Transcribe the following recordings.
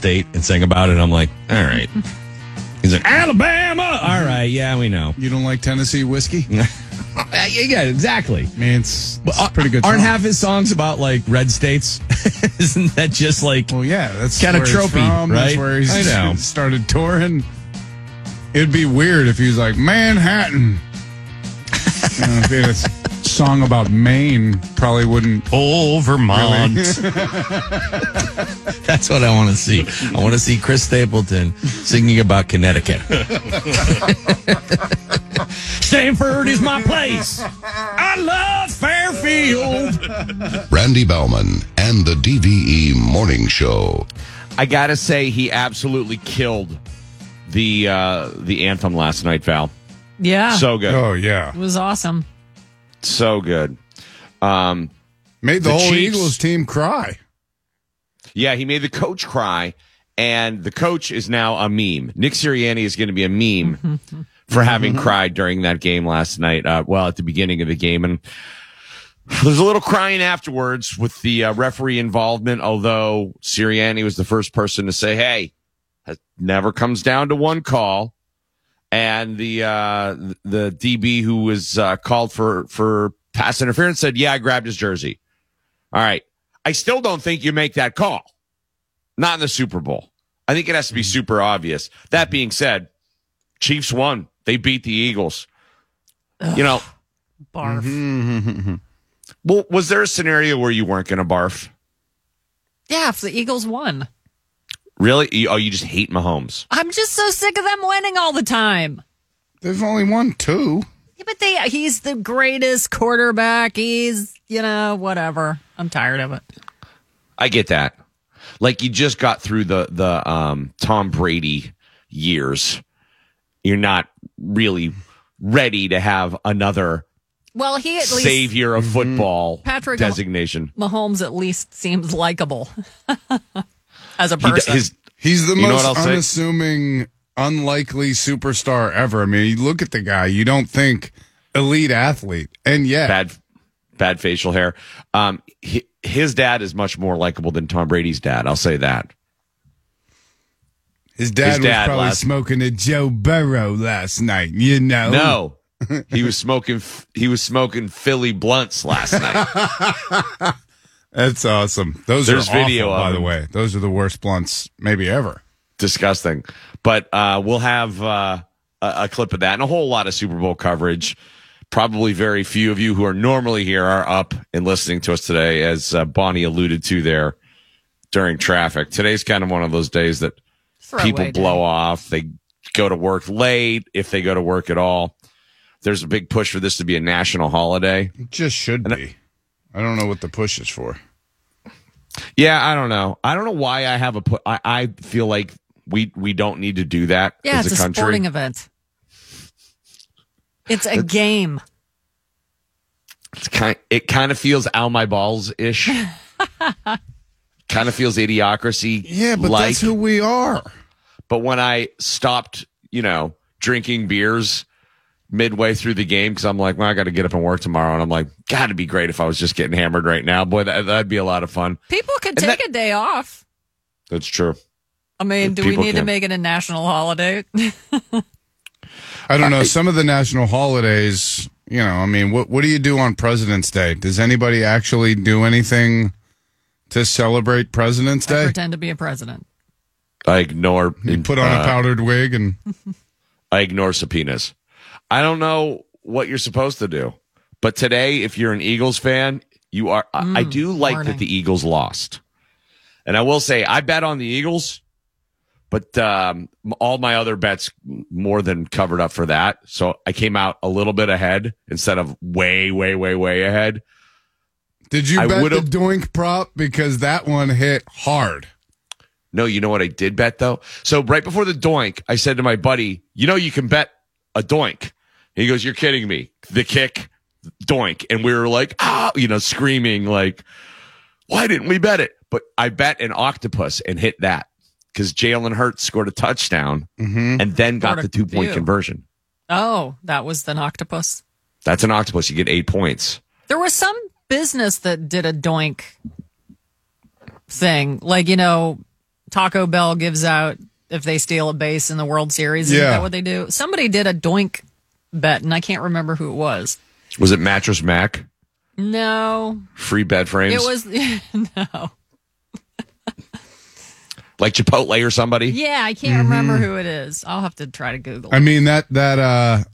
state and sang about it. I'm like, all right. He's like, Alabama. All right. Yeah, we know. You don't like Tennessee whiskey? yeah, exactly. Man, it's, it's Well, pretty good. Aren't song. half his songs about like red states? Isn't that just like Well, yeah, that's Kinda where tropey, from. That's right? where I know. started touring. It'd be weird if he was like Manhattan. you know, if he had a s- song about Maine, probably wouldn't. Oh, Vermont. That's what I want to see. I want to see Chris Stapleton singing about Connecticut. Stamford is my place. I love Fairfield. Randy Baumann and the DVE Morning Show. I gotta say, he absolutely killed the uh, the anthem last night, Val. Yeah. So good, Oh yeah, it was awesome. So good. Um, made the, The whole Chiefs- Eagles team cry. yeah, he made the coach cry, and the coach is now a meme. Nick Sirianni is going to be a meme for having cried during that game last night. Uh, well, at the beginning of the game, and there's a little crying afterwards with the uh, referee involvement. Although Sirianni was the first person to say, "Hey, it never comes down to one call." And the uh, the DB who was uh, called for for pass interference said, "Yeah, I grabbed his jersey." All right, I still don't think you make that call. Not in the Super Bowl. I think it has to be super obvious. That being said, Chiefs won. They beat the Eagles. You know, Barf. Mm-hmm. well, was there a scenario where you weren't going to barf? Yeah, if the Eagles won. Really? You- Oh, you just hate Mahomes. I'm just so sick of them winning all the time. They've only won two. Yeah, but they he's the greatest quarterback. He's, you know, whatever. I'm tired of it. I get that. Like you just got through the the um, Tom Brady years. You're not really ready to have another Well, he at least savior of football Patrick- designation. Mahomes at least seems likable as a He, d- person. his He's the You most what say? unassuming, unlikely superstar ever. I mean, you look at the guy, you don't think elite athlete, and yet bad bad facial hair. Um, hi- his dad is much more likable than Tom Brady's dad. I'll say that. his dad, his was dad probably last- smoking a Joe Burrow last night. You know, No, he was smoking. He was smoking Philly blunts last night. that's awesome. Those There's are awful, video of by the way. Those are the worst blunts maybe ever. Disgusting. But uh, we'll have uh, a, a clip of that and a whole lot of Super Bowl coverage. Probably very few of you who are normally here are up and listening to us today, as uh, Bonnie alluded to there during traffic. Today's kind of one of those days that Throwaway people day. blow off. They go to work late if they go to work at all. There's a big push for this to be a national holiday. It just should be. I don't know what the push is for. Yeah, I don't know. I don't know why I have a put. I, I feel like we we don't need to do that Yeah, as it's a a country. sporting event. It's a game. It's kind. It kind of feels Ow my balls ish. kind of feels idiocracy. Yeah, but like. that's who we are. But when I stopped, you know, drinking beers midway through the game because I'm like, well, I got to get up and work tomorrow, and I'm like, God, it'd be great if I was just getting hammered right now. Boy, that, that'd be a lot of fun. People could And take that- a day off. That's true. I mean, do we People need to make it a national holiday? I don't know. Some of the national holidays, you know, I mean, what what do you do on President's Day? Does anybody actually do anything to celebrate President's I Day? pretend to be a president. I ignore. You put on a uh, powdered wig and I ignore subpoenas. I don't know what you're supposed to do. But today, if you're an Eagles fan, you are. I I do like warning. that the Eagles lost. And I will say, I bet on the Eagles, but um, all my other bets more than covered up for that. So I came out a little bit ahead instead of way, way, way, way ahead. did you I bet the would've- doink prop because that one hit hard? No, you know what I did bet though? So right before the doink, I said to my buddy, you know, you can bet a doink. He goes, you're kidding me. The kick, doink. And we were like, ah, you know, screaming like, why didn't we bet it? But I bet an octopus and hit that because Jalen Hurts scored a touchdown Mm-hmm. and then got Scored the two point conversion. Oh, that was an octopus. That's an octopus. You get eight points. There was some business that did a doink thing. Like, you know, Taco Bell gives out if they steal a base in the World Series. Is Yeah. that what they do? Somebody did a doink bet, and I can't remember who it was. Was it Mattress Mac? No, Free bed frames? it was no. like Chipotle or somebody? Yeah, I can't remember who it is. I'll have to try to Google. I mean that that uh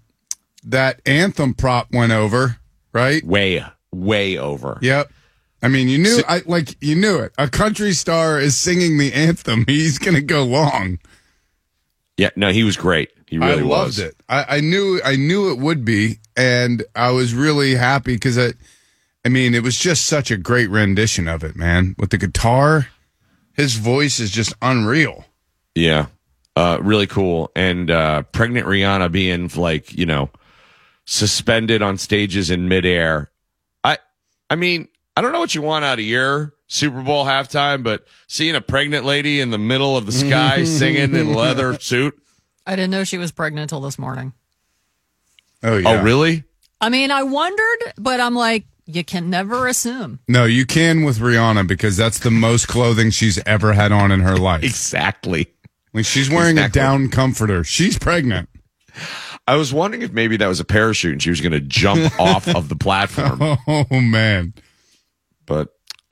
that anthem prop went over, right? Way, way over. Yep. I mean, you knew, I like, you knew it. A country star is singing the anthem. He's going to go long. Yeah, no, he was great. He really was. I loved was. it. I, I knew, I knew it would be, and I was really happy because I, I mean, it was just such a great rendition of it, man. With the guitar, his voice is just unreal. Yeah. Uh, really cool. And uh, pregnant Rihanna being like, you know, suspended on stages in midair. I I mean, I don't know what you want out of your Super Bowl halftime, but seeing a pregnant lady in the middle of the sky singing in leather suit. I didn't know she was pregnant till this morning. Oh, oh yeah. Oh, really? I mean, I wondered, but I'm like, you can never assume. No, you can with Rihanna because that's the most clothing she's ever had on in her life. Exactly. Like she's wearing Exactly. a down comforter. She's pregnant. I was wondering if maybe that was a parachute and she was going to jump off of the platform. Oh man. But,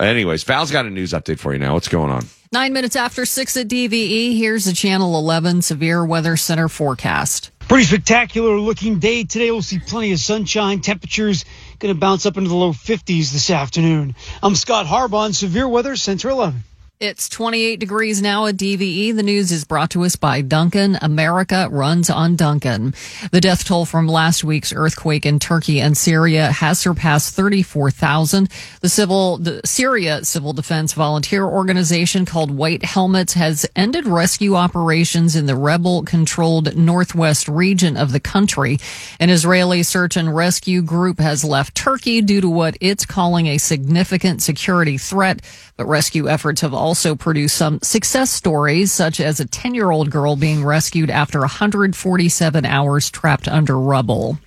anyways, Val's got a news update for you now. What's going on? Nine minutes after six at DVE, here's the Channel 11 Severe Weather Center forecast. Pretty spectacular looking day today. We'll see plenty of sunshine. Temperatures going to bounce up into the low 50s this afternoon. I'm Scott Harbaugh, Severe Weather Center 11. It's 28 degrees now at DVE. The news is brought to us by Dunkin'. America runs on Dunkin'. The death toll from last week's earthquake in Turkey and Syria has surpassed 34,000. The civil, the Syria Civil Defense Volunteer Organization called White Helmets has ended rescue operations in the rebel controlled northwest region of the country. An Israeli search and rescue group has left Turkey due to what it's calling a significant security threat, but rescue efforts have also produced some success stories, such as a 10 year old girl being rescued after 147 hours trapped under rubble.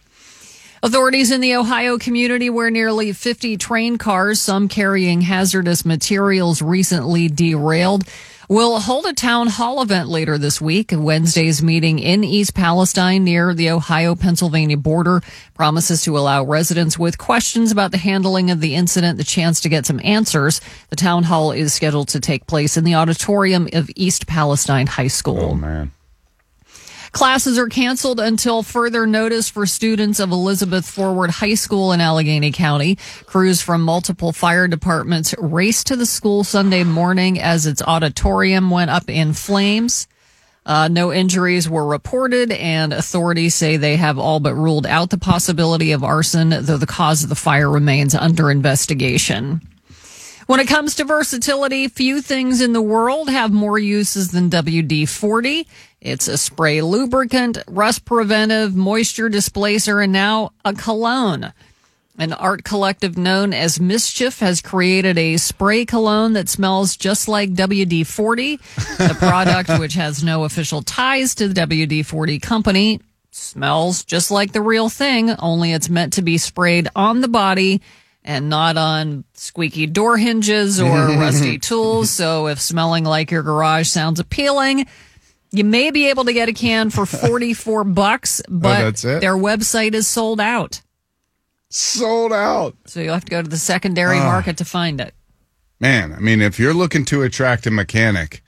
Authorities in the Ohio community where nearly 50 train cars, some carrying hazardous materials, recently derailed, will hold a town hall event later this week. Wednesday's meeting in East Palestine near the Ohio Pennsylvania border promises to allow residents with questions about the handling of the incident the chance to get some answers. The town hall is scheduled to take place in the auditorium of East Palestine High School. Oh man. Classes are canceled until further notice for students of Elizabeth Forward High School in Allegheny County. Crews from multiple fire departments raced to the school Sunday morning as its auditorium went up in flames. Uh, no injuries were reported, and authorities say they have all but ruled out the possibility of arson, though the cause of the fire remains under investigation. When it comes to versatility, few things in the world have more uses than WD 40. It's a spray lubricant, rust preventive, moisture displacer, and now a cologne. An art collective known as MSCHF has created a spray cologne that smells just like WD 40. The product, which has no official ties to the WD 40 company, smells just like the real thing, only it's meant to be sprayed on the body and not on squeaky door hinges or rusty tools. So if smelling like your garage sounds appealing, you may be able to get a can for 44 bucks, oh, but that's it? their website is sold out. Sold out. So you'll have to go to the secondary ah. market to find it. Man, I mean, if you're looking to attract a mechanic,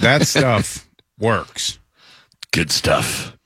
that stuff works. Good stuff.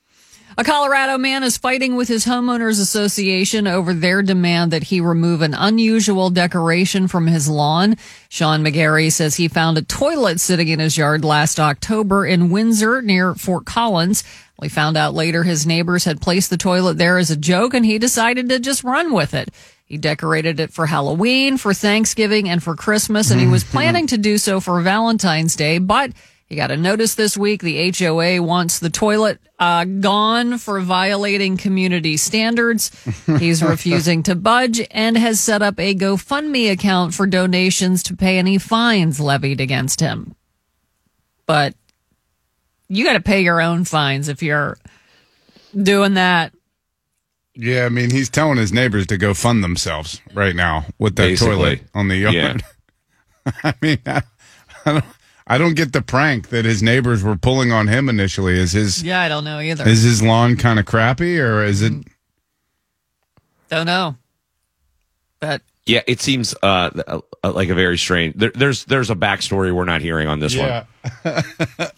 A Colorado man is fighting with his homeowners association over their demand that he remove an unusual decoration from his lawn. Sean McGarry says he found a toilet sitting in his yard last October in Windsor near Fort Collins. We found out later his neighbors had placed the toilet there as a joke and he decided to just run with it. He decorated it for Halloween, for Thanksgiving, and for Christmas, and he was planning to do so for Valentine's Day, but he got a notice this week. The HOA wants the toilet uh, gone for violating community standards. He's refusing to budge and has set up a GoFundMe account for donations to pay any fines levied against him. But you got to pay your own fines if you're doing that. Yeah, I mean, he's telling his neighbors to go fund themselves right now with that Basically. toilet on the yard. Yeah. I mean, I, I don't, I don't get the prank that his neighbors were pulling on him initially. Is his Yeah, I don't know either. is his lawn kind of crappy or is it? don't know. But Yeah, it seems uh, uh, like a very strange. There, there's there's a backstory we're not hearing on this one.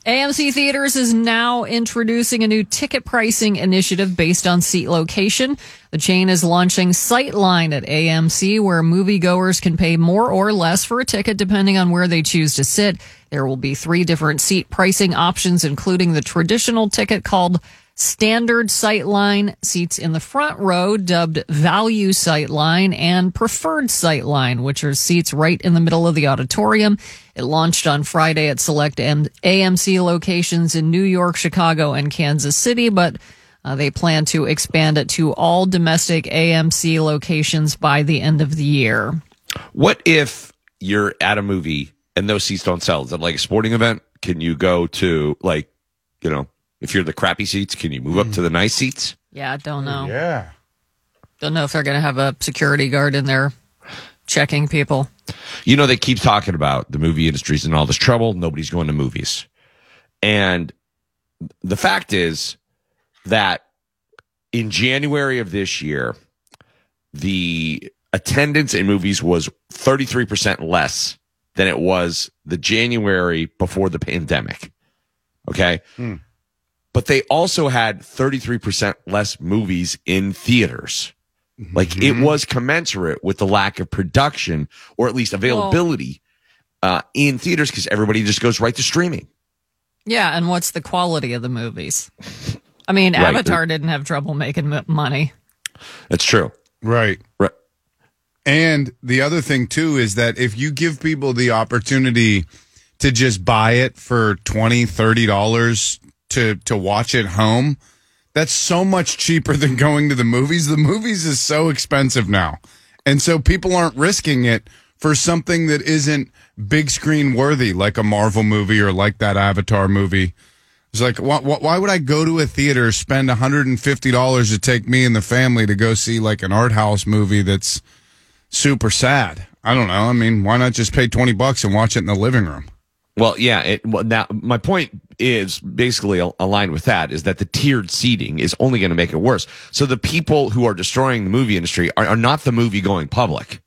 AMC Theaters is now introducing a new ticket pricing initiative based on seat location. The chain is launching Sightline at AMC, where moviegoers can pay more or less for a ticket depending on where they choose to sit. There will be three different seat pricing options, including the traditional ticket called Standard Sightline, seats in the front row dubbed Value Sightline, and Preferred Sightline, which are seats right in the middle of the auditorium. It launched on Friday at select AMC locations in New York, Chicago, and Kansas City, but uh, they plan to expand it to all domestic AMC locations by the end of the year. What if you're at a movie and those seats don't sell? Is it like a sporting event? Can you go to like, you know, if you're the crappy seats, can you move up to the nice seats? Yeah, I don't know. Yeah. Don't know if they're going to have a security guard in there checking people. You know, they keep talking about the movie industry's in all this trouble. Nobody's going to movies. And the fact is that in January of this year, the attendance in movies was 33% less than it was the January before the pandemic. Okay. Hmm. But they also had 33% less movies in theaters. Like it was commensurate with the lack of production or at least availability uh, in theaters because everybody just goes right to streaming. Yeah, and what's the quality of the movies? I mean, Right. Avatar didn't have trouble making m- money. That's true. Right. Right. And the other thing too is that if you give people the opportunity to just buy it for 20 30 dollars to to watch it home, that's so much cheaper than going to the movies. The movies is so expensive now. And so people aren't risking it for something that isn't big screen worthy like a Marvel movie or like that Avatar movie. It's like, why, why would I go to a theater, spend $150 to take me and the family to go see like an art house movie that's super sad? I don't know. I mean, why not just pay 20 bucks and watch it in the living room? Well, yeah. It, well, now my point is basically aligned with that is that the tiered seating is only going to make it worse. So the people who are destroying the movie industry are, are not the movie going public.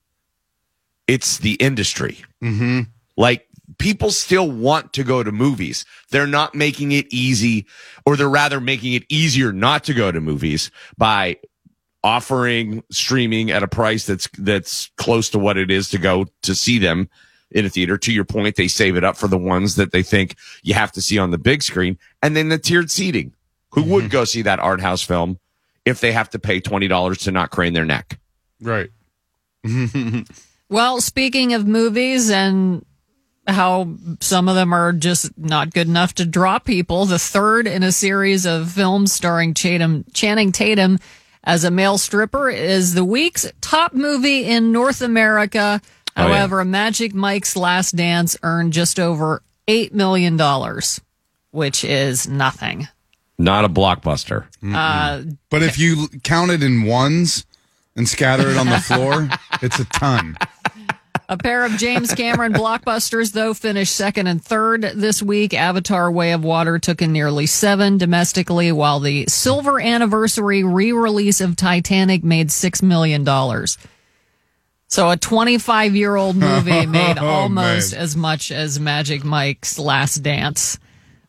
It's the industry. Mm-hmm. Like people still want to go to movies. They're not making it easy or they're rather making it easier not to go to movies by offering streaming at a price that's, that's close to what it is to go to see them in a theater. To your point, they save it up for the ones that they think you have to see on the big screen. And then the tiered seating. Who would mm-hmm. go see that art house film if they have to pay $20 to not crane their neck? Right. Well, speaking of movies and how some of them are just not good enough to draw people, the third in a series of films starring Chatham, Channing Tatum as a male stripper is the week's top movie in North America. Oh, yeah. However, Magic Mike's Last Dance earned just over $8 million, which is nothing. Not a blockbuster. Uh, But if you count it in ones and scatter it on the floor, it's a ton. A pair of James Cameron blockbusters, though, finished second and third this week. Avatar Way of Water took in nearly seven domestically, while the silver anniversary re release of Titanic made $6 million. So a 25 year old movie made Oh, almost man. as much as Magic Mike's Last Dance.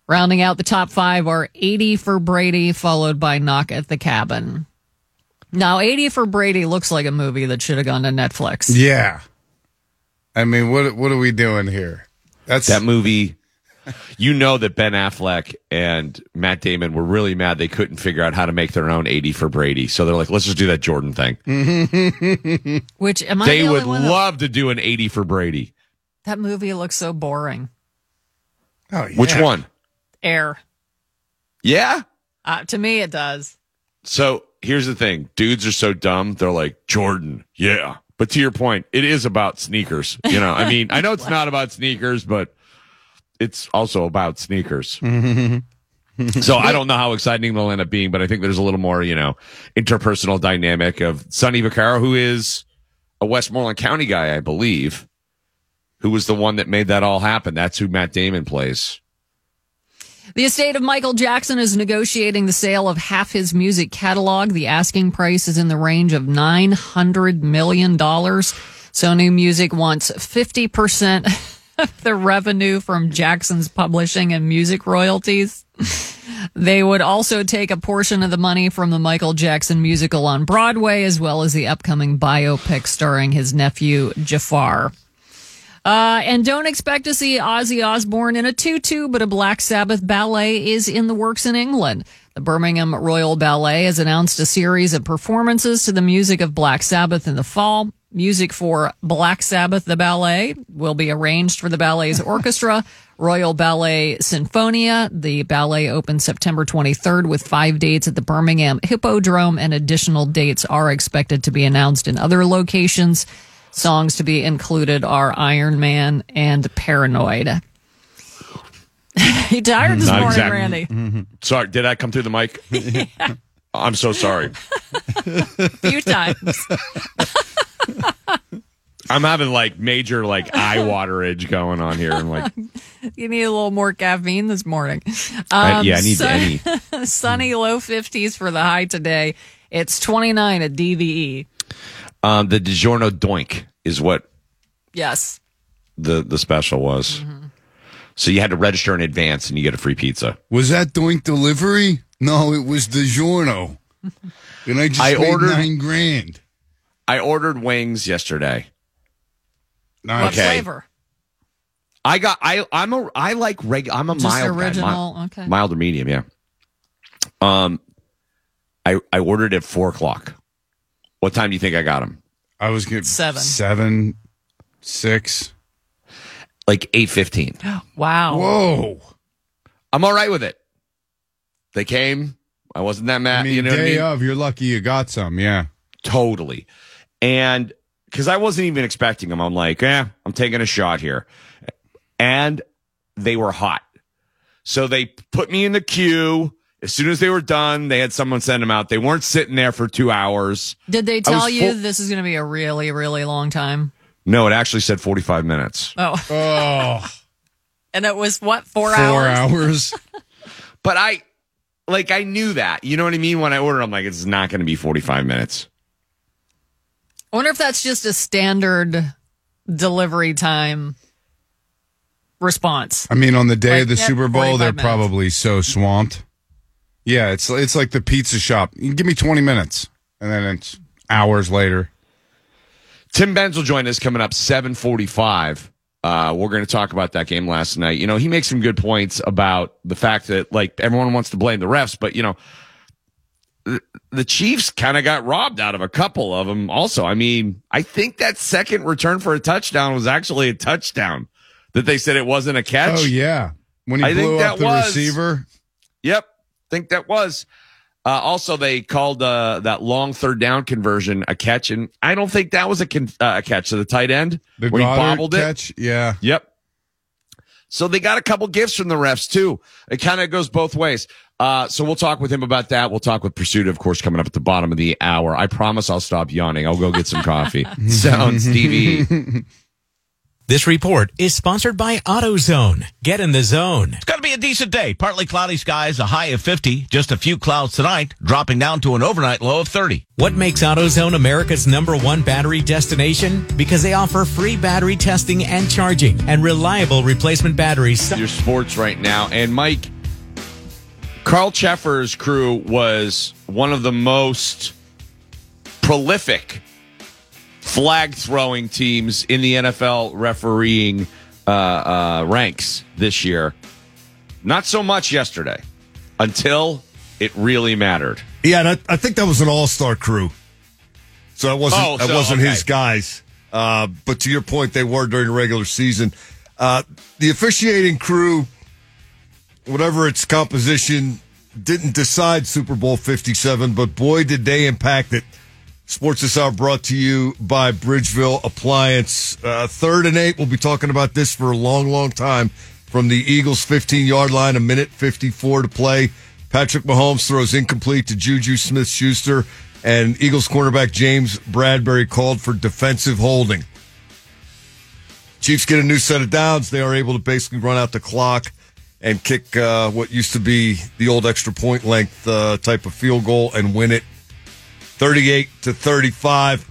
Rounding out the top five are 80 for Brady, followed by Knock at the Cabin. Now, 80 for Brady looks like a movie that should have gone to Netflix. Yeah. I mean, what what are we doing here? That's That movie, you know that Ben Affleck and Matt Damon were really mad they couldn't figure out how to make their own 80 for Brady. So they're like, let's just do that Jordan thing. Which am I they the would one that- love to do an 80 for Brady. That movie looks so boring. oh, yeah. Which one? Air. Yeah. Uh, to me, it does. So here's the thing dudes are so dumb. They're like, Jordan, yeah. But to your point, it is about sneakers. You know, I mean, I know it's not about sneakers, but it's also about sneakers. Mm-hmm. so I don't know how exciting they'll end up being, but I think there's a little more, you know, interpersonal dynamic of Sonny Vaccaro, who is a Westmoreland County guy, I believe. who was the one that made that all happen. That's who Matt Damon plays. The estate of Michael Jackson is negotiating the sale of half his music catalog. The asking price is in the range of $900 million. Sony Music wants 50% the revenue from Jackson's publishing and music royalties. They would also take a portion of the money from the Michael Jackson musical on Broadway, as well as the upcoming biopic starring his nephew, Jaafar. Uh, and don't expect to see Ozzy Osbourne in a tutu, but a Black Sabbath ballet is in the works in England. The Birmingham Royal Ballet has announced a series of performances to the music of Black Sabbath in the fall. Music for Black Sabbath, the ballet, will be arranged for the ballet's orchestra, Royal Ballet Sinfonia. The ballet opens September 23rd with five dates at the Birmingham Hippodrome, and additional dates are expected to be announced in other locations. Songs to be included are Iron Man and Paranoid. you tired this Not morning, exact- Randy? Mm-hmm. Sorry, did I come through the mic? I'm so sorry. A few times. I'm having like major like eye waterage going on here. I'm like, You need a little more caffeine this morning. I- Um, yeah, I need sun- any. sunny low 50s for the high today. It's 29 at DVE. Um, the DiGiorno Doink is what Yes. the the special was. So you had to register in advance and you get a free pizza. Was that Doink Delivery? No, it was DiGiorno. And I just I made ordered- nine grand. I ordered wings yesterday. Nice. What Okay. flavor? I got I I'm a I like reg I'm a Just mild guy, original, mild, okay. mild or medium, yeah. Um, I I ordered at four o'clock. What time do you think I got them? I was getting Seven. seven. Like eight fifteen. Wow. Whoa. I'm all right with it. They came. I wasn't that mad. I mean, you know what I day mean? of, you're lucky you got some. Yeah. Totally. And because I wasn't even expecting them, I'm like, eh, I'm taking a shot here. And they were hot. So they put me in the queue. As soon as they were done, they had someone send them out. They weren't sitting there for two hours. Did they tell you full- this is going to be a really, really long time? No, it actually said 45 minutes. Oh, Oh, and it was what, four, four hours? hours. But I, like, I knew that. You know what I mean? When I ordered, I'm like, it's not going to be 45 minutes. I wonder if that's just a standard delivery time response. I mean, on the day Like, of the yeah, Super Bowl, they're minutes. probably so swamped. Yeah, it's it's like the pizza shop. You give me 20 minutes, and then it's hours later. Tim Benz will join us coming up 745. Uh, we're going to talk about that game last night. You know, he makes some good points about the fact that like everyone wants to blame the refs, but you know, the, Chiefs kind of got robbed out of a couple of them. Also, I mean, I think that second return for a touchdown was actually a touchdown that they said it wasn't a catch. Oh yeah, when he I blew up the was- receiver. Yep. Think that was. Uh, also, they called uh, that long third down conversion a catch, and I don't think that was a, con- uh, a catch to the tight end The where he bobbled it. Yeah, Yep. So they got a couple gifts from the refs too. It kind of goes both ways. Uh, so we'll talk with him about that. We'll talk with Pursuit, of course, coming up at the bottom of the hour. I promise I'll stop yawning. I'll go get some coffee. Sounds TV. This report is sponsored by AutoZone. Get in the zone. It's going to be a decent day. Partly cloudy skies, a high of 50. Just a few clouds tonight, dropping down to an overnight low of 30. What makes AutoZone America's number one battery destination? Because they offer free battery testing and charging and reliable replacement batteries. Your sports right now. And Mike, Carl Cheffers' crew was one of the most prolific flag throwing teams in the NFL refereeing uh, uh, ranks this year. Not so much yesterday until it really mattered. Yeah, and I, I think that was an all-star crew. So it wasn't Oh, that wasn't okay. his guys. Uh, but to your point, they were during the regular season. Uh, the officiating crew, whatever its composition, didn't decide Super Bowl Fifty Seven, but boy, did they impact it. Sports this hour brought to you by Bridgeville Appliance. Uh, third and eight. We'll be talking about this for a long, long time. From the Eagles' 15 yard line, a minute 54 to play. Patrick Mahomes throws incomplete to Juju Smith Schuster, and Eagles cornerback James Bradberry called for defensive holding. Chiefs get a new set of downs. They are able to basically run out the clock and kick uh, what used to be the old extra point length uh, type of field goal and win it 38 to 35.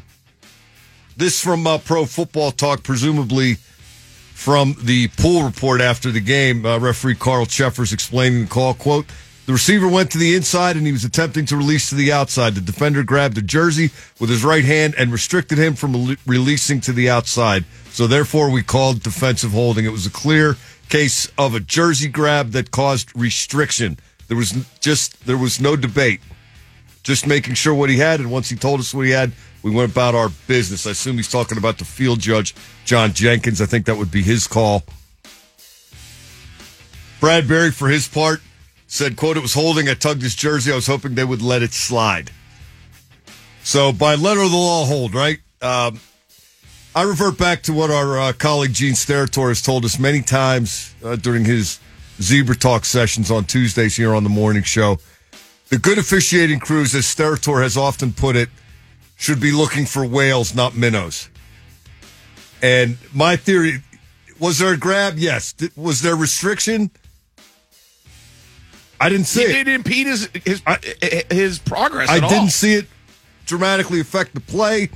This from uh, Pro Football Talk, presumably from the pool report after the game. Uh, referee Carl Cheffers explaining the call. Quote, the receiver went to the inside and he was attempting to release to the outside. The defender grabbed the jersey with his right hand and restricted him from releasing to the outside. So therefore, we called defensive holding. It was a clear case of a jersey grab that caused restriction. There was just there was no debate. Just making sure what he had, and once he told us what he had, we went about our business. I assume he's talking about the field judge, John Jenkins. I think that would be his call. Bradberry, for his part, said, quote, it was holding. I tugged his jersey. I was hoping they would let it slide. So by letter of the law, hold, right? Um, I revert back to what our uh, colleague Gene Steratore has told us many times uh, during his Zebra Talk sessions on Tuesdays here on the morning show. The good officiating crews, as Steratore has often put it, should be looking for whales, not minnows. And my theory was there a grab? Yes. Was there restriction? I didn't see It it. didn't impede his his his progress. I didn't see it dramatically affect the play.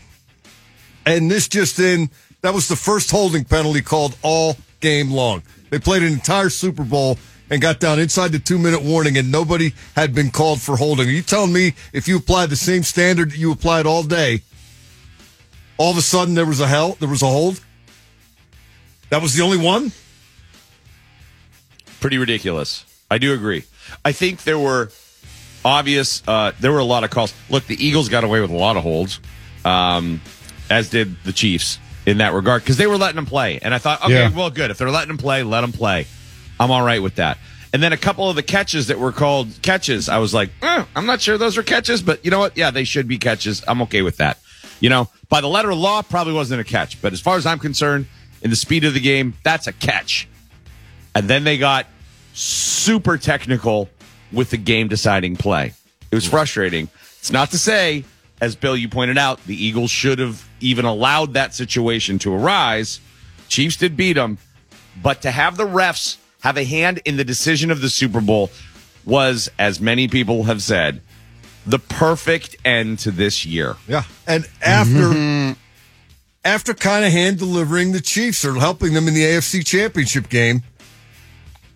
And this just in, that was the first holding penalty called all game long. They played an entire Super Bowl and got down inside the two minute warning, and nobody had been called for holding. Are you telling me if you applied the same standard that you applied all day, all of a sudden there was a hell, there was a hold? That was the only one? pretty ridiculous. I do agree. I think there were obvious. Uh, there were a lot of calls. Look, the Eagles got away with a lot of holds, um, as did the Chiefs in that regard because they were letting them play. And I thought, okay, Yeah. well, good. If they're letting them play, let them play. I'm all right with that. And then a couple of the catches that were called catches, I was like, eh, I'm not sure those are catches, but you know what? Yeah, they should be catches. I'm okay with that. You know, by the letter of law, probably wasn't a catch, but as far as I'm concerned, in the speed of the game, that's a catch. And then they got super technical with the game deciding play. It was frustrating. It's not to say, as Bill, you pointed out, the Eagles should have even allowed that situation to arise. Chiefs did beat them, but to have the refs have a hand in the decision of the Super Bowl was, as many people have said, the perfect end to this year. Yeah. And after after kind of hand delivering the Chiefs or helping them in the AFC Championship game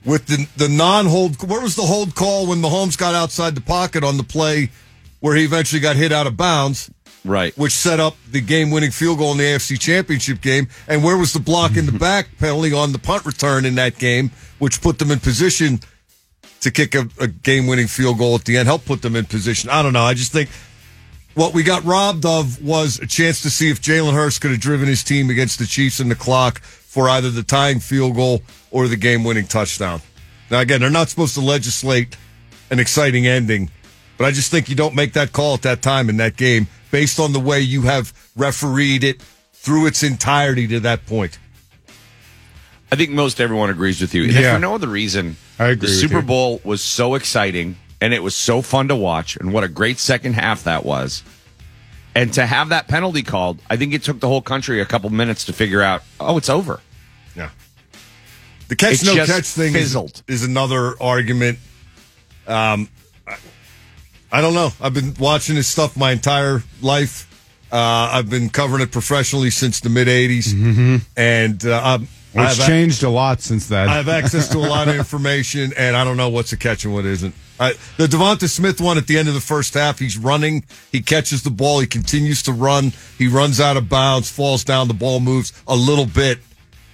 with the the non hold what was the hold call when Mahomes got outside the pocket on the play where he eventually got hit out of bounds, Right. which set up the game winning field goal in the AFC Championship game, and where was the block in the back penalty on the punt return in that game, which put them in position to kick a, a game winning field goal at the end, help put them in position. I don't know. I just think what we got robbed of was a chance to see if Jalen Hurts could have driven his team against the Chiefs in the clock for either the tying field goal or the game winning touchdown. Now, again, they're not supposed to legislate an exciting ending, but I just think you don't make that call at that time in that game based on the way you have refereed it through its entirety to that point. I think most everyone agrees with you. And Yeah. for no other reason, I agree the Super you. Bowl was so exciting and it was so fun to watch, and what a great second half that was. And to have that penalty called, I think it took the whole country a couple minutes to figure out, oh, it's over. Yeah. The catch It's no catch thing is, is another argument. Um, I, I don't know. I've been watching this stuff my entire life. Uh, I've been covering it professionally since the mid '80s, and uh, I'm, I It's have, changed a lot since then. I have access to a lot of information, and I don't know what's a catch and what isn't. I, the Devonta Smith one at the end of the first half, he's running, he catches the ball, he continues to run, he runs out of bounds, falls down, the ball moves a little bit.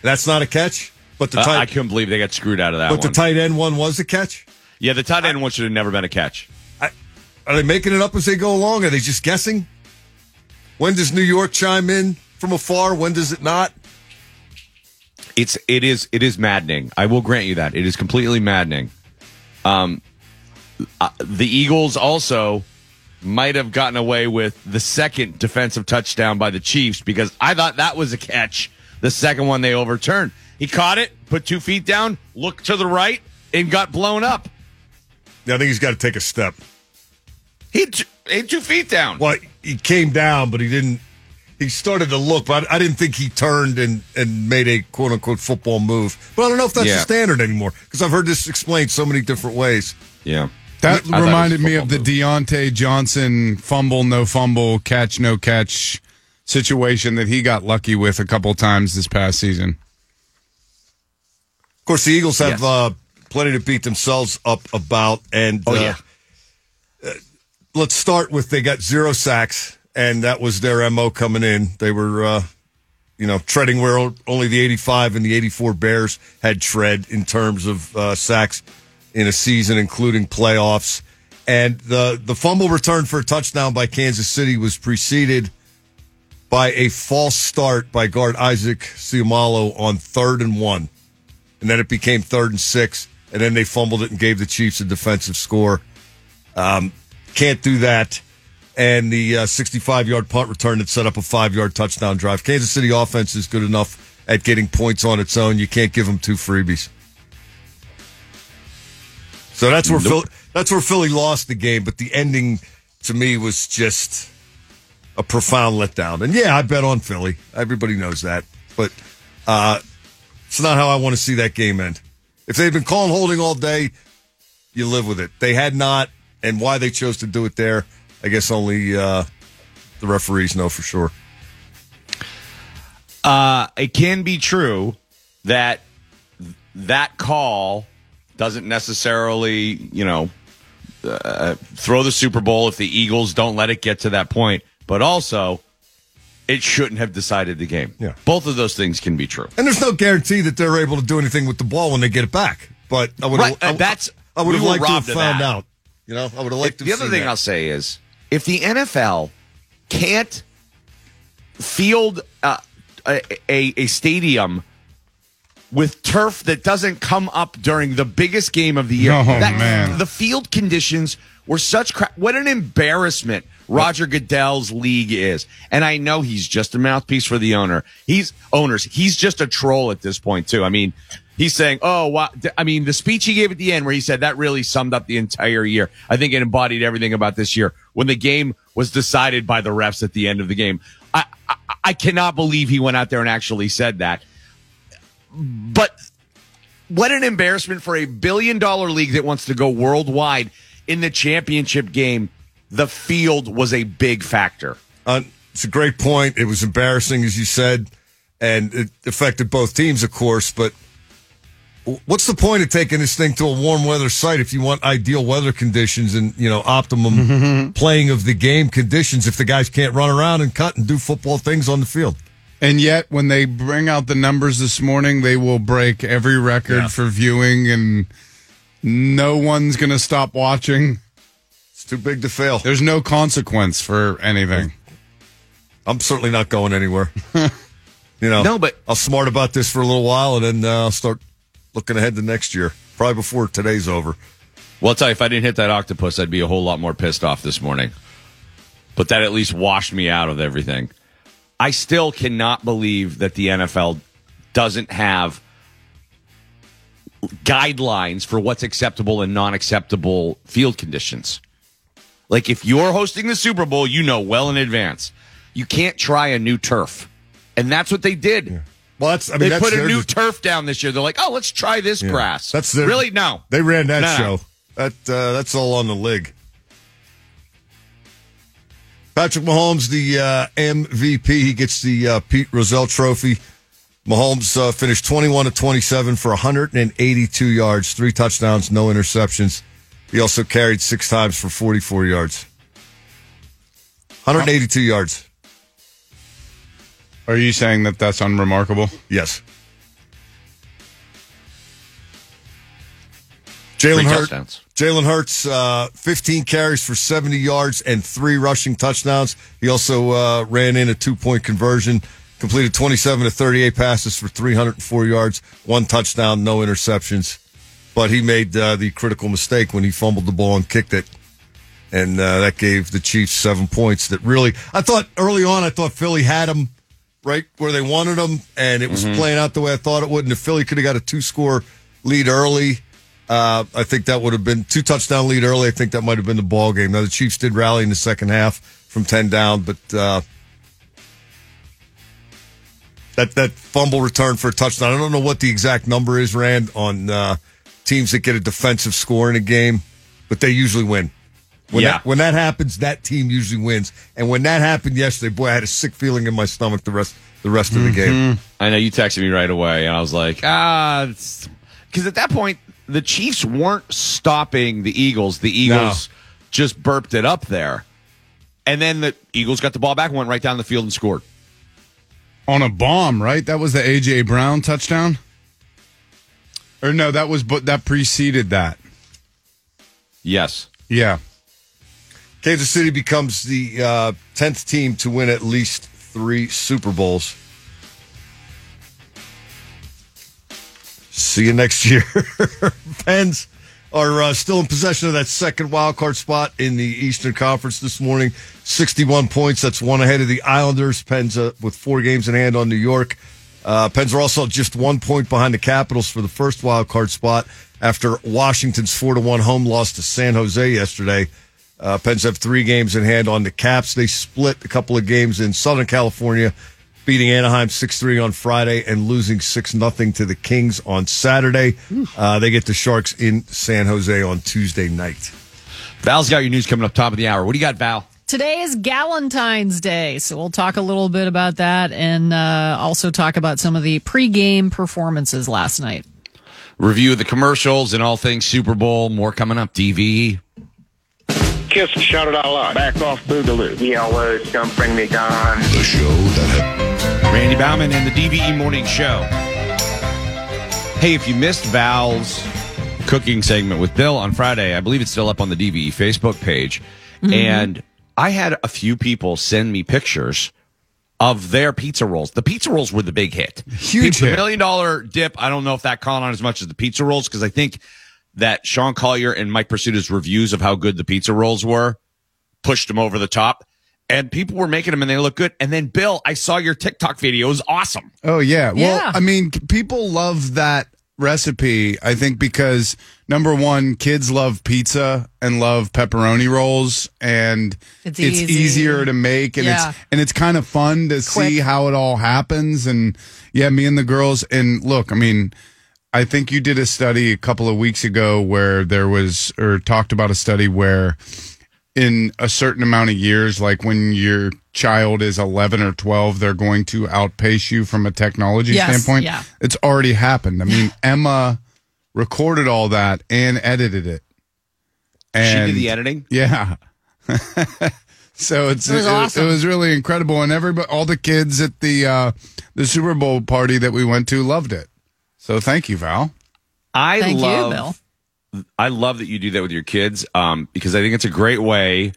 That's not a catch, but the Uh, tight, I couldn't believe they got screwed out of that but the tight end one was a catch. yeah, the tight end one should have never been a catch. Are they making it up as they go along? Are they just guessing? When does New York chime in from afar? When does it not? It's it is it is maddening. I will grant you that it is completely maddening. Um, uh, the Eagles also might have gotten away with the second defensive touchdown by the Chiefs because I thought that was a catch. The second one they overturned. He caught it, put two feet down, looked to the right, and got blown up. Yeah, I think he's got to take a step. He had two, two feet down. Well, he came down, but he didn't. He he started to look, but I, I didn't think he turned and, and made a quote unquote football move. But I don't know if that's Yeah. the standard anymore because I've heard this explained so many different ways. Yeah. That I thought it was reminded me of the football Diontae Johnson fumble, no fumble, catch, no catch situation that he got lucky with a couple times this past season. Of course, the Eagles have Yes. uh, plenty to beat themselves up about. And Oh, uh, yeah. uh, let's start with they got zero sacks, and that was their mo coming in. They were, uh, you know, treading where only the 85 and the 84 Bears had tread in terms of uh, sacks in a season, including playoffs. And the the fumble return for a touchdown by Kansas City was preceded by a false start by guard Isaac Seumalo on third and one and then it became third and six, and then they fumbled it and gave the Chiefs a defensive score. Um, can't do that. And the 65 yard punt return that set up a five yard touchdown drive. Kansas City offense is good enough at getting points on its own. You can't give them two freebies. So that's where Philly, that's where Philly lost the game. But the ending to me was just a profound letdown. And yeah, I bet on Philly. Everybody knows that. But uh, it's not how I want to see that game end. If they've been calling holding all day, you live with it. They had not, and why they chose to do it there, I guess only uh, the referees know for sure. Uh, it can be true that that call doesn't necessarily, you know, uh, throw the Super Bowl if the Eagles don't let it get to that point. But also, it shouldn't have decided the game. Yeah. Both of those things can be true. And there's no guarantee that they're able to do anything with the ball when they get it back. But I would Right, I, that's- I would have liked to have found out. You know, I would have liked to. the other thing that. I'll say is if the NFL can't field uh, a, a, a stadium with turf that doesn't come up during the biggest game of the year, Oh, that- man. the field conditions were such crap. What an embarrassment Roger Goodell's league is. And I know he's just a mouthpiece for the owner. He's owners. He's just a troll at this point too. I mean, he's saying, "Oh, wow." I mean, the speech he gave at the end where he said that really summed up the entire year. I think it embodied everything about this year when the game was decided by the refs at the end of the game. I, I, I cannot believe he went out there and actually said that. But what an embarrassment for a billion dollar league that wants to go worldwide in the championship game. The field was a big factor. Uh, it's a great point. It was embarrassing, as you said, and it affected both teams, of course. But what's the point of taking this thing to a warm weather site if you want ideal weather conditions and you know optimum playing of the game conditions if the guys can't run around and cut and do football things on the field? And yet, when they bring out the numbers this morning, they will break every record Yeah. for viewing, and no one's going to stop watching. It's too big to fail. There's no consequence for anything. I'm certainly not going anywhere. you know, No, but- I'll smart about this for a little while and then uh, I'll start looking ahead to next year, probably before today's over. Well, I'll tell you, if I didn't hit that octopus, I'd be a whole lot more pissed off this morning. But that at least washed me out of everything. I still cannot believe that the NFL doesn't have guidelines for what's acceptable and non acceptable field conditions. Like if you're hosting the Super Bowl, you know well in advance. You can't try a new turf. And that's what they did. Well, that's I mean They that's put a new turf down this year. They're like, oh, let's try this yeah. grass. That's their, really no. They ran that No, no. show. That uh, that's all on the league. Patrick Mahomes, the uh, MVP, he gets the uh, Pete Rozelle Trophy. Mahomes uh, finished 21 to 27 for 182 yards, three touchdowns, no interceptions. He also carried six times for 44 yards. 182 yards. Are you saying that that's unremarkable? Yes. Jalen Hurts. Jalen Hurts, uh, 15 carries for 70 yards and three rushing touchdowns. He also uh, ran in a two point conversion, completed 27 to 38 passes for 304 yards, one touchdown, no interceptions. But he made uh, the critical mistake when he fumbled the ball and kicked it. And uh, that gave the Chiefs seven points that really, I thought early on, I thought Philly had them right where they wanted them, and it was playing out the way I thought it would. And if Philly could have got a two score lead early, uh, I think that would have been two touchdown lead early. I think that might have been the ball game. Now the Chiefs did rally in the second half from ten down, but uh, that that fumble return for a touchdown. I don't know what the exact number is, Rand, on uh, teams that get a defensive score in a game, but they usually win. When Yeah. that, when that happens, that team usually wins. And when that happened yesterday, boy, I had a sick feeling in my stomach the rest the rest of the game. I know you texted me right away, and I was like, ah, because at that point the Chiefs weren't stopping the Eagles. The Eagles just burped it up there, and then the Eagles got the ball back, went right down the field and scored. on a bomb, right? That was the AJ Brown touchdown. Or no, that was but that preceded that. Yes, Yeah. Kansas City becomes the uh, tenth team to win at least three Super Bowls. See you next year. Pens are uh, still in possession of that second wild card spot in the Eastern Conference this morning. 61 points. That's one ahead of the Islanders. Pens uh, with four games in hand on New York. Uh, Pens are also just one point behind the Capitals for the first wild card spot after Washington's 4 to 1 home loss to San Jose yesterday. Uh, Pens have three games in hand on the Caps. They split a couple of games in Southern California, beating Anaheim 6 3 on Friday and losing 6 0 to the Kings on Saturday. Uh, they get the Sharks in San Jose on Tuesday night. Val's got your news coming up top of the hour. What do you got, Val? Today is Galentine's Day, so we'll talk a little bit about that and uh, also talk about some of the pregame performances last night. Review of the commercials and all things Super Bowl. More coming up. DVE. Kiss and shout it out loud. Back off Boogaloo. Yellows, don't bring me down. The show that Randy Baumann and the DVE Morning Show. Hey, if you missed Val's cooking segment with Bill on Friday, I believe it's still up on the DVE Facebook page. Mm-hmm. And I had a few people send me pictures of their pizza rolls. The pizza rolls were the big hit. Huge Pizza- hit. million dollar dip. I don't know if that caught on as much as the pizza rolls because I think that Sean Collier and Mike Prisuta's reviews of how good the pizza rolls were pushed them over the top. And people were making them and they look good. And then Bill, I saw your TikTok video. It was awesome. Oh yeah. Well, Yeah. I mean, people love that recipe. I think because number one, kids love pizza and love pepperoni rolls, and It's it's, easy. easier to make, and Yeah. it's and it's kind of fun to see how it all happens. And yeah, me and the girls. And look, I mean. I think you did a study a couple of weeks ago where there was, or talked about a study where in a certain amount of years, like when your child is 11 or 12, they're going to outpace you from a technology Yes, standpoint. yeah. It's already happened. I mean, Emma recorded all that and edited it. she did the editing. yeah. so it's It was awesome. it was really incredible, and everybody, all the kids at the uh, the Super Bowl party that we went to loved it. So thank you, Val. I Thank you, love, Bill. I love that you do that with your kids, um, because I think it's a great way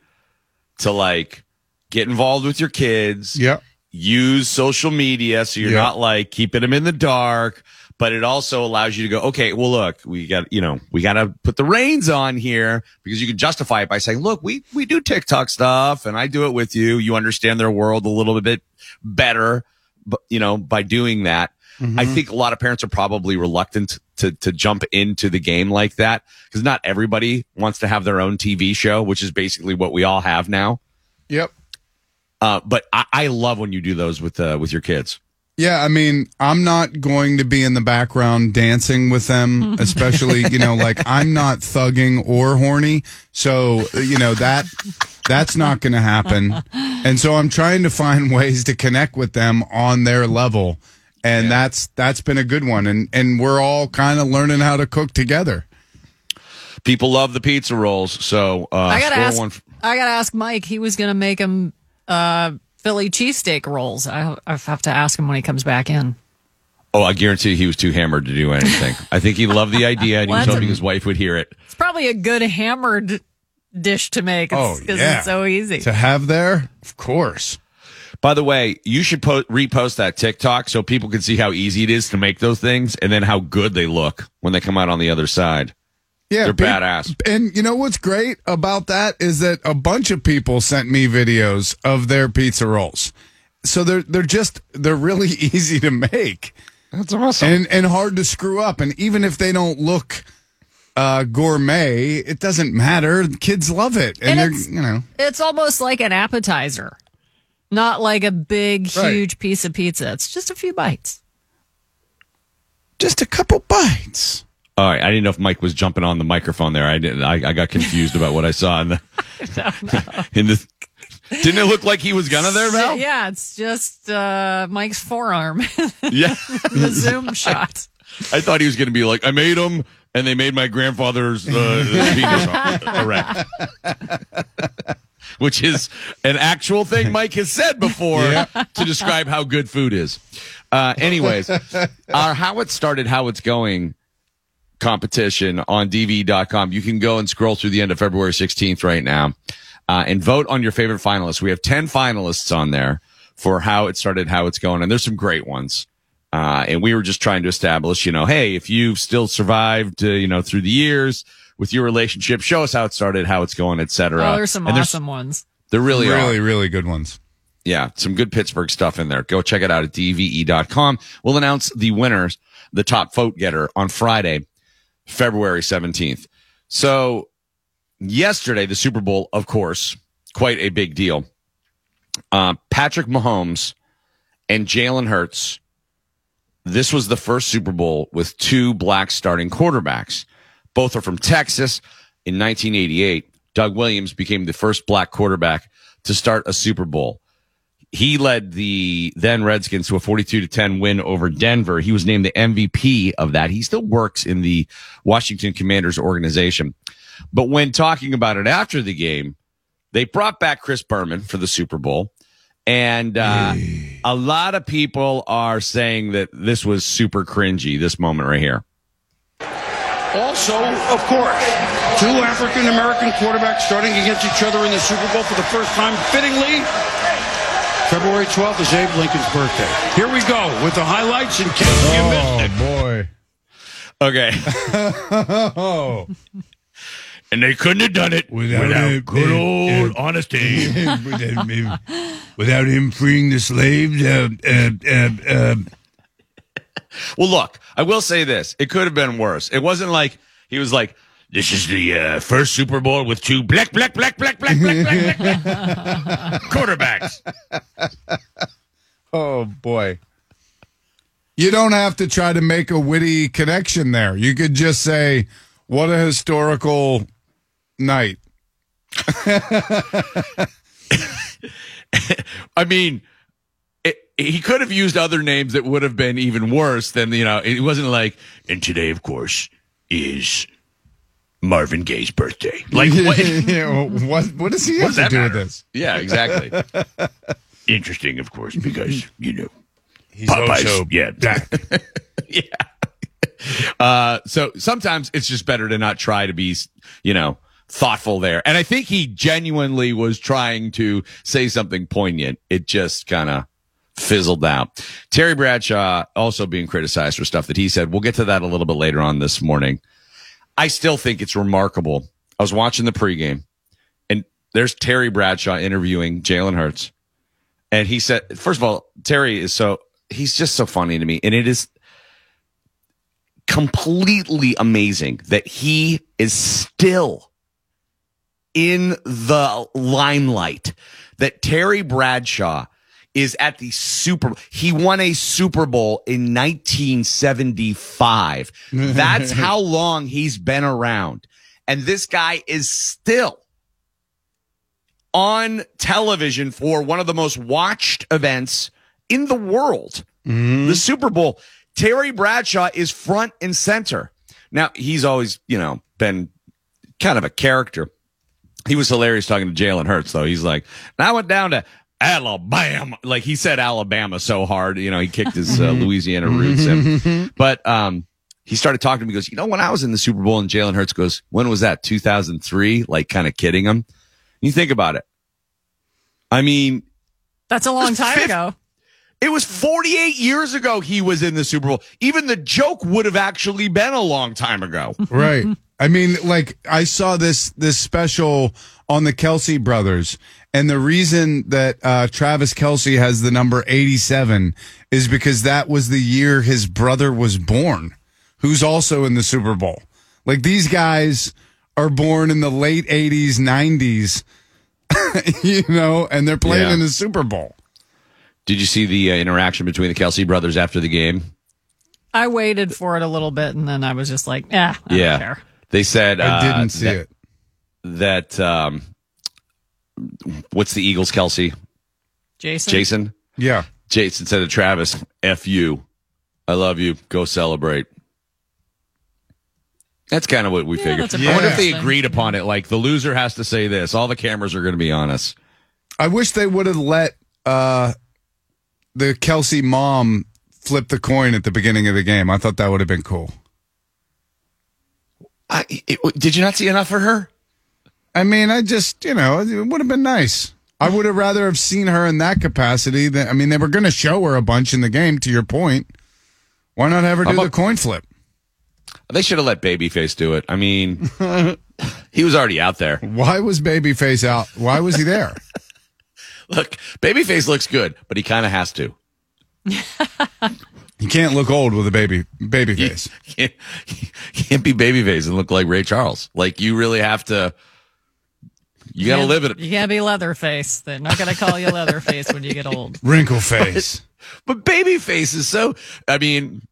to like get involved with your kids. Yep. Use social media so you're Yeah. not like keeping them in the dark, but it also allows you to go, okay, well, look, we got, you know, we got to put the reins on here because you can justify it by saying, look, we, we do TikTok stuff and I do it with you. You understand their world a little bit better, but you know, by doing that. I think a lot of parents are probably reluctant to to jump into the game like that because not everybody wants to have their own TV show, which is basically what we all have now. Yep. Uh, but I, I love when you do those with uh, with your kids. Yeah, I mean, I'm not going to be in the background dancing with them, especially, you know, like I'm not thugging or horny. So, you know, that that's not going to happen. And so I'm trying to find ways to connect with them on their level. And that's that's been a good one and and we're all kind of learning how to cook together. People love the pizza rolls, so uh, I gotta ask. one. I gotta ask Mike. He was gonna make him uh, Philly cheesesteak rolls. I, I have to ask him when he comes back in. Oh, I guarantee he was too hammered to do anything. I think he loved the idea and he was What? hoping his wife would hear it. It's probably a good hammered dish to make. It's, Oh, 'cause yeah. it's so easy. To have there, of course. By the way, you should po- repost that TikTok so people can see how easy it is to make those things and then how good they look when they come out on the other side. Yeah, They're pe- badass. And you know what's great about that is that a bunch of people sent me videos of their pizza rolls. So they're they're just they're really easy to make. That's awesome. And and hard to screw up. And even if they don't look uh, gourmet, it doesn't matter. Kids love it, and, And they're you know It's almost like an appetizer. Not like a big, Right. huge piece of pizza. It's just a few bites. Just a couple bites. All right, I didn't know if Mike was jumping on the microphone there. I didn't. I, I got confused about what I saw in the in the. Didn't it look like he was gonna there, Val? Yeah, it's just uh, Mike's forearm. Yeah. the zoom shot. I thought he was going to be like, I made him, and they made my grandfather's uh, penis erect, which is an actual thing Mike has said before to describe how good food is. Uh, anyways, our how it started, how it's going competition on DVE.com. You can go and scroll through the end of February 16th right now uh, and vote on your favorite finalists. We have 10 finalists on there for how it started, how it's going, and there's some great ones. Uh, and we were just trying to establish, you know, hey, if you've still survived, uh, you know, through the years with your relationship, show us how it started, how it's going, et cetera. Oh, there's some and awesome ones. There really, really, are. really really good ones. Yeah, some good Pittsburgh stuff in there. Go check it out at dve.com. We'll announce the winners, the top vote getter on Friday, February 17th. So yesterday, the Super Bowl, of course, quite a big deal. Uh, Patrick Mahomes and Jalen Hurts. This was the first Super Bowl with two black starting quarterbacks. Both are from Texas. In 1988, Doug Williams became the first black quarterback to start a Super Bowl. He led the then Redskins to a 42 to 10 win over Denver. He was named the MVP of that. He still works in the Washington Commanders organization. But when talking about it after the game, they brought back Chris Berman for the Super Bowl. And uh, a lot of people are saying that this was super cringy, this moment right here. Also, of course, two African American quarterbacks starting against each other in the Super Bowl for the first time, fittingly. February 12th is Abe Lincoln's birthday. Here we go with the highlights in case you missed it. Oh, boy. Okay. oh. and they couldn't have done it Without without, it, good uh, old uh, honesty. without, him, without him freeing the slaves. Uh, uh, uh, Well, look, I will say this. It could have been worse. It wasn't like he was like, this is the uh, first Super Bowl with two black, black, black, black, black, black, black, black, black quarterbacks. oh boy. You don't have to try to make a witty connection there. You could just say, "What a historical night." I mean, he could have used other names that would have been even worse than, you know, it wasn't like, and today, of course, is Marvin Gaye's birthday. Like, what? Yeah, what, what does he have does to that do with this? Yeah, exactly. Interesting, of course, because, you know, He's Popeyes, also yeah. black. Uh, so sometimes it's just better to not try to be, you know, thoughtful there. And I think he genuinely was trying to say something poignant. It just kind of fizzled out. Terry Bradshaw also being criticized for stuff that he said. We'll get to that a little bit later on this morning. I still think it's remarkable. I was watching the pregame and there's Terry Bradshaw interviewing Jalen Hurts. And he said, first of all, Terry is so, he's just so funny to me. And it is completely amazing that he is still in the limelight, that Terry Bradshaw is at the Super Bowl. He won a Super Bowl in 1975. That's how long he's been around. And this guy is still on television for one of the most watched events in the world, mm-hmm. the Super Bowl. Terry Bradshaw is front and center. Now, he's always, you know, been kind of a character. He was hilarious talking to Jalen Hurts, though. He's like, and I went down to Alabama. Like he said Alabama so hard, you know, he kicked his uh, Louisiana roots in. But um, he started talking to me. He goes, you know, when I was in the Super Bowl and Jalen Hurts goes, when was that? 2003? Like kind of kidding him. You think about it. I mean, That's a long time Fif- ago. it was 48 years ago he was in the Super Bowl. Even the joke would have actually been a long time ago. right. I mean, like I saw this this special on the Kelce brothers, and the reason that uh, Travis Kelce has the number eighty seven is because that was the year his brother was born, who's also in the Super Bowl. Like these guys are born in the late eighties, nineties. you know, and they're playing Yeah. in the Super Bowl. Did you see the uh, interaction between the Kelce brothers after the game? I waited for it a little bit and then I was just like, eh, I yeah. don't care. They said I uh, didn't see that, it. That um, what's the Eagles, Kelce? Jason? Jason. Yeah. Jason said to Travis, "F you, I love you. Go celebrate." That's kind of what we Yeah, figured. that's a I wonder if they agreed upon it. Like the loser has to say this. All the cameras are going to be on us. I wish they would have let uh, the Kelce mom flip the coin at the beginning of the game. I thought that would have been cool. I, it, did you not see enough for her? I mean, I just, you know, it would have been nice. I would have rather have seen her in that capacity. Than, I mean, they were going to show her a bunch in the game. To your point, why not have her do the coin flip? They should have let Babyface do it. I mean, he was already out there. Why was Babyface out? Why was he there? Look, Babyface looks good, but he kind of has to. You can't look old with a baby baby face. can't, can't be Babyface and look like Ray Charles. Like you really have to. You got to can't- live it. You can't be Leatherface. They're not going to call you Leatherface when you get old. Wrinkle face. But Babyface is so. I mean,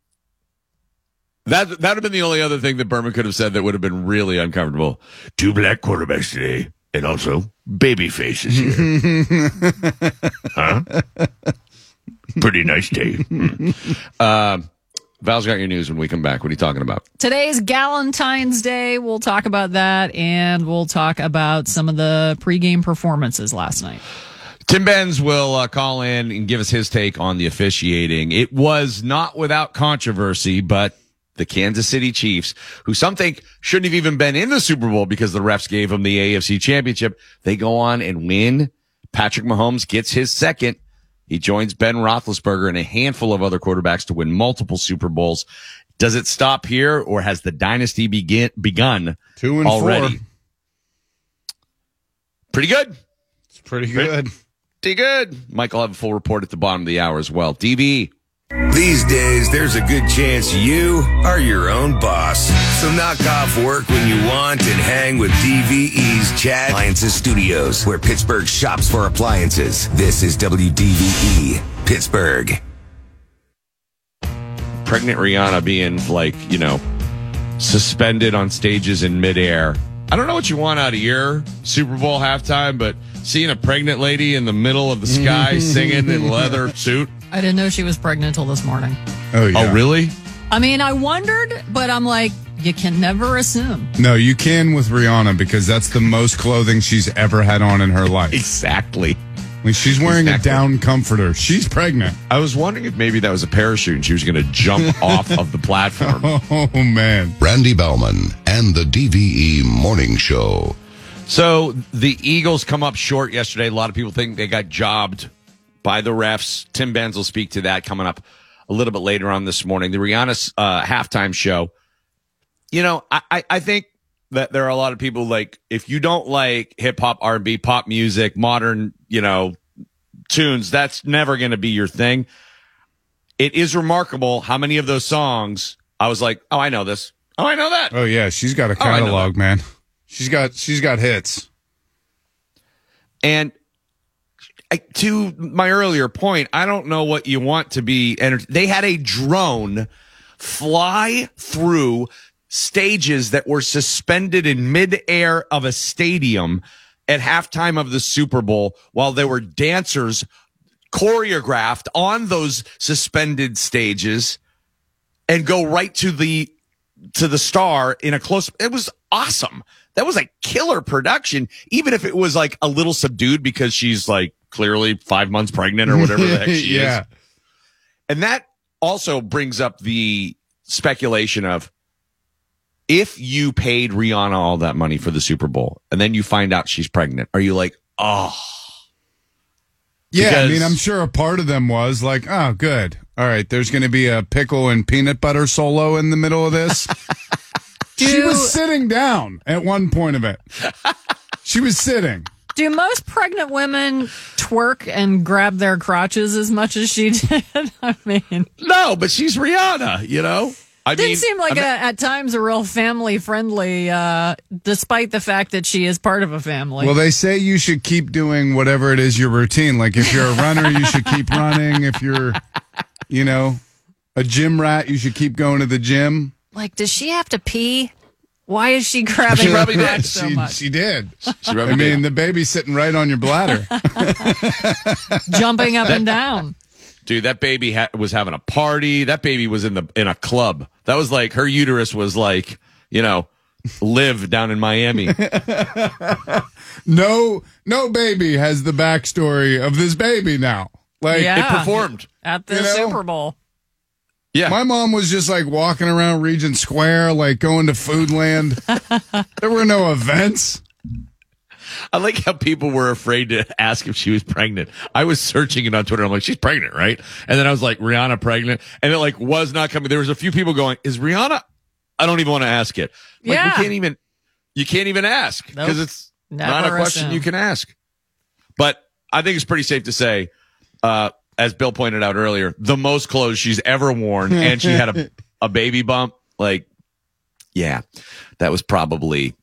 that that would have been the only other thing that Berman could have said that would have been really uncomfortable. Two black quarterbacks today, and also baby faces here. huh? Pretty nice day. Hmm. Um, Val's got your news when we come back. What are you talking about? Today's Galentine's Day. We'll talk about that and we'll talk about some of the pregame performances last night. Tim Benz will uh, call in and give us his take on the officiating. It was not without controversy, but the Kansas City Chiefs, who some think shouldn't have even been in the Super Bowl because the refs gave them the AFC championship, they go on and win. Patrick Mahomes gets his second. He joins Ben Roethlisberger and a handful of other quarterbacks to win multiple Super Bowls. Does it stop here or has the dynasty begin, begun Two and already? four. Pretty good. It's pretty good. Pretty good. Michael will have a full report at the bottom of the hour as well. DB. These days, there's a good chance you are your own boss. So knock off work when you want and hang with DVE's Chad Appliances Studios, where Pittsburgh shops for appliances. This is WDVE, Pittsburgh. pregnant Rihanna being like, you know, suspended on stages in midair. I don't know what you want out of your Super Bowl halftime, but seeing a pregnant lady in the middle of the sky singing in leather suit. I didn't know she was pregnant until this morning. Oh yeah. Oh, really? I mean, I wondered, but I'm like, you can never assume. No, you can with Rihanna because that's the most clothing she's ever had on in her life. Exactly. I mean, she's wearing Exactly. a down comforter. She's pregnant. I was wondering if maybe that was a parachute and she was going to jump off of the platform. Oh man. Randy Baumann and the DVE Morning Show. So the Eagles come up short yesterday. A lot of people think they got jobbed by the refs. Tim Benz will speak to that coming up a little bit later on this morning. The Rihanna uh, halftime show. You know, I, I, I think that there are a lot of people like if you don't like hip hop, R and B, pop music, modern, you know, tunes, that's never going to be your thing. It is remarkable how many of those songs I was like, oh, I know this. Oh, I know that. Oh yeah, she's got a Oh, catalog, man. She's got she's got hits. And I, to my earlier point, I don't know what you want to be. Enter- they had a drone fly through stages that were suspended in midair of a stadium at halftime of the Super Bowl while there were dancers choreographed on those suspended stages and go right to the to the star in a close it was awesome that was a killer production even if it was like a little subdued because she's like clearly five months pregnant or whatever the heck she yeah. is and that also brings up the speculation of if you paid rihanna all that money for the super bowl and then you find out she's pregnant are you like oh Yeah, I mean, I'm sure a part of them was like, oh, good. All right, there's going to be a pickle and peanut butter solo in the middle of this. she was sitting down at one point of it. She was sitting. Do most pregnant women twerk and grab their crotches as much as she did? I mean, no but she's rihanna you know I Didn't mean, seem like a, at times a real family friendly, uh, despite the fact that she is part of a family. Well, they say you should keep doing whatever it is your routine. Like if you're a runner, you should keep running. If you're, you know, a gym rat, you should keep going to the gym. like, does she have to pee? Why is she grabbing She probably her did. so she, much? she did. She probably I mean, the baby's sitting right on your bladder. Jumping up and down. dude, that baby ha- was having a party. That baby was in the in a club. That was like her uterus was like, you know, live down in Miami. No, no baby has the backstory of this baby now. Like, Yeah. It performed. At the You know? Super Bowl. Yeah. My mom was just like walking around Regent Square, like going to Foodland. there were no events. I like how people were afraid to ask if she was pregnant. I was searching it on Twitter. I'm like, she's pregnant, right? And then I was like, Rihanna pregnant, and it like was not coming. There was a few people going, "Is Rihanna?" I don't even want to ask it. Like, Yeah. we can't even. You can't even ask because Nope. it's not a question assume. you can ask. But I think it's pretty safe to say, uh, as Bill pointed out earlier, the most clothes she's ever worn, and she had a a baby bump. Like, yeah, that was probably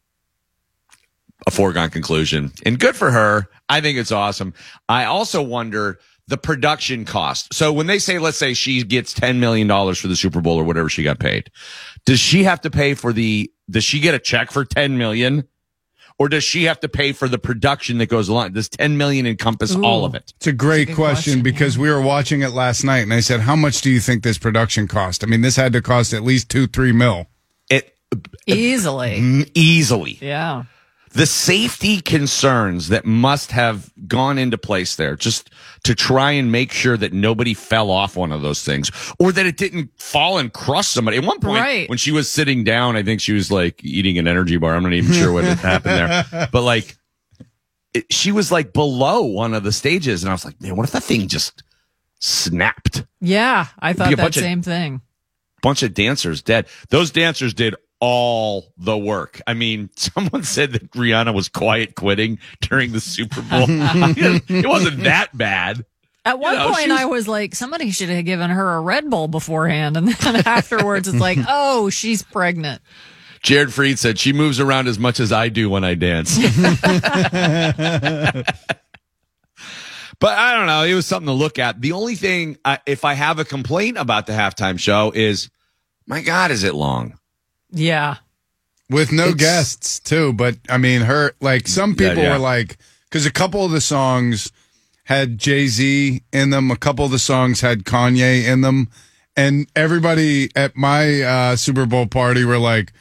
a foregone conclusion. And good for her. I think it's awesome. I also wonder the production cost. So when they say, let's say she gets $10 million for the Super Bowl or whatever she got paid, does she have to pay for the, does she get a check for 10 million? Or does she have to pay for the production that goes along? Does 10 million encompass all of it? It's a great good question, question, because we were watching it last night and I said, How much do you think this production cost? I mean, this had to cost at least two, three mil. It Easily. Mm, easily. Yeah. The safety concerns that must have gone into place there just to try and make sure that nobody fell off one of those things or that it didn't fall and crush somebody. At one point, Right. when she was sitting down, I think she was like eating an energy bar. I'm not even sure what had happened there, but like it, she was like below one of the stages. And I was like, man, what if that thing just snapped? Yeah. I thought that bunch of- same thing. bunch of dancers dead. Those dancers did all the work. I mean, someone said that Rihanna was quiet quitting during the Super Bowl. it wasn't that bad. At one know, point, was- I was like, somebody should have given her a Red Bull beforehand. And then afterwards, it's like, oh, she's pregnant. Jared Freed said she moves around as much as I do when I dance. but I don't know. It was something to look at. The only thing, uh, if I have a complaint about the halftime show, is my God, is it long? Yeah. with no It's- guests too. But I mean, her like some Yeah, people yeah. were like because a couple of the songs had Jay Z in them, a couple of the songs had Kanye in them, and everybody at my uh, Super Bowl party were like.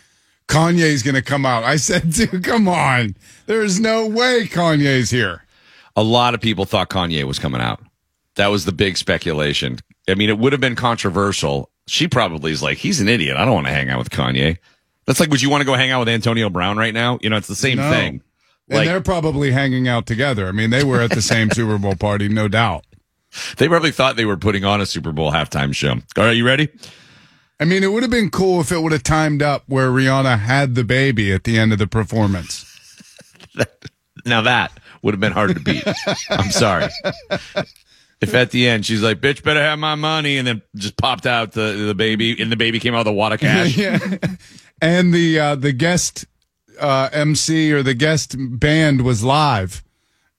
Kanye's gonna come out. I said, dude, come on. There's no way Kanye's here. a lot of people thought Kanye was coming out. That was the big speculation. I mean, it would have been controversial. She probably is like, he's an idiot. I don't want to hang out with Kanye. That's like, would you want to go hang out with Antonio Brown right now? You know, it's the same No. thing. And Like- they're probably hanging out together. I mean, they were at the same Super Bowl party, no doubt. They probably thought they were putting on a Super Bowl halftime show. All right, you ready? I mean, it would have been cool if it would have timed up where Rihanna had the baby at the end of the performance. Now that would have been hard to beat. I'm sorry. If at the end she's like, bitch, better have my money, and then just popped out the, the baby, and the baby came out with a wad of cash. yeah. And the uh, the guest uh, MC or the guest band was live,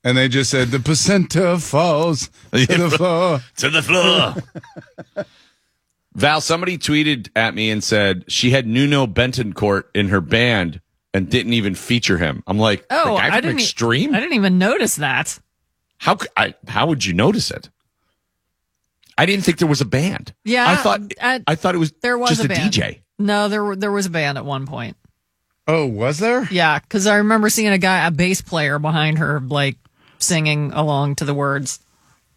and they just said the placenta falls to the floor. to the floor. Val, somebody tweeted at me and said she had Nuno Bettencourt in her band and didn't even feature him. I'm like, Oh, the guy I didn't. e- Extreme? I didn't even notice that. How c- I, how would you notice it? I didn't think there was a band. Yeah, I thought at- I thought it was There was just a a, band. DJ. No, there there was a band at one point. Oh, was there? Yeah, because I remember seeing a guy, a bass player behind her, like singing along to the words.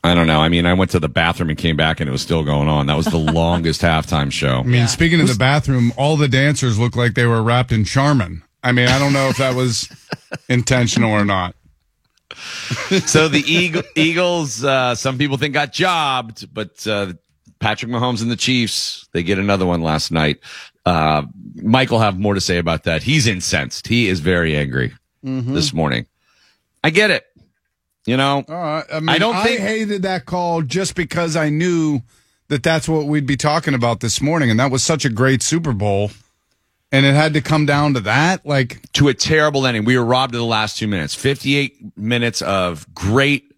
I don't know. I mean, I went to the bathroom and came back and it was still going on. That was the longest halftime show. I mean, speaking of the bathroom, all the dancers looked like they were wrapped in Charmin. I mean, I don't know if that was intentional or not. so the Eagle, Eagles, uh, some people think got jobbed, but uh, Patrick Mahomes and the Chiefs, they get another one last night. Uh, Mike will have more to say about that. He's incensed. He is very angry this morning. I get it. You know, Uh, I, mean, I I don't think- hated that call just because I knew that that's what we'd be talking about this morning, and that was such a great Super Bowl, and it had to come down to that. Like to a terrible ending. We were robbed of the last two minutes. 58 minutes of great,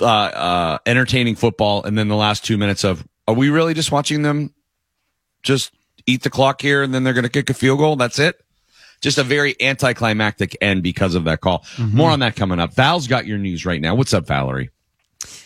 uh, uh, entertaining football. And then the last two minutes of, are we really just watching them just eat the clock here and then they're going to kick a field goal? That's it. Just a very anticlimactic end because of that call. More on that coming up. Val's got your news right now. What's up, Valerie?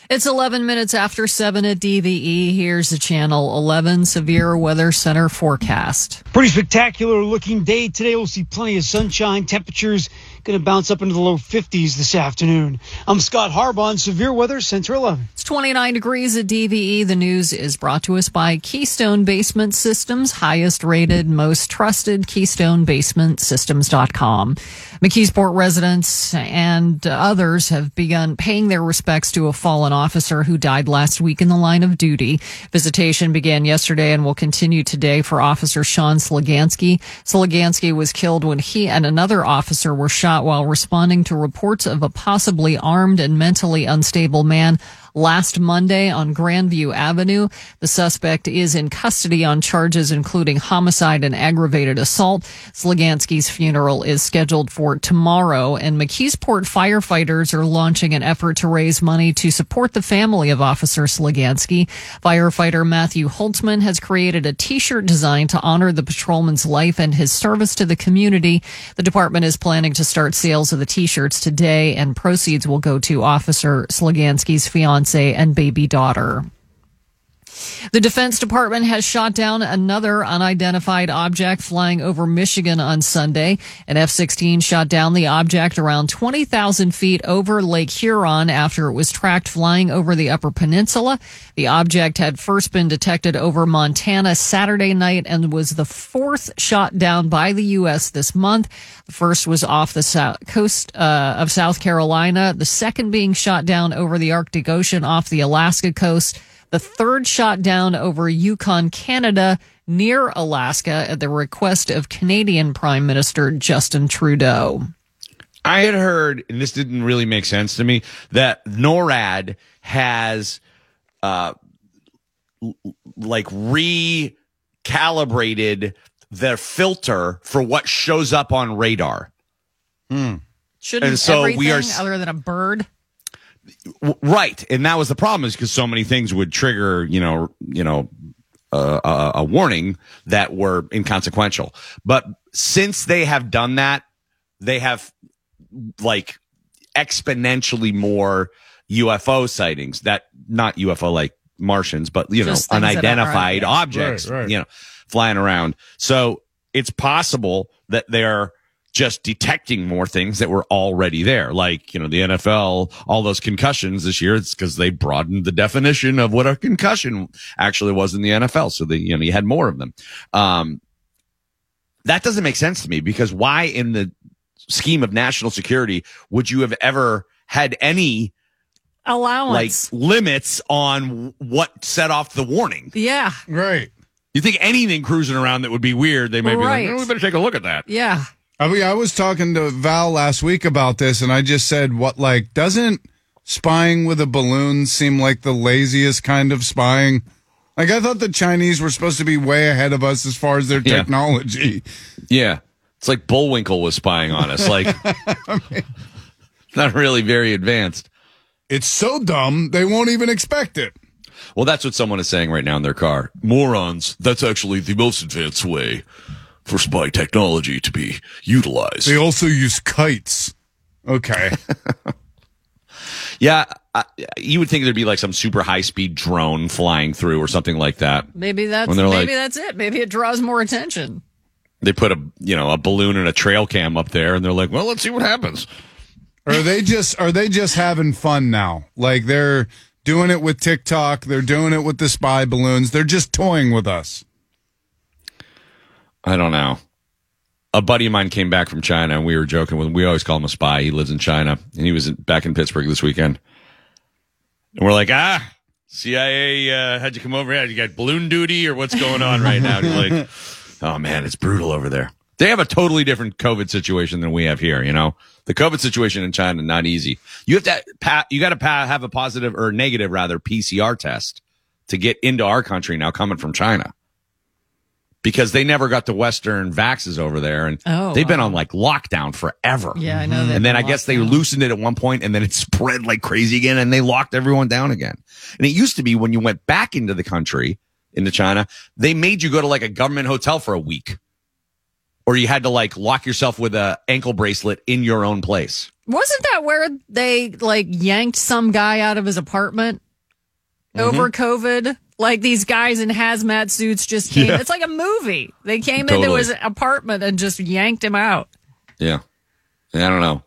It's 11 minutes after 7 at DVE. Here's the Channel 11 Severe Weather Center forecast. Pretty spectacular looking day today. We'll see plenty of sunshine. Temperatures going to bounce up into the low 50s this afternoon. I'm Scott Harbaugh, Severe Weather Center 11. It's 29 degrees at DVE. The news is brought to us by Keystone Basement Systems, highest rated, most trusted KeystoneBasementSystems.com. McKeesport residents and others have begun paying their respects to a fallen officer who died last week in the line of duty. Visitation began yesterday and will continue today for Officer Sean Sluganski. Sluganski was killed when he and another officer were shot while responding to reports of a possibly armed and mentally unstable man last Monday on Grandview Avenue. The suspect is in custody on charges including homicide and aggravated assault. Sluganski's funeral is scheduled for tomorrow, and McKeesport firefighters are launching an effort to raise money to support the family of Officer Sluganski. Firefighter Matthew Holtzman has created a t-shirt design to honor the patrolman's life and his service to the community. The department is planning to start sales of the t-shirts today, and proceeds will go to Officer Sluganski's fiance and baby daughter. The Defense Department has shot down another unidentified object flying over Michigan on Sunday. An F-16 shot down the object around 20,000 feet over Lake Huron after it was tracked flying over the Upper Peninsula. The object had first been detected over Montana Saturday night and was the fourth shot down by the U.S. this month. The first was off the south coast uh, of South Carolina. The second being shot down over the Arctic Ocean off the Alaska coast the third shot down over Yukon, Canada, near Alaska at the request of Canadian Prime Minister Justin Trudeau. I had heard, and this didn't really make sense to me, that NORAD has, uh, l- like recalibrated their filter for what shows up on radar. Hmm. Shouldn't And so everything we are other than a bird? W- Right, and that was the problem is because so many things would trigger, you know, you know, uh, a, a warning that were inconsequential. But since they have done that, they have like exponentially more UFO sightings. That not UFO like Martians, but you Just know, things that are- unidentified objects, Right, right. you know, flying around. So it's possible that they're just detecting more things that were already there. Like, you know, the NFL, all those concussions this year, it's because they broadened the definition of what a concussion actually was in the NFL. So they, you know, you had more of them. Um, that doesn't make sense to me because why in the scheme of national security would you have ever had any allowance like limits on what set off the warning? yeah. right. You think anything cruising around that would be weird, they may be like, oh, we better take a look at that. Yeah. I mean, I was talking to Val last week about this, and I just said, "What like doesn't spying with a balloon seem like the laziest kind of spying?" Like I thought the Chinese were supposed to be way ahead of us as far as their Yeah. technology. Yeah. It's like Bullwinkle was spying on us. Like, not really very advanced. It's so dumb they won't even expect it. Well, that's what someone is saying right now in their car. Morons. That's actually the most advanced way for spy technology to be utilized. They also use kites. Okay. Yeah. I, you would think there'd be like some super high speed drone flying through or something like that. Maybe that's When they're maybe like- that's it. Maybe it draws more attention. They put a, you know, a balloon and a trail cam up there and they're like, well, let's see what happens. are they just are they just having fun now? Like they're doing it with TikTok, they're doing it with the spy balloons. They're just toying with us. I don't know. A buddy of mine came back from China, and we were joking with him. We always call him a spy. He lives in China, and he was back in Pittsburgh this weekend. And we're like, ah, CIA uh, had you come over here. You got balloon duty, or what's going on right now? Like, oh man, it's brutal over there. They have a totally different COVID situation than we have here. You know, the COVID situation in China not easy. You have to pa- you got to pa- have a positive or negative rather PCR test to get into our country now coming from China because they never got the Western vaxes over there, and Oh, they've been wow. on like lockdown forever. Yeah, I know that. And then I guess they loosened it at one point and then it spread like crazy again and they locked everyone down again. And it used to be when you went back into the country, into China, they made you go to like a government hotel for a week. Or you had to like lock yourself with a ankle bracelet in your own place. Wasn't that where they like yanked some guy out of his apartment mm-hmm. over COVID? Like these guys in hazmat suits just came. Yeah. It's like a movie. They came into his apartment and just yanked him out. Yeah. I don't know.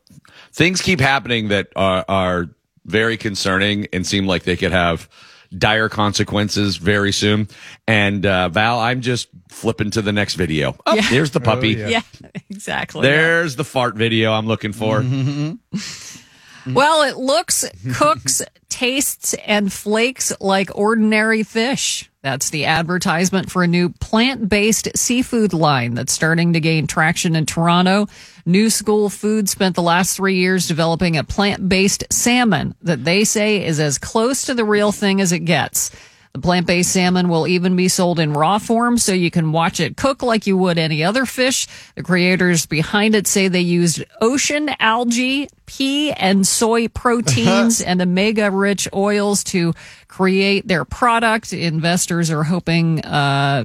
Things keep happening that are, are very concerning and seem like they could have dire consequences very soon. And uh, Val, I'm just flipping to the next video. Oh, Yeah. there's the puppy. Yeah, exactly. There's the fart video I'm looking for. Mm-hmm. Well, it looks, cooks, tastes, and flakes like ordinary fish. That's the advertisement for a new plant based seafood line that's starting to gain traction in Toronto. New School Food spent the last three years developing a plant based salmon that they say is as close to the real thing as it gets. The plant based salmon will even be sold in raw form so you can watch it cook like you would any other fish. The creators behind it say they used ocean algae, pea and soy proteins and omega rich oils to create their product. Investors are hoping, uh,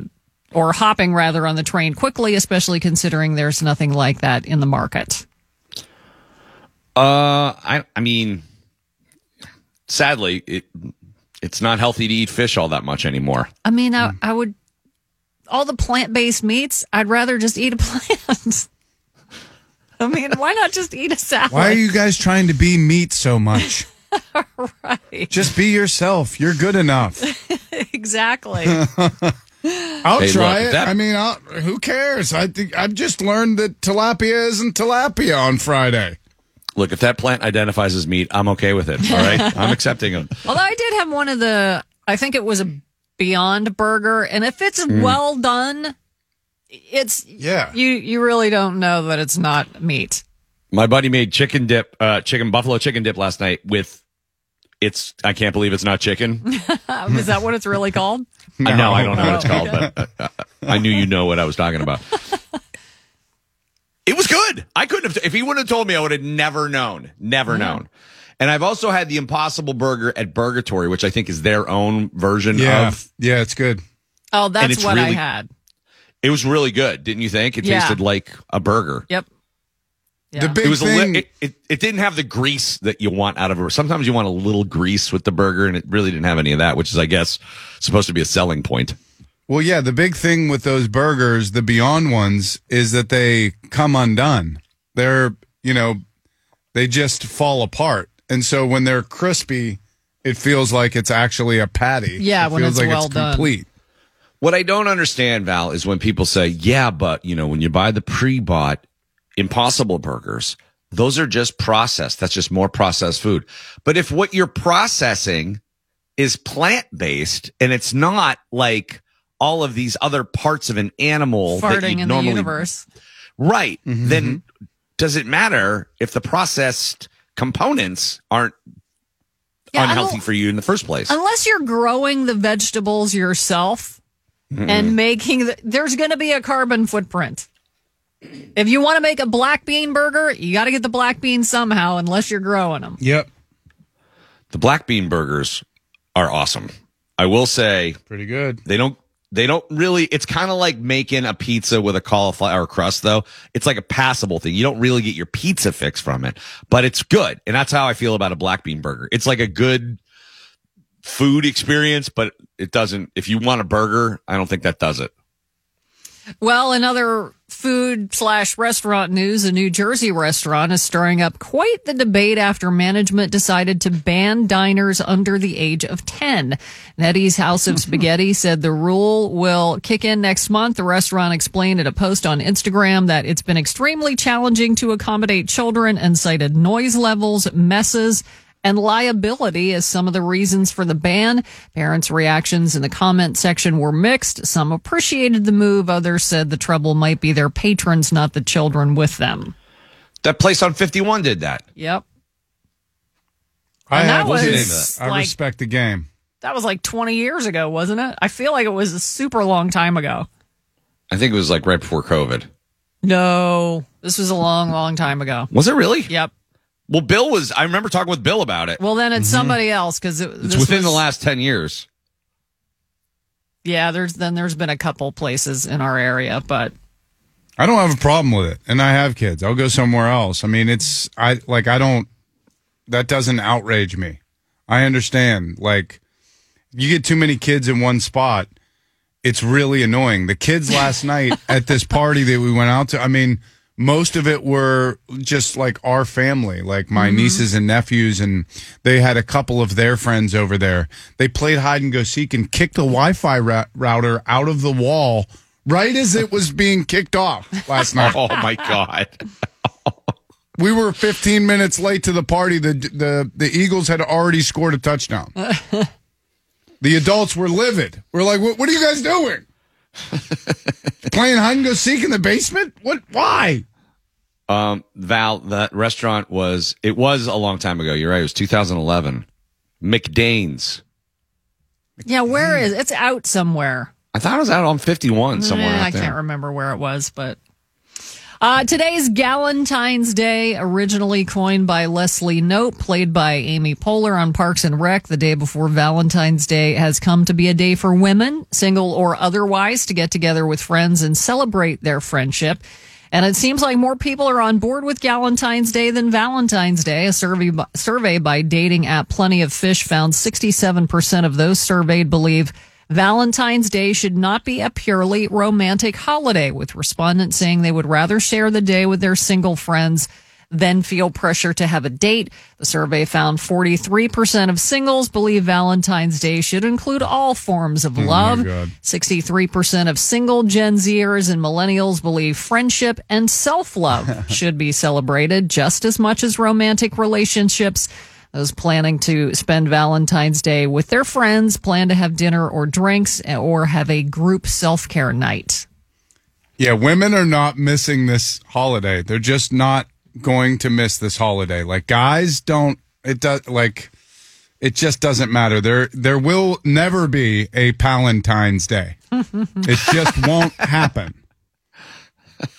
or hopping rather on the train quickly, especially considering there's nothing like that in the market. Uh, I, I mean, sadly, it, it's not healthy to eat fish all that much anymore. I mean, I, I would, all the plant based meats, I'd rather just eat a plant. I mean, why not just eat a salad? Why are you guys trying to be meat so much? right. Just be yourself. You're good enough. exactly. I'll Hey, try look, it. that- I mean, I'll, who cares? I think I've just learned that tilapia isn't tilapia on Friday. Look, if that plant identifies as meat, I'm okay with it. All right. I'm accepting it. Although I did have one of the, I think it was a Beyond Burger, and if it's well done, it's Yeah. you you really don't know that it's not meat. My buddy made chicken dip, uh, chicken buffalo chicken dip last night with it's, I can't believe it's not chicken. Is that what it's really called? I know, I don't know what it's called, but uh, I knew you know what I was talking about. It was good. I couldn't have, if he wouldn't have told me, I would have never known, never known. And I've also had the Impossible Burger at Burgatory, which I think is their own version Yeah. of. Yeah, it's good. Oh, that's it's what I had. It was really good, didn't you think? It Yeah. tasted like a burger. Yep. The big It was a thing. li- it, it, it didn't have the grease that you want out of it. Sometimes you want a little grease with the burger, and it really didn't have any of that, which is, I guess, supposed to be a selling point. Well, yeah, the big thing with those burgers, the Beyond ones, is that they come undone. They're, you know, they just fall apart. And so when they're crispy, it feels like it's actually a patty. Yeah, it when feels it's like well it's done. What I don't understand, Val, is when people say, yeah, but, you know, when you buy the pre bought Impossible burgers, those are just processed. That's just more processed food. But if what you're processing is plant based and it's not like all of these other parts of an animal that Farting you'd in normally the universe. Right. Mm-hmm, then mm-hmm. does it matter if the processed components aren't Yeah, unhealthy for you in the first place? Unless you're growing the vegetables yourself and making the, there's going to be a carbon footprint. If you want to make a black bean burger, you got to get the black beans somehow unless you're growing them. Yep. the black bean burgers are awesome. I will say Pretty good. they don't they don't really it's kind of like making a pizza with a cauliflower crust though. It's like a passable thing. You don't really get your pizza fix from it, but it's good. And that's how I feel about a black bean burger. It's like a good food experience, but it doesn't if you want a burger, I don't think that does it. Well, another food slash restaurant news, a New Jersey restaurant is stirring up quite the debate after management decided to ban diners under the age of 10. Nettie's House of Spaghetti said the rule will kick in next month. The restaurant explained in a post on Instagram that it's been extremely challenging to accommodate children and cited noise levels, messes, and liability as some of the reasons for the ban. Parents' reactions in the comment section were mixed. Some appreciated the move. Others said the trouble might be their patrons, not the children with them. That place on 51 did that. Yep. I And that have was kids. I like- respect the game. That was like 20 years ago, wasn't it? I feel like it was a super long time ago. I think it was like right before COVID. No, this was a long, long time ago. Was it really? Yep. Well, Bill was. I remember talking with Bill about it. Well, then it's somebody else because it, Mm-hmm. It's within was- the last ten years. Yeah, there's then there's been a couple places in our area, but I don't have a problem with it, and I have kids. I'll go somewhere else. I mean, it's I like I don't. That doesn't outrage me. I understand. Like, you get too many kids in one spot, it's really annoying. The kids last night at this party that we went out to. I mean, most of it were just like our family, like my mm-hmm. nieces and nephews, and they had a couple of their friends over there. They played hide and go seek and kicked the Wi-Fi ra- router out of the wall right as it was being kicked off last night. Oh my god! We were 15 minutes late to the party. The the the Eagles had already scored a touchdown. the adults were livid. We're like, what, what are you guys doing? Playing hide and go seek in the basement? What? Why? Um, Val, that restaurant was. It was a long time ago. You're right. It was 2011. McDane's. yeah, where is it's out somewhere? I thought it was out on 51 somewhere. Eh, I there. can't remember where it was, but uh, today's Galentine's Day, originally coined by Leslie Knope, played by Amy Poehler on Parks and Rec. The day before Valentine's Day has come to be a day for women, single or otherwise, to get together with friends and celebrate their friendship. And it seems like more people are on board with Galentine's Day than Valentine's Day. A survey survey by dating app Plenty of Fish found 67% of those surveyed believe Valentine's Day should not be a purely romantic holiday, with respondents saying they would rather share the day with their single friends than feel pressure to have a date. The survey found 43% of singles believe Valentine's Day should include all forms of oh love. God. 63% of single Gen Zers and millennials believe friendship and self love should be celebrated just as much as romantic relationships. Those planning to spend Valentine's Day with their friends plan to have dinner or drinks eh, or have a group self care night. Yeah, women are not missing this holiday. They're just not going to miss this holiday. Like guys don't it does like it just doesn't matter. There there will never be a Palentine's Day. it just won't happen.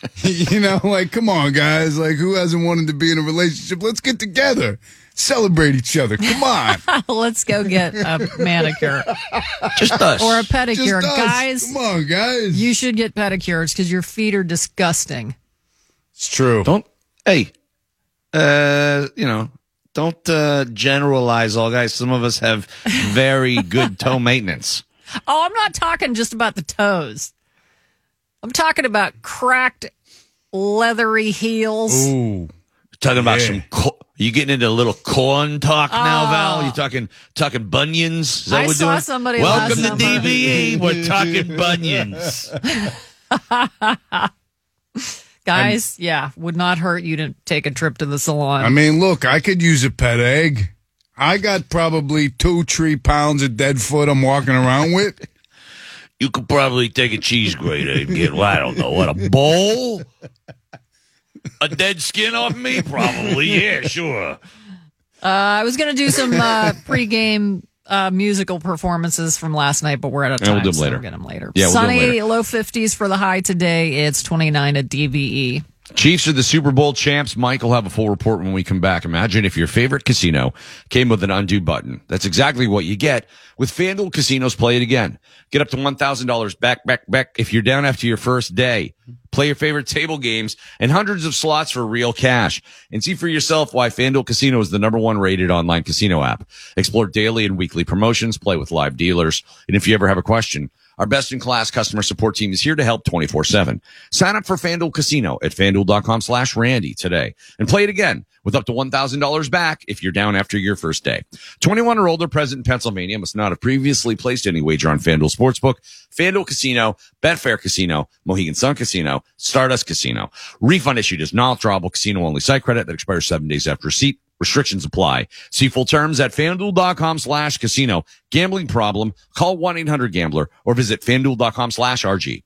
you know, like come on guys, like who hasn't wanted to be in a relationship? Let's get together. Celebrate each other. Come on. Let's go get a manicure Just us. or a pedicure. Just us. Guys, Come on, guys. you should get pedicures because your feet are disgusting. it's true. Don't. Hey, uh, you know, don't uh, generalize all guys. Some of us have very good toe maintenance. Oh, I'm not talking just about the toes. I'm talking about cracked leathery heels. Ooh. Talking about Yeah. some. Co- you getting into a little corn talk now, Oh. Val? You talking talking bunions? Is that I what saw doing? somebody Welcome last to summer. DVE. We're talking bunions. Guys, yeah, would not hurt you to take a trip to the salon. I mean, look, I could use a pet egg. I got probably two, three pounds of dead foot I'm walking around with. You could probably take a cheese grater and get, well, I don't know, what, a bowl? A dead skin off me? Probably. Yeah, sure. Uh, I was going to do some uh, pregame uh, musical performances from last night, but we're out of Yeah, time. we'll do 'em so later. We'll get them later. Yeah, we'll do 'em Sunny, later. low 50s for the high today. It's 29 at E. DVE. Chiefs are the Super Bowl champs. Mike will have a full report when we come back. Imagine if your favorite casino came with an undo button. That's exactly what you get with FanDuel Casinos Play It Again. Get up to $1,000 back, back, back if you're down after your first day. Play your favorite table games and hundreds of slots for real cash. And see for yourself why FanDuel Casino is the number one rated online casino app. Explore daily and weekly promotions, play with live dealers. And if you ever have a question, our best in class customer support team is here to help 24 7. Sign up for FanDuel Casino at fanduel.com slash Randy today and play it again with up to $1,000 back if you're down after your first day. 21 or older present in Pennsylvania must not have previously placed any wager on FanDuel Sportsbook, FanDuel Casino, Betfair Casino, Mohegan Sun Casino, Stardust Casino. Refund issued is non-withdrawable casino only site credit that expires seven days after receipt. Restrictions apply. See full terms at fanduel.com slash casino. Gambling problem? Call 1-800-GAMBLER or visit fanduel.com slash RG.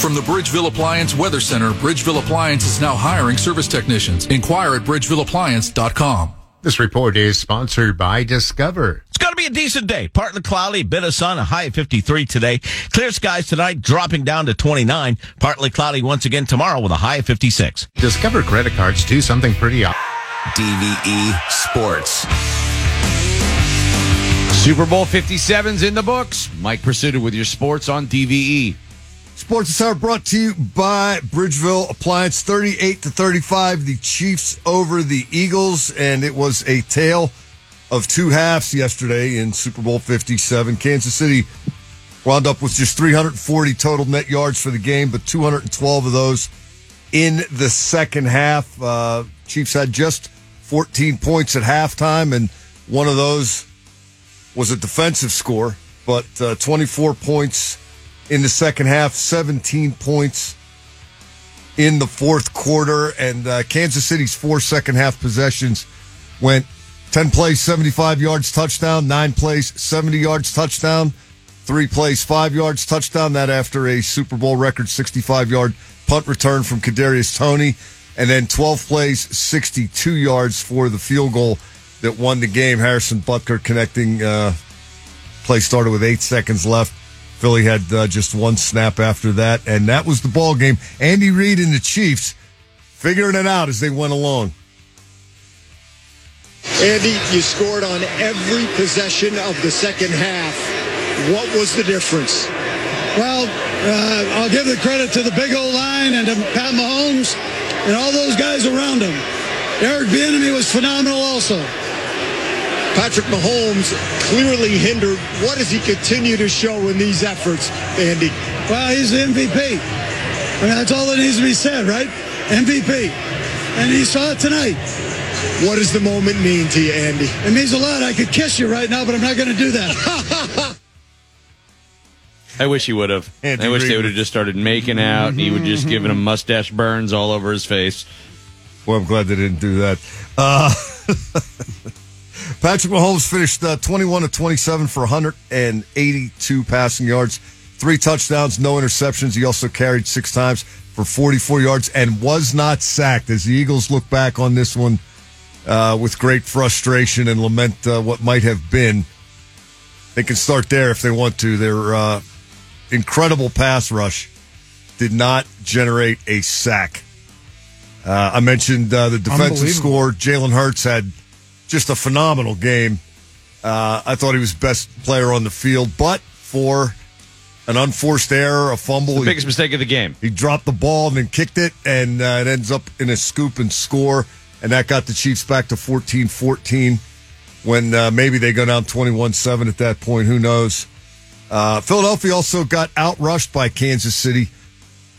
From the Bridgeville Appliance Weather Center, Bridgeville Appliance is now hiring service technicians. Inquire at bridgevilleappliance.com. This report is sponsored by Discover. It's going to be a decent day. Partly cloudy, bit of sun, a high of 53 today. Clear skies tonight, dropping down to 29. Partly cloudy once again tomorrow with a high of 56. Discover credit cards do something pretty odd. DVE Sports. Super Bowl 57's in the books. Mike Prisuta with your sports on DVE. Sports is Hour brought to you by Bridgeville Appliance, 38 to 35. The Chiefs over the Eagles, and it was a tale of two halves yesterday in Super Bowl 57. Kansas City wound up with just 340 total net yards for the game, but 212 of those in the second half. Uh, Chiefs had just 14 points at halftime, and one of those was a defensive score, but uh, 24 points in the second half, 17 points in the fourth quarter, and uh, Kansas City's four second half possessions went 10 plays, 75 yards touchdown, nine plays, 70 yards touchdown, three plays, five yards touchdown. That after a Super Bowl record 65 yard punt return from Kadarius Toney, and then 12 plays, 62 yards for the field goal that won the game. Harrison Butker connecting. Uh, play started with eight seconds left. Philly had uh, just one snap after that, and that was the ball game. Andy Reid and the Chiefs figuring it out as they went along. Andy, you scored on every possession of the second half. What was the difference? Well, uh, I'll give the credit to the big old line and to Pat Mahomes and all those guys around him. Eric Bieniemy was phenomenal also. Patrick Mahomes clearly hindered. What does he continue to show in these efforts, Andy? Well, he's the MVP. I mean, that's all that needs to be said, right? MVP. And he saw it tonight. What does the moment mean to you, Andy? It means a lot. I could kiss you right now, but I'm not going to do that. I wish he would have. I wish they would have just started making out and he would just giving him mustache burns all over his face. Well, I'm glad they didn't do that. Uh, Patrick Mahomes finished uh, 21 to 27 for 182 passing yards, three touchdowns, no interceptions. He also carried six times for 44 yards and was not sacked. As the Eagles look back on this one uh, with great frustration and lament uh, what might have been, they can start there if they want to. Their uh, incredible pass rush did not generate a sack. Uh, I mentioned uh, the defensive score. Jalen Hurts had just a phenomenal game. Uh, I thought he was best player on the field, but for an unforced error, a fumble, The he- biggest mistake of the game. he dropped the ball and then kicked it, and uh, it ends up in a scoop and score. And that got the Chiefs back to 14 14 when uh, maybe they go down 21 7 at that point. Who knows? Uh, Philadelphia also got outrushed by Kansas City.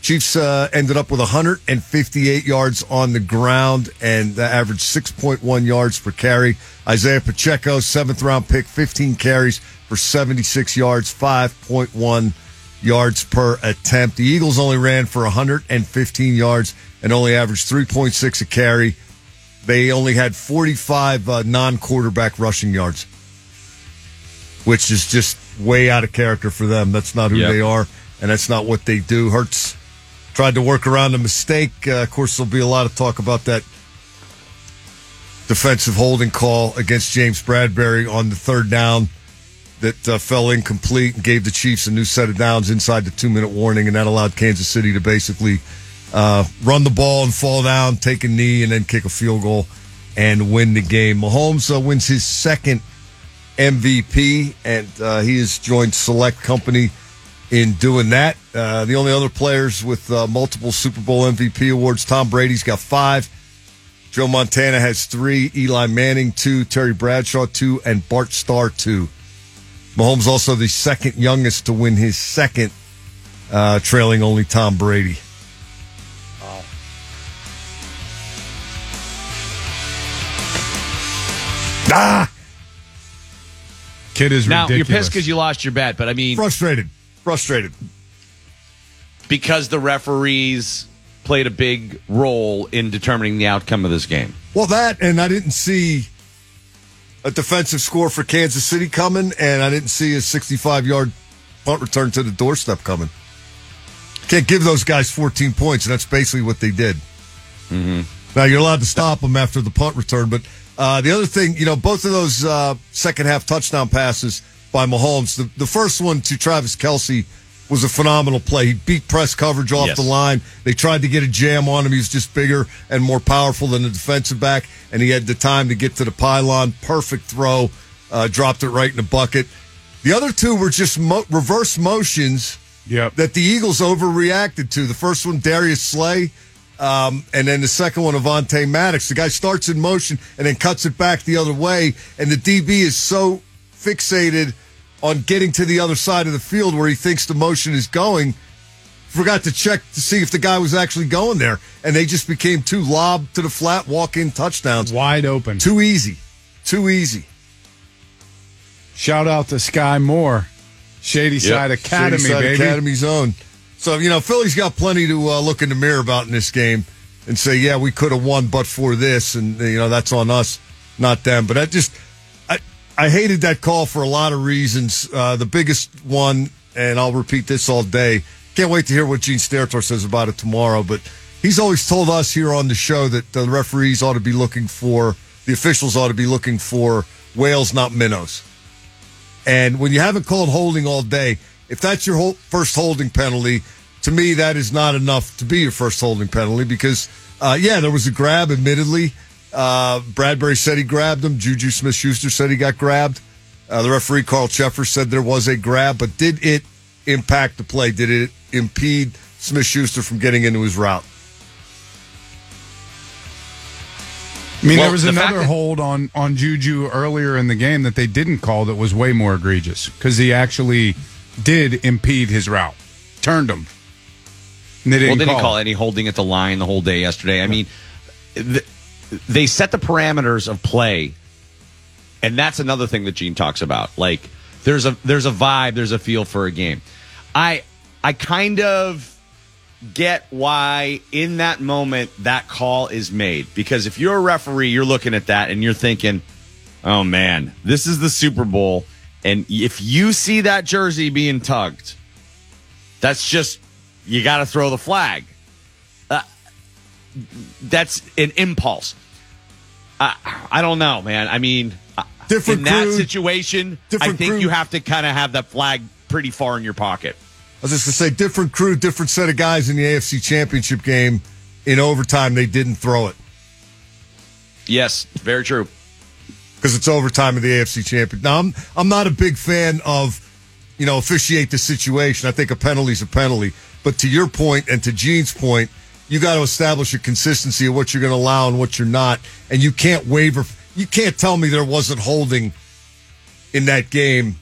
Chiefs uh, ended up with 158 yards on the ground and uh, averaged 6.1 yards per carry. Isaiah Pacheco, seventh round pick, 15 carries for 76 yards, 5.1 yards per attempt. The Eagles only ran for 115 yards and only averaged 3.6 a carry. They only had 45 uh, non quarterback rushing yards, which is just way out of character for them. That's not who Yep. they are, and that's not what they do. Hurts tried to work around a mistake. Uh, of course, there'll be a lot of talk about that defensive holding call against James Bradberry on the third down that uh, fell incomplete and gave the Chiefs a new set of downs inside the two minute warning, and that allowed Kansas City to basically uh, run the ball and fall down, take a knee, and then kick a field goal and win the game. Mahomes uh, wins his second MVP, and uh, he has joined select company in doing that. Uh, the only other players with uh, multiple Super Bowl MVP awards, Tom Brady's got five. Joe Montana has three. Eli Manning two. Terry Bradshaw two, and Bart Starr two. Mahomes also the second youngest to win his second, uh, trailing only Tom Brady. Ah, Kid is now ridiculous. you're pissed because you lost your bet, but I mean, frustrated, frustrated. because the referees played a big role in determining the outcome of this game. Well, that and I didn't see a defensive score for Kansas City coming, and I didn't see a 65 yard punt return to the doorstep coming. Can't give those guys 14 points, and that's basically what they did. Mm-hmm. Now you're allowed to stop them after the punt return, but uh, the other thing, you know, both of those uh, second half touchdown passes by Mahomes. The, the first one to Travis Kelce was a phenomenal play. He beat press coverage off Yes. the line. They tried to get a jam on him. He was just bigger and more powerful than the defensive back, and he had the time to get to the pylon. Perfect throw, uh, dropped it right in the bucket. The other two were just mo- reverse motions Yep. that the Eagles overreacted to. The first one, Darius Slay, um, and then the second one, Avonte Maddox. The guy starts in motion and then cuts it back the other way, and the DB is so fixated on getting to the other side of the field where he thinks the motion is going. Forgot to check to see if the guy was actually going there, and they just became two lob to the flat, walk in touchdowns. Wide open. Too easy. Too easy. Shout out to Skyy Moore, Shady Side Academy, Shady Side baby. Academy zone. So you know, Philly's got plenty to uh, look in the mirror about in this game and say, yeah, we could have won, but for this, and you know, that's on us, not them. But I just, I, I hated that call for a lot of reasons. Uh, the biggest one, and I'll repeat this all day. Can't wait to hear what Gene Steratore says about it tomorrow. But he's always told us here on the show that the referees ought to be looking for, the officials ought to be looking for whales, not minnows. And when you haven't called holding all day, if that's your whole first holding penalty, to me that is not enough to be your first holding penalty because, uh, yeah, there was a grab. Admittedly, uh, Bradberry said he grabbed him. Juju Smith-Schuster said he got grabbed. Uh, the referee Carl Cheffers said there was a grab, but did it impact the play? Did it impede Smith-Schuster from getting into his route? I mean, Well, there was the another that- hold on on Juju earlier in the game that they didn't call that was way more egregious because he actually did impede his route, turned him. And they didn't well, they didn't call, call any holding at the line the whole day yesterday. I mean, th- they set the parameters of play, and that's another thing that Gene talks about. Like, there's a there's a vibe, there's a feel for a game. I I kind of get why in that moment that call is made because if you're a referee, you're looking at that and you're thinking, "Oh man, this is the Super Bowl." And if you see that jersey being tugged, that's just you got to throw the flag. Uh, that's an impulse. Uh, I don't know, man. I mean, uh, Different in that crew, situation, I think crew. you have to kind of have that flag pretty far in your pocket. I was just going to say, different crew, different set of guys in the AFC Championship game. In overtime, they didn't throw it Yes, very true. Because it's overtime of the AFC Championship. Now, I'm I'm not a big fan of you know officiate the situation. I think a penalty's a penalty. But to your point and to Gene's point, you got to establish a consistency of what you're going to allow and what you're not, and you can't waver. You can't tell me there wasn't holding in that game,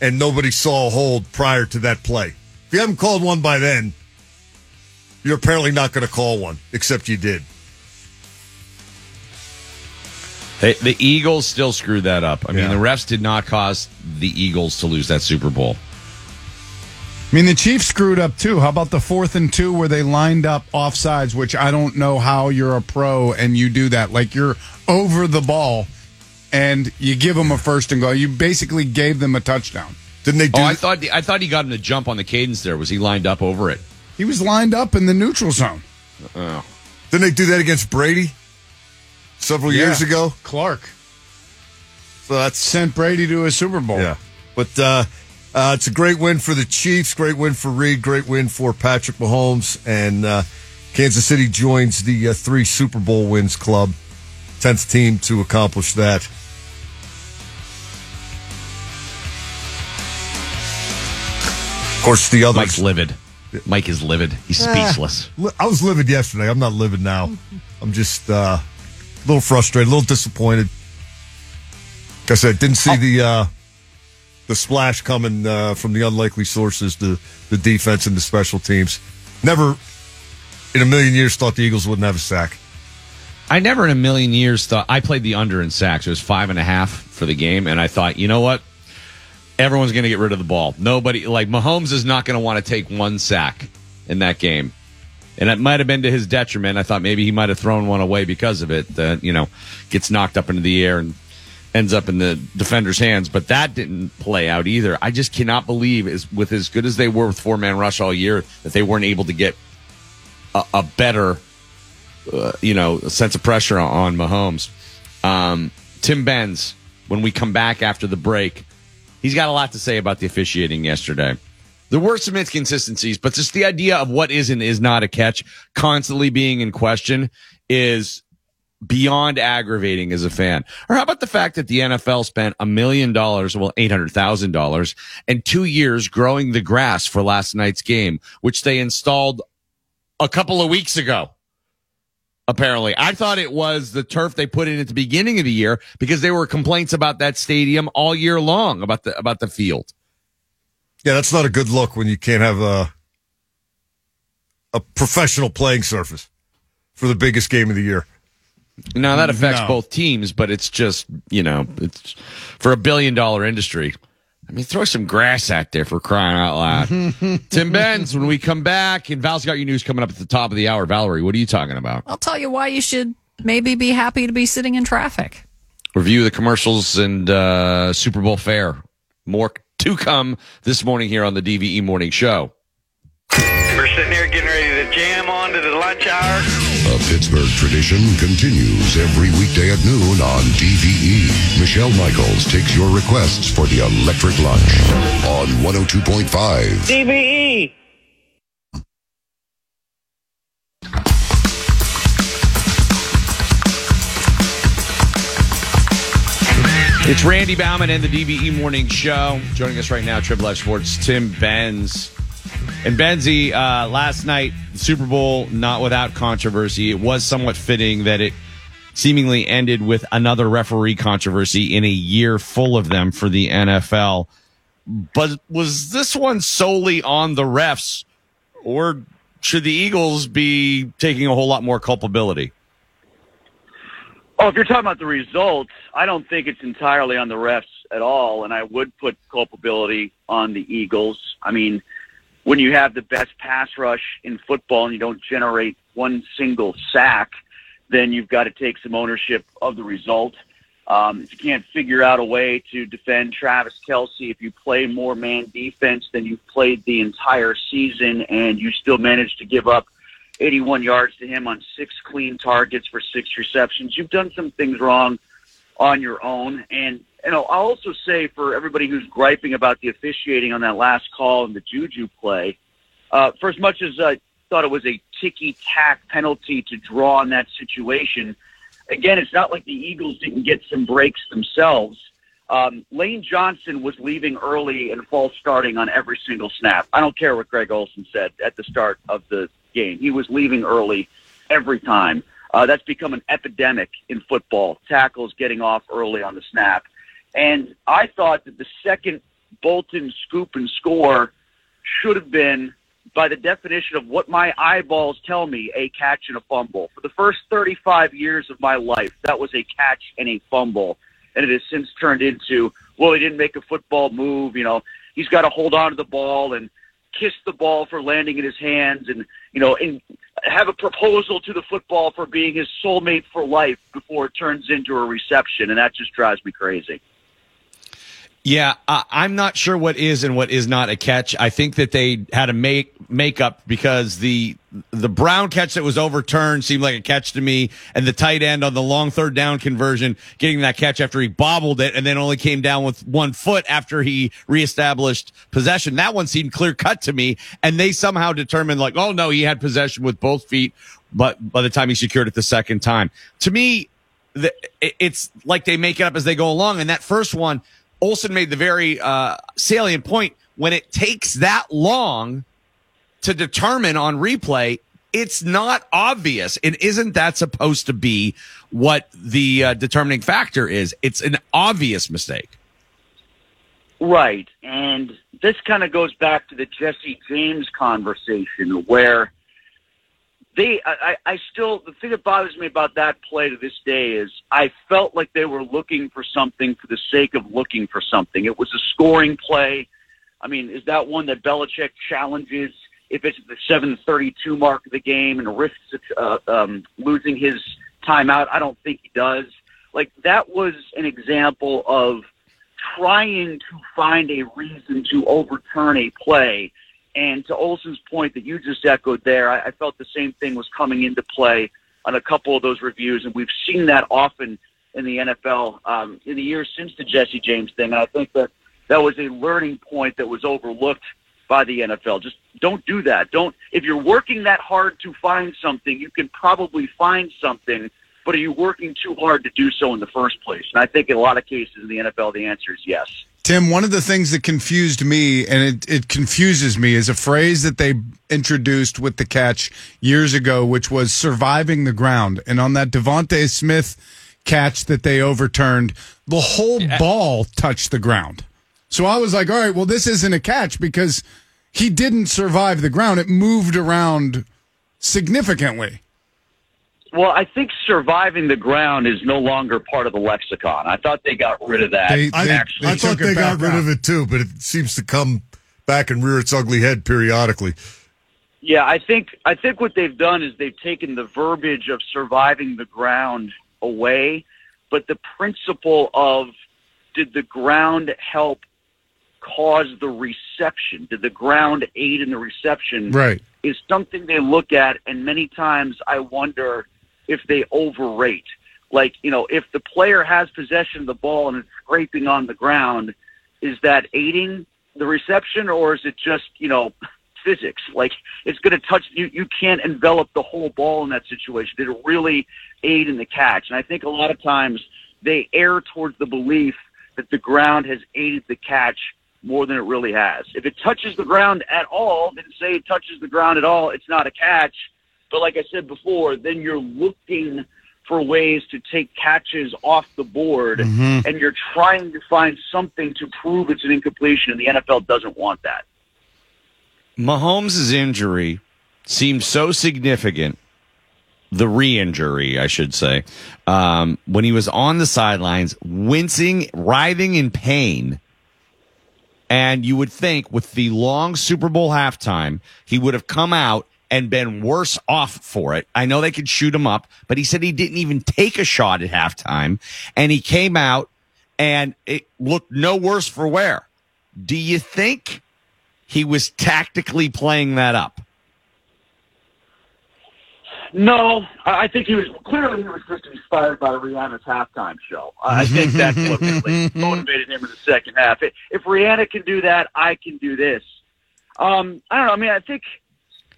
and nobody saw a hold prior to that play. If you haven't called one by then, you're apparently not going to call one, except you did. They, the Eagles still screwed that up. I mean, Yeah. the refs did not cause the Eagles to lose that Super Bowl. I mean, the Chiefs screwed up too. How about the fourth and two where they lined up offsides, which I don't know how you're a pro and you do that. Like you're over the ball and you give them a first and goal. You basically gave them a touchdown. Didn't they Oh, I thought I thought he got him to jump on the cadence. There was he lined up over it? He was lined up in the neutral zone. Oh. Didn't they do that against Brady several Yeah. years ago? Clark. So that's sent Brady to a Super Bowl. Yeah, but uh, uh, it's a great win for the Chiefs. Great win for Reid. Great win for Patrick Mahomes, and uh, Kansas City joins the uh, three Super Bowl wins club, tenth team to accomplish that. Of course, the others. Mike's livid. Mike is livid. He's speechless. li- I was livid yesterday. I'm not livid now. I'm just uh, a little frustrated, a little disappointed. Like I said, didn't see the uh, the splash coming uh, from the unlikely sources, the the defense and the special teams. Never in a million years thought the Eagles wouldn't have a sack. I never in a million years thought I played the under in sacks. It was five and a half for the game, and I thought, you know what? Everyone's going to get rid of the ball. Nobody like Mahomes is not going to want to take one sack in that game, and it might have been to his detriment. I thought maybe he might have thrown one away because of it. That you know gets knocked up into the air and ends up in the defender's hands. But that didn't play out either. I just cannot believe is with as good as they were with four man rush all year that they weren't able to get a, a better uh, you know, sense of pressure on Mahomes. Um, Tim Benz, when we come back after the break, he's got a lot to say about the officiating yesterday. There were some inconsistencies, but just the idea of what is and is not a catch constantly being in question is beyond aggravating as a fan. Or how about the fact that the NFL spent a million dollars, well, $800,000 and two years growing the grass for last night's game, which they installed a couple of weeks ago. Apparently, I thought it was the turf they put in at the beginning of the year because there were complaints about that stadium all year long about the about the field. Yeah, that's not a good look when you can't have a a professional playing surface for the biggest game of the year. Now that affects No. both teams, but it's just you know it's for a billion dollar industry. I mean, throw some grass out there for crying out loud. Tim Benz, when we come back, and Val's got your news coming up at the top of the hour. Valerie, what are you talking about? I'll tell you why you should maybe be happy to be sitting in traffic. Review the commercials and uh, Super Bowl fair. More to come this morning here on the DVE Morning Show. We're sitting here getting ready to jam on to the lunch hour. A Pittsburgh tradition continues every weekday at noon on DVE. Michelle Michaels takes your requests for the electric lunch on 102.5. DVE. It's Randy Baumann and the DVE Morning Show. Joining us right now, Triple F Sports, Tim Benz. And Benzie, uh, last night, Super Bowl, not without controversy. It was somewhat fitting that it seemingly ended with another referee controversy in a year full of them for the NFL. But was this one solely on the refs, or should the Eagles be taking a whole lot more culpability? Oh, if you're talking about the results, I don't think it's entirely on the refs at all, and I would put culpability on the Eagles. I mean, when you have the best pass rush in football and you don't generate one single sack, then you've got to take some ownership of the result. Um, if you can't figure out a way to defend Travis Kelce, if you play more man defense than you've played the entire season, and you still manage to give up 81 yards to him on six clean targets for six receptions. You've done some things wrong on your own. And, you know, I'll also say for everybody who's griping about the officiating on that last call and the Juju play, uh, for as much as I thought it was a ticky tack penalty to draw on that situation, again, it's not like the Eagles didn't get some breaks themselves. Um, Lane Johnson was leaving early and false starting on every single snap. I don't care what Greg Olsen said at the start of the game. He was leaving early every time. Uh, that's become an epidemic in football. Tackles getting off early on the snap. And I thought that the second Bolton scoop and score should have been, by the definition of what my eyeballs tell me, a catch and a fumble. For the first 35 years of my life, that was a catch and a fumble. And it has since turned into, well, he didn't make a football move. You know, he's got to hold on to the ball and kiss the ball for landing in his hands and, you know, and have a proposal to the football for being his soulmate for life before it turns into a reception. And that just drives me crazy. Yeah, I'm not sure what is and what is not a catch. I think that they had a make makeup because the the Brown catch that was overturned seemed like a catch to me, and the tight end on the long third down conversion getting that catch after he bobbled it and then only came down with one foot after he reestablished possession. That one seemed clear cut to me, and they somehow determined like, oh no, he had possession with both feet, but by the time he secured it the second time, to me, the, it- it's like they make it up as they go along. And that first one, Olsen made the very uh, salient point when it takes that long to determine on replay, it's not obvious. And isn't that supposed to be what the uh, determining factor is? It's an obvious mistake. Right. And this kind of goes back to the Jesse James conversation where they, I, I still, the thing that bothers me about that play to this day is I felt like they were looking for something for the sake of looking for something. It was a scoring play. I mean, is that one that Belichick challenges if it's the 732 mark of the game and risks uh, um, losing his timeout? I don't think he does. Like, that was an example of trying to find a reason to overturn a play. And to Olsen's point that you just echoed there, I, I felt the same thing was coming into play on a couple of those reviews, and we've seen that often in the NFL um, in the years since the Jesse James thing. And I think that that was a learning point that was overlooked by the NFL. Just don't do that. Don't if you're working that hard to find something, you can probably find something, but are you working too hard to do so in the first place? And I think in a lot of cases in the NFL the answer is yes. Tim, one of the things that confused me, and it, it confuses me, is a phrase that they introduced with the catch years ago, which was surviving the ground. And on that DeVonta Smith catch that they overturned, the whole ball touched the ground. So I was like, all right, well, this isn't a catch because he didn't survive the ground. It moved around significantly. Well, I think surviving the ground is no longer part of the lexicon. I thought they got rid of that. I, actually, I thought they got rid of it too, but it seems to come back and rear its ugly head periodically. Yeah, I think I think what they've done is they've taken the verbiage of surviving the ground away, but the principle of did the ground help cause the reception? Did the ground aid in the reception? Right. Is something they look at, and many times I wonder if they overrate. Like, you know, if the player has possession of the ball and it's scraping on the ground, is that aiding the reception or is it just, you know, physics? Like, it's going to touch, you, you can't envelop the whole ball in that situation. Did it really aid in the catch? And I think a lot of times they err towards the belief that the ground has aided the catch more than it really has. If it touches the ground at all, then say it touches the ground at all, it's not a catch. But like I said before, then you're looking for ways to take catches off the board Mhm. and you're trying to find something to prove it's an incompletion and the NFL doesn't want that. Mahomes' injury seemed so significant, the re injury, I should say, um, when he was on the sidelines, wincing, writhing in pain. And you would think with the long Super Bowl halftime, he would have come out and been worse off for it. I know they could shoot him up, but he said he didn't even take a shot at halftime. And he came out and it looked no worse for wear. Do you think he was tactically playing that up? No, I think he was clearly he was just inspired by Rihanna's halftime show. I think that's what really motivated him in the second half. If if Rihanna can do that, I can do this. Um, I don't know. I mean, I think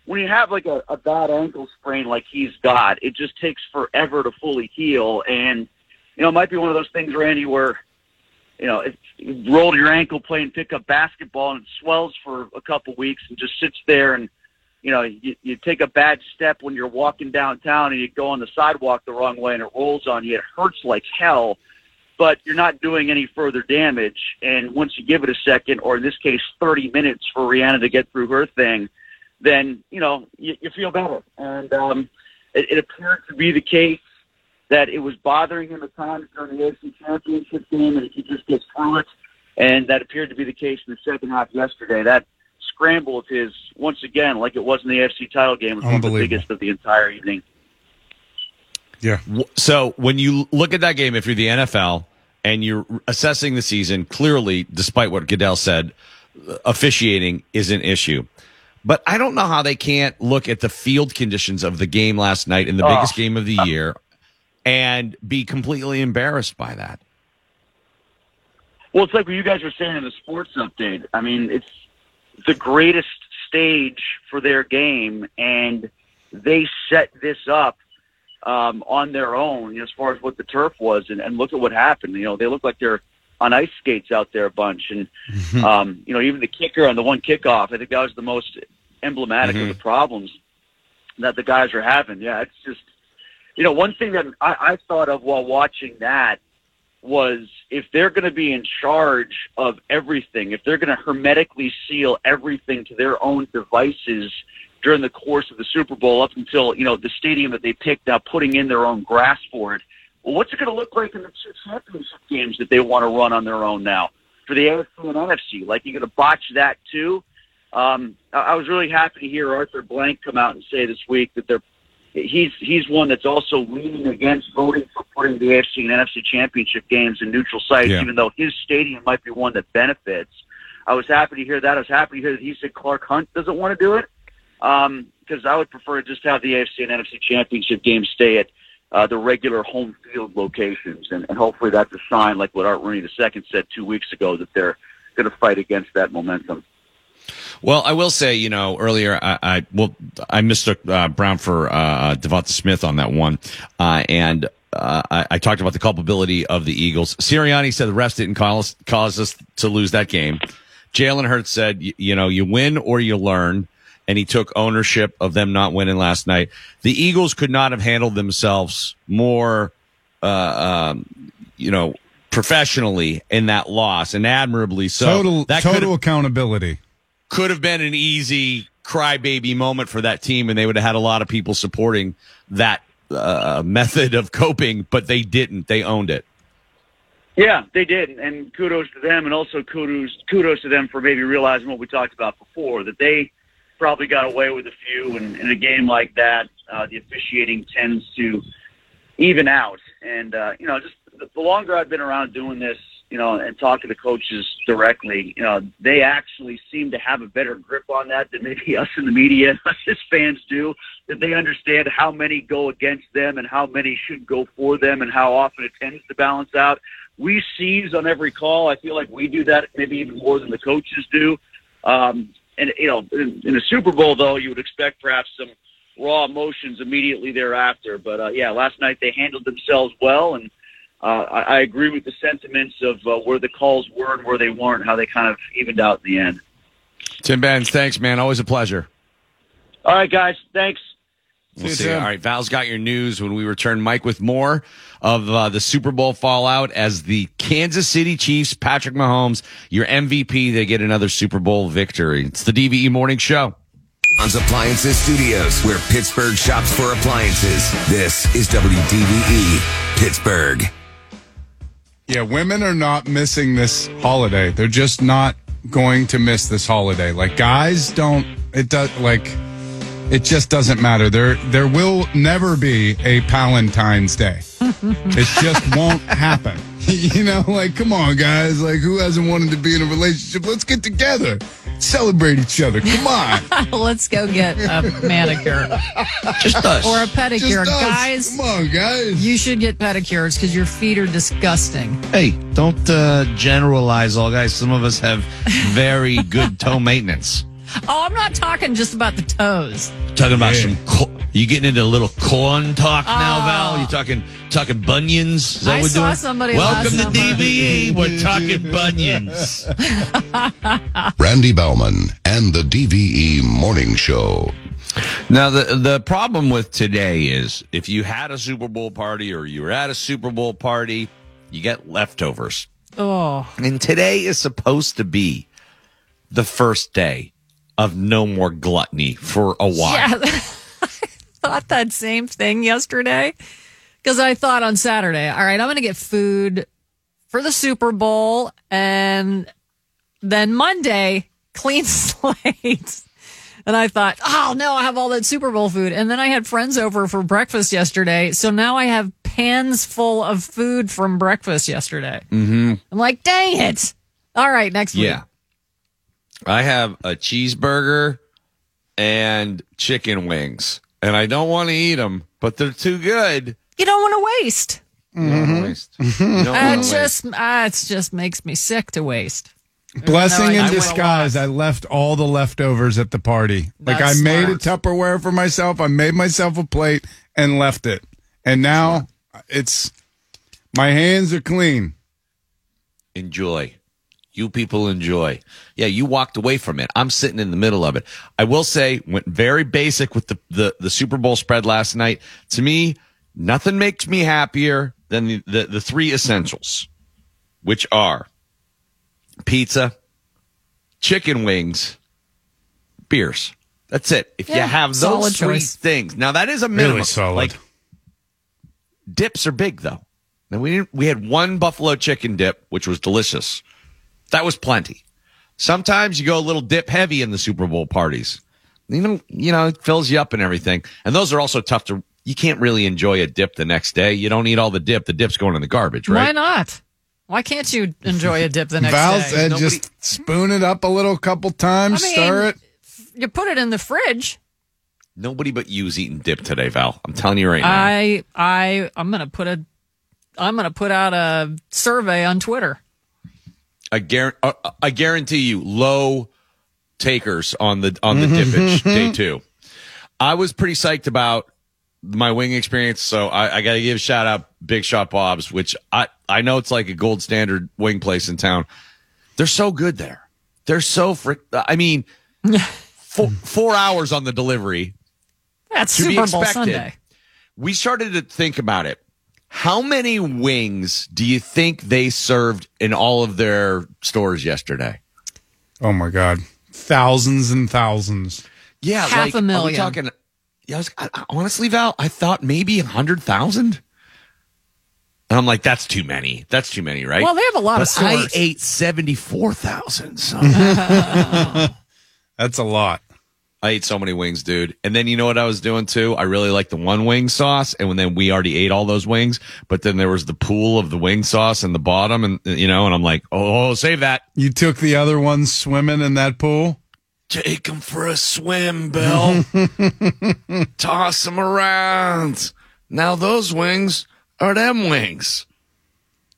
when you have like a, a bad ankle sprain like he's got, it just takes forever to fully heal. And you know, it might be one of those things, Randy, where you know, if you rolled your ankle playing pickup basketball and it swells for a couple weeks and just sits there and you know, you, you take a bad step when you're walking downtown and you go on the sidewalk the wrong way and it rolls on you. It hurts like hell, but you're not doing any further damage. And once you give it a second, or in this case, 30 minutes for Rihanna to get through her thing, then, you know, you, you feel better. And um, it, it appeared to be the case that it was bothering him at times during the AFC Championship game and he just gets through it. And that appeared to be the case in the second half yesterday. That scramble of his, once again, like it was in the AFC title game, was one of the biggest of the entire evening. Yeah. So when you look at that game, if you're the NFL and you're assessing the season, clearly, despite what Goodell said, officiating is an issue. But I don't know how they can't look at the field conditions of the game last night in the Oh. biggest game of the year and be completely embarrassed by that. Well, it's like what you guys were saying in the sports update. I mean, it's the greatest stage for their game, and they set this up um, on their own you know, as far as what the turf was, and, and look at what happened. You know, they look like they're on ice skates out there a bunch, and um, you know, even the kicker on the one kickoff, I think that was the most emblematic of the problems that the guys are having. Yeah, it's just you know, one thing that I, I thought of while watching that was if they're going to be in charge of everything, if they're going to hermetically seal everything to their own devices during the course of the Super Bowl up until, you know, the stadium that they picked now putting in their own grass for it, well, what's it going to look like in the championship games that they want to run on their own now for the AFC and NFC? Like, you're going to botch that too? Um, I, was really happy to hear Arthur Blank come out and say this week that they're he's he's one that's also leaning against voting for putting the AFC and NFC championship games in neutral sites, Yeah. even though his stadium might be one that benefits. I was happy to hear that. I was happy to hear that he said Clark Hunt doesn't want to do it because because I would prefer to just have the AFC and NFC championship games stay at uh, the regular home field locations, and, and hopefully that's a sign, like what Art Rooney II said two weeks ago, that they're going to fight against that momentum. Well, I will say, you know, earlier I, I well I mistook uh, Brown for uh, Devonta Smith on that one, uh, and uh, I, I talked about the culpability of the Eagles. Sirianni said the refs didn't cause, cause us to lose that game. Jalen Hurts said, y- you know, you win or you learn, and he took ownership of them not winning last night. The Eagles could not have handled themselves more, uh, um, you know, professionally in that loss and admirably so. total that could total have- accountability. could have been an easy crybaby moment for that team, and they would have had a lot of people supporting that uh, method of coping, but they didn't. They owned it. Yeah, they did, and kudos to them, and also kudos kudos to them for maybe realizing what we talked about before that they probably got away with a few, and in a game like that, uh, the officiating tends to even out. And uh, you know, just the longer I've been around doing this, you know, and talking to coaches directly, you know, they actually seem to have a better grip on that than maybe us in the media, us as fans do. That they understand how many go against them and how many should go for them, and how often it tends to balance out. We seize on every call. I feel like we do that maybe even more than the coaches do. Um, and you know, in, in a Super Bowl, though, you would expect perhaps some raw emotions immediately thereafter. But uh, yeah, last night they handled themselves well, and uh, I, I agree with the sentiments of uh, where the calls were and where they weren't, how they kind of evened out in the end. Tim Benz, thanks, man. Always a pleasure. All right, guys, thanks. We'll see. All right, Val's got your news when we return. Mike with more of uh, the Super Bowl fallout as the Kansas City Chiefs, Patrick Mahomes, your MVP, they get another Super Bowl victory. It's the DVE Morning Show. John's Appliances Studios, where Pittsburgh shops for appliances. This is WDVE Pittsburgh. Yeah, women are not missing this holiday. They're just not going to miss this holiday. Like guys don't it does like it just doesn't matter. There there will never be a Palentine's Day. it just won't happen. you know, like come on guys, like who hasn't wanted to be in a relationship? Let's get together. Celebrate each other. Come on. Let's go get a manicure. Just us. Or a pedicure. Guys. Come on, guys. You should get pedicures because your feet are disgusting. Hey, don't uh, generalize all guys. Some of us have very good toe maintenance. Oh, I'm not talking just about the toes. Talking about some. Co- you getting into a little corn talk now, Oh. Val? You talking talking bunions? Is that I what saw doing? somebody Welcome last to summer. DVE. We're talking bunions. Randy Baumann and the DVE Morning Show. Now the the problem with today is if you had a Super Bowl party or you were at a Super Bowl party, you get leftovers. Oh. And today is supposed to be the first day of no more gluttony for a while. Yeah. I thought that same thing yesterday because I thought on Saturday, all right, I'm going to get food for the Super Bowl and then Monday, clean slate. And I thought, oh no, I have all that Super Bowl food. And then I had friends over for breakfast yesterday. So now I have pans full of food from breakfast yesterday. Mm-hmm. I'm like, dang it. All right, next week. Yeah. I have a cheeseburger and chicken wings, and I don't want to eat them, but they're too good. You don't want to waste. You don't waste. Don't Uh, it waste. just, uh, it just makes me sick to waste. Blessing Even in I disguise. I left all the leftovers at the party. like I That's made a. Tupperware for myself. I made myself a plate and left it. And now it's my hands are clean. enjoy. You people enjoy. Yeah, you walked away from it. I'm sitting in the middle of it. I will say, went very basic with the, the, the Super Bowl spread last night. To me, nothing makes me happier than the, the, the three essentials, which are pizza, chicken wings, beers. That's it. If you have those three choice. things, now that is a minimum. Really solid. Like dips are big though. Now we didn't, we had one buffalo chicken dip, which was delicious. That was plenty. Sometimes you go a little dip heavy in the Super Bowl parties. You know, you know, it fills you up and everything. And those are also tough to. You can't really enjoy a dip the next day. You don't eat all the dip. The dip's going in the garbage, right? Why not? Why can't you enjoy a dip the next day? Val day? said just spoon it up a little couple times, I mean, stir it. You put it in the fridge. Nobody but you's eating dip today, Val. I'm telling you right now. I I I'm gonna put a I'm gonna put out a survey on Twitter. I guarantee, uh, uh, I guarantee you, low takers on the on the mm-hmm. dippage mm-hmm. day two. I was pretty psyched about my wing experience, so I, I got to give a shout out Big Shot Bob's, which I I know it's like a gold standard wing place in town. They're so good there. They're so frick. I mean, four, four hours on the delivery. That's Super Bowl. Sunday. We started to think about it. How many wings do you think they served in all of their stores yesterday? Oh my god, thousands and thousands. Yeah, Half like, a million. talking? Yeah, I was, I, I- honestly, Val, I thought maybe a hundred thousand. And I'm like, that's too many. That's too many, right? Well, they have a lot but of I stores. ate seventy four thousand. That's a lot. I ate so many wings, dude. And then you know what I was doing too? I really like the one wing sauce. And when then we already ate all those wings, but then there was the pool of the wing sauce in the bottom, and you know, and I'm like, oh, save that. You took the other ones swimming in that pool. Take him for a swim, Bill. Toss him around. Now those wings are them wings.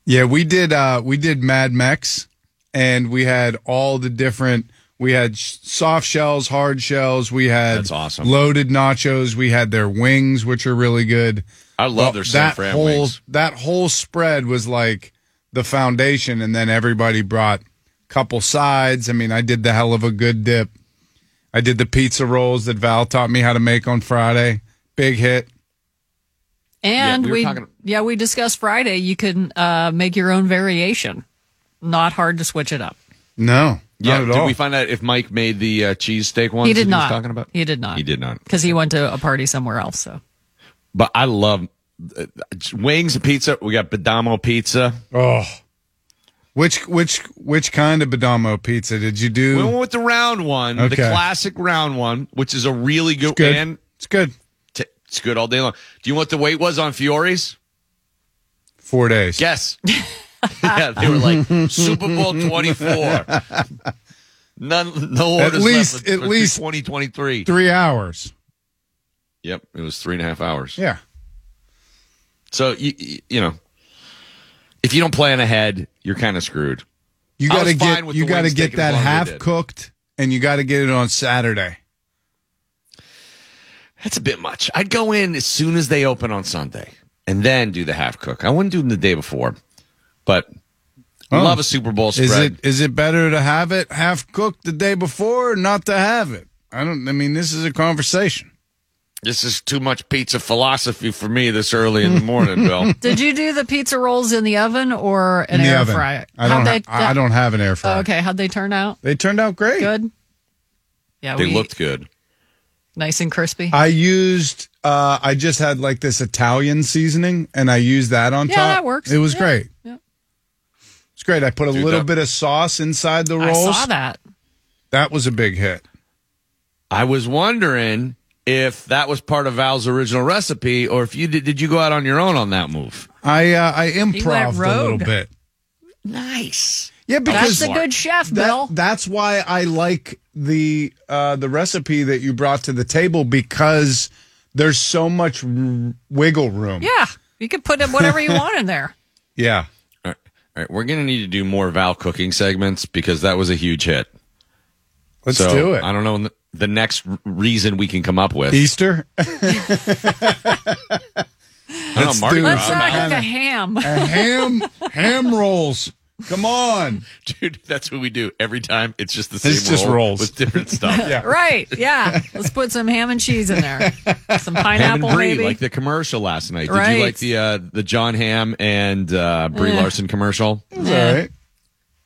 Yeah, we did. uh We did Mad Mex, and we had all the different. We had soft shells, hard shells. We had That's awesome. loaded nachos. We had their wings, which are really good. I love Well, their San that Fran whole wings. that whole spread was like the foundation, and then everybody brought a couple sides. I mean, I did the hell of a good dip. I did the pizza rolls that Val taught me how to make on Friday. Big hit. And Yeah, we we, talking- yeah, we discussed Friday. You can uh, make your own variation. Not hard to switch it up. No, Yeah, not at did all. we find out if Mike made the uh, cheesesteak ones he that did he not. was talking about? He did not. He did not. because he went to a party somewhere else. So But I love uh, wings and pizza. We got Badamo pizza. Oh, which which which kind of Badamo pizza did you do? We went with the round one, the classic round one, which is a really good, good. and it's good. t- it's good all day long. Do you know what the weight was on Fiori's? Four days. Guess. yeah, they were like Super Bowl twenty four. None, no At least- at least twenty twenty three. Three hours. Yep, it was three and a half hours. Yeah. So you you- know, if you don't plan ahead, you're kind of screwed. You got to get you got to get that long as they half cooked, and you got to get it on Saturday. That's a bit much. I'd go in as soon as they open on Sunday and then do the half cook. I wouldn't do them the day before, but Oh. love a Super Bowl spread. Is it is it better to have it half cooked the day before, or not to have it? I don't. I mean, this is a conversation. This is too much pizza philosophy for me this early in the morning, Bill. did you do the pizza rolls in the oven or an In the air oven. fryer? I How'd don't. they- I don't have an air fryer. Oh, okay, how'd they turn out? They turned out great. Good. Yeah, They we, looked good. nice and crispy. I used. Uh, I just had like this Italian seasoning, and I used that on Yeah, top. that works. It was Yeah. great. Yeah. It's great. I put a Dude, little that- bit of sauce inside the rolls. I saw that. That was a big hit. I was wondering if that was part of Val's original recipe, or if you did. Did you go out on your own on that move? I uh, I went improv a little rogue. bit. Nice. Yeah, because That's a good chef, that- Bill. that's why I like the uh, the recipe that you brought to the table because there's so much r- wiggle room. Yeah, you could put whatever you want in there. Yeah. All right. All right. We're going to need to do more Val cooking segments because that was a huge hit. Let's So, do it. I don't know the next reason we can come up with. Easter. I don't know, Let's Mardi do Gras. Let's Some not a ham. A ham ham rolls. Come on. Dude, that's what we do every time. It's just the same It's just roll rolls. with different stuff. Yeah. right? Yeah. Let's put some ham and cheese in there. Some Ham pineapple, and Brie, maybe. like the commercial last night. Did you like the uh, the Jon Hamm and uh, Brie Eh. Larson commercial? It's all right.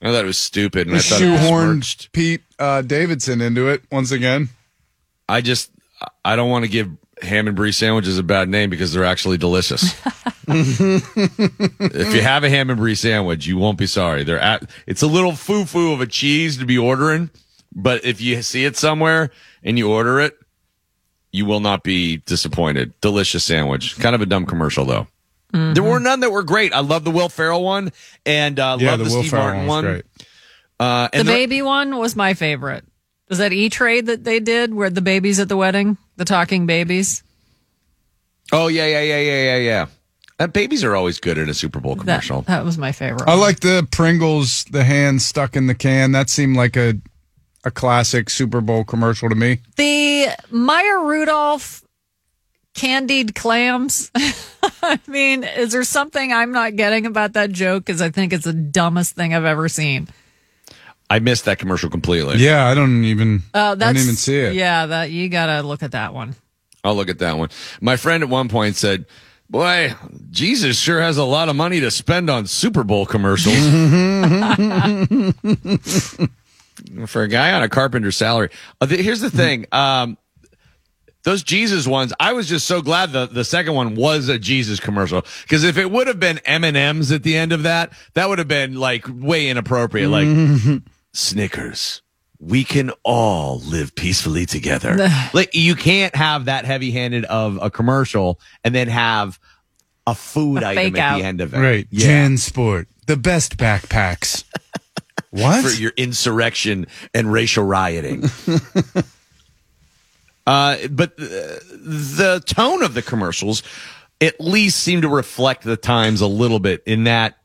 I thought it was stupid, and I thought Shoehorned smirched. Pete uh, Davidson into it once again. I just I don't want to give ham and brie sandwich is a bad name because they're actually delicious. if you have a ham and brie sandwich, you won't be sorry. They're at it's a little foo foo of a cheese to be ordering, but if you see it somewhere and you order it, you will not be disappointed. Delicious sandwich. Kind of a dumb commercial though. There were none that were great. I love the Will Ferrell one and uh, Yeah, love the the, Steve Ferrell Martin one one. great. Uh, the and baby one was my favorite. Was that E Trade that they did where the baby's at the wedding? The talking babies. Oh yeah, yeah, yeah, yeah, yeah, yeah. Uh, babies are always good in a Super Bowl commercial. that was my favorite. I one. like the Pringles, the hand stuck in the can. That seemed like a a classic Super Bowl commercial to me. the Maya Rudolph candied clams. I mean, is there something I'm not getting about that joke? Because I think it's the dumbest thing I've ever seen. I missed that commercial completely. Yeah, I don't even. Oh, I that's didn't even see it. Yeah, that you gotta look at that one. I'll look at that one. My friend at one point said, "Boy, Jesus sure has a lot of money to spend on Super Bowl commercials." For a guy on a carpenter's salary. Uh, th- here's the thing. Um, those Jesus ones, I was just so glad the, the second one was a Jesus commercial. Because if it would have been M&M's at the end of that, that would have been like way inappropriate. Like, Snickers. We can all live peacefully together. like you can't have that heavy handed of a commercial and then have a food A item at out. the end of it. Right. Yeah. JanSport, the best backpacks. what? For your insurrection and racial rioting. uh, but uh, the tone of the commercials at least seemed to reflect the times a little bit in that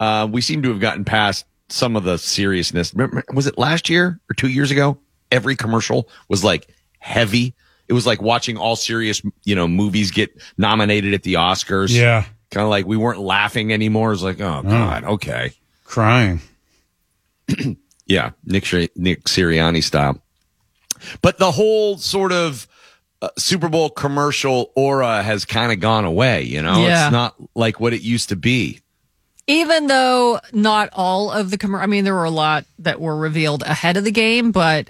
uh, we seem to have gotten past some of the seriousness. Remember, was it last year or two years ago? Every commercial was like heavy. It was like watching all serious, you know, movies get nominated at the Oscars. Yeah. Kind of like we weren't laughing anymore. It's like, oh God, okay. Crying. Yeah, Nick Sir- Nick Sirianni style. But the whole sort of uh, Super Bowl commercial aura has kind of gone away. You know, Yeah. it's not like what it used to be. Even though not all of the commer I mean, there were a lot that were revealed ahead of the game, but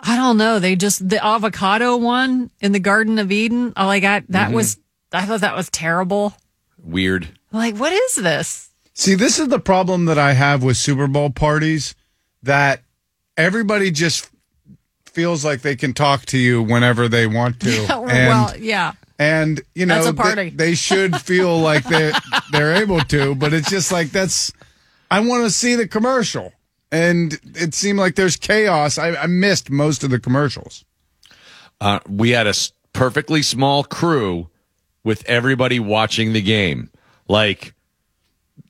I don't know. They just the avocado one in the Garden of Eden. I got I, that Mhm. was. I thought that was terrible. Weird. Like, what is this? See, this is the problem that I have with Super Bowl parties that everybody just feels like they can talk to you whenever they want to. well, yeah. And you know, That's a party. they should feel like they they're able to, but it's just like that's. I want to see the commercial, and it seemed like there's chaos. I, I missed most of the commercials. Uh, we had a perfectly small crew with everybody watching the game. Like,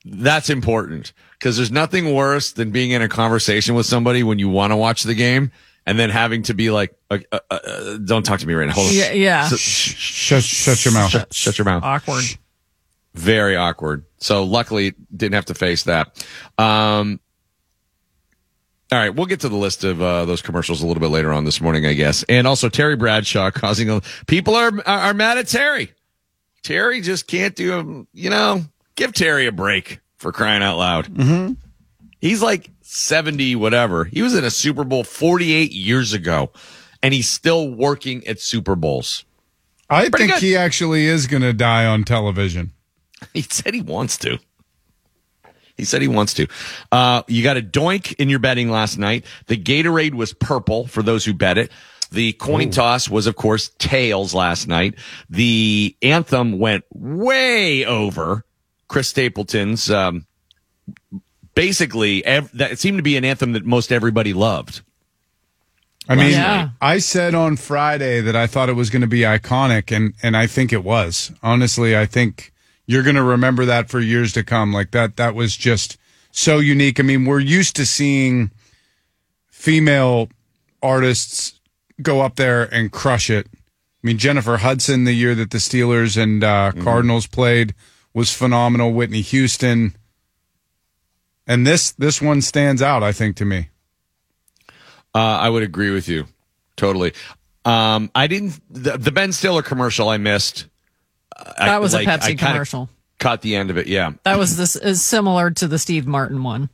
that's important because there's nothing worse than being in a conversation with somebody when you want to watch the game and then having to be like, uh, uh, uh, don't talk to me right now. Hold on. Yeah, yeah. S- Shut, shut your mouth. Shut, shut your mouth. Awkward. Very awkward. So luckily didn't have to face that. Um, all right, we'll get to the list of uh, those commercials a little bit later on this morning, I guess. And also Terry Bradshaw causing a, people are are are mad at Terry. Terry just can't do him. You know, give Terry a break for crying out loud. Mm-hmm. He's like seventy, whatever. He was in a Super Bowl forty eight years ago, and he's still working at Super Bowls. I Pretty think good. he actually is going to die on television. He said he wants to. He said he wants to. Uh, you got a doink in your betting last night. The Gatorade was purple for those who bet it. The coin toss was, of course, tails last night. The anthem went way over Chris Stapleton's. Um, basically, ev- that it seemed to be an anthem that most everybody loved. I mean, Yeah. I said on Friday that I thought it was going to be iconic, and and I think it was. Honestly, I think you're going to remember that for years to come. Like that, that was just so unique. I mean, we're used to seeing female artists go up there and crush it. I mean, Jennifer Hudson, the year that the Steelers and uh, Cardinals played, was phenomenal. Whitney Houston, and this this one stands out. I think to me. Uh, I would agree with you totally. Um, I didn't the, the Ben Stiller commercial I missed. I- That was a like, I Pepsi kinda commercial. Caught the end of it. Yeah. That was this is similar to the Steve Martin one.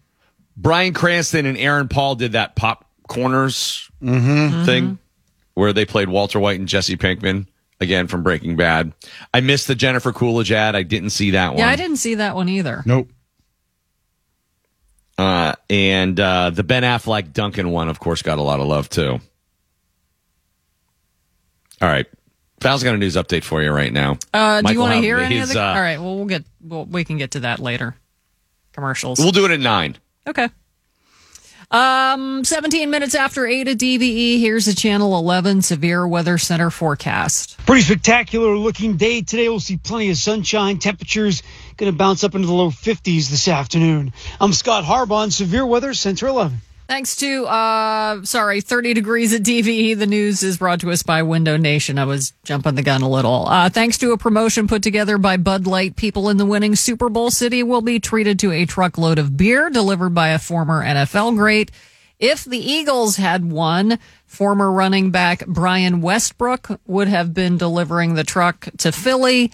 Bryan Cranston and Aaron Paul did that pop corners Mm-hmm. thing where they played Walter White and Jesse Pinkman again from Breaking Bad. I missed the Jennifer Coolidge ad. I didn't see that one. Yeah, I didn't see that one either. Nope. Uh, and uh, the Ben Affleck Dunkin' one, of course, got a lot of love too. All right. Val's got a news update for you right now. Uh, do you want to hear any his, of the? uh, All right. Well, we'll get. Well, we can get to that later. Commercials. We'll do it at nine. Okay. Um, 17 minutes after 8 at DVE, here's a Channel 11 Severe Weather Center forecast. Pretty spectacular looking day today. We'll see plenty of sunshine. Temperatures going to bounce up into the low 50s this afternoon. I'm Scott Harbaugh, Severe Weather Center 11. Thanks to, uh, sorry, 30 degrees at DVE. The news is brought to us by Window Nation. I was jumping the gun a little. Uh, thanks to a promotion put together by Bud Light, people in the winning Super Bowl city will be treated to a truckload of beer delivered by a former NFL great. If the Eagles had won, former running back Brian Westbrook would have been delivering the truck to Philly.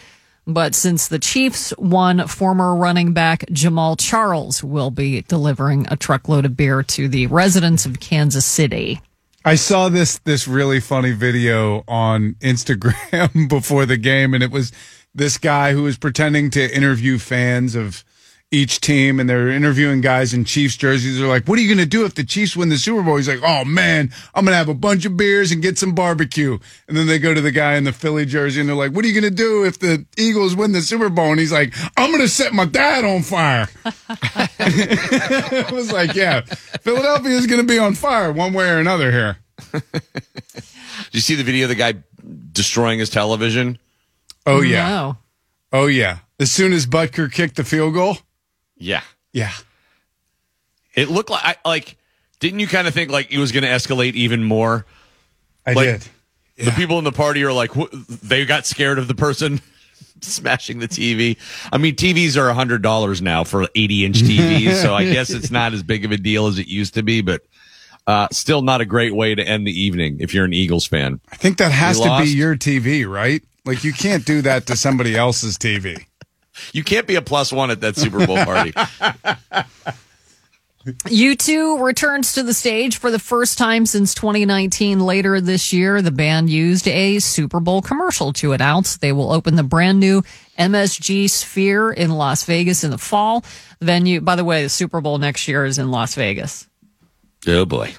But since the Chiefs won, former running back Jamaal Charles will be delivering a truckload of beer to the residents of Kansas City. I saw this this really funny video on Instagram before the game, and it was this guy who was pretending to interview fans of each team, and they're interviewing guys in Chiefs jerseys. They're like, "What are you going to do if the Chiefs win the Super Bowl?" He's like, "Oh man, I'm going to have a bunch of beers and get some barbecue." And then they go to the guy in the Philly jersey, and they're like, "What are you going to do if the Eagles win the Super Bowl?" And he's like, "I'm going to set my dad on fire." it was like, yeah, Philadelphia is going to be on fire one way or another here. Did you see the video of the guy destroying his television? Oh yeah. No. Oh yeah. As soon as Butker kicked the field goal. Yeah. Yeah. It looked like I, like didn't you kind of think like it was going to escalate even more? I Like, did. The people in the party are like wh- they got scared of the person smashing the TV. I mean, TVs are hundred dollars now for eighty inch TVs, so I guess it's not as big of a deal as it used to be, but uh, still not a great way to end the evening if you're an Eagles fan. I think that has We to be your TV, right? Like you can't do that to somebody else's TV. You can't be a plus one at that Super Bowl party. U2 returns to the stage for the first time since 2019. Later this year, the band used a Super Bowl commercial to announce they will open the brand new MSG Sphere in Las Vegas in the fall. The venue, by the way, the Super Bowl next year is in Las Vegas. oh boy.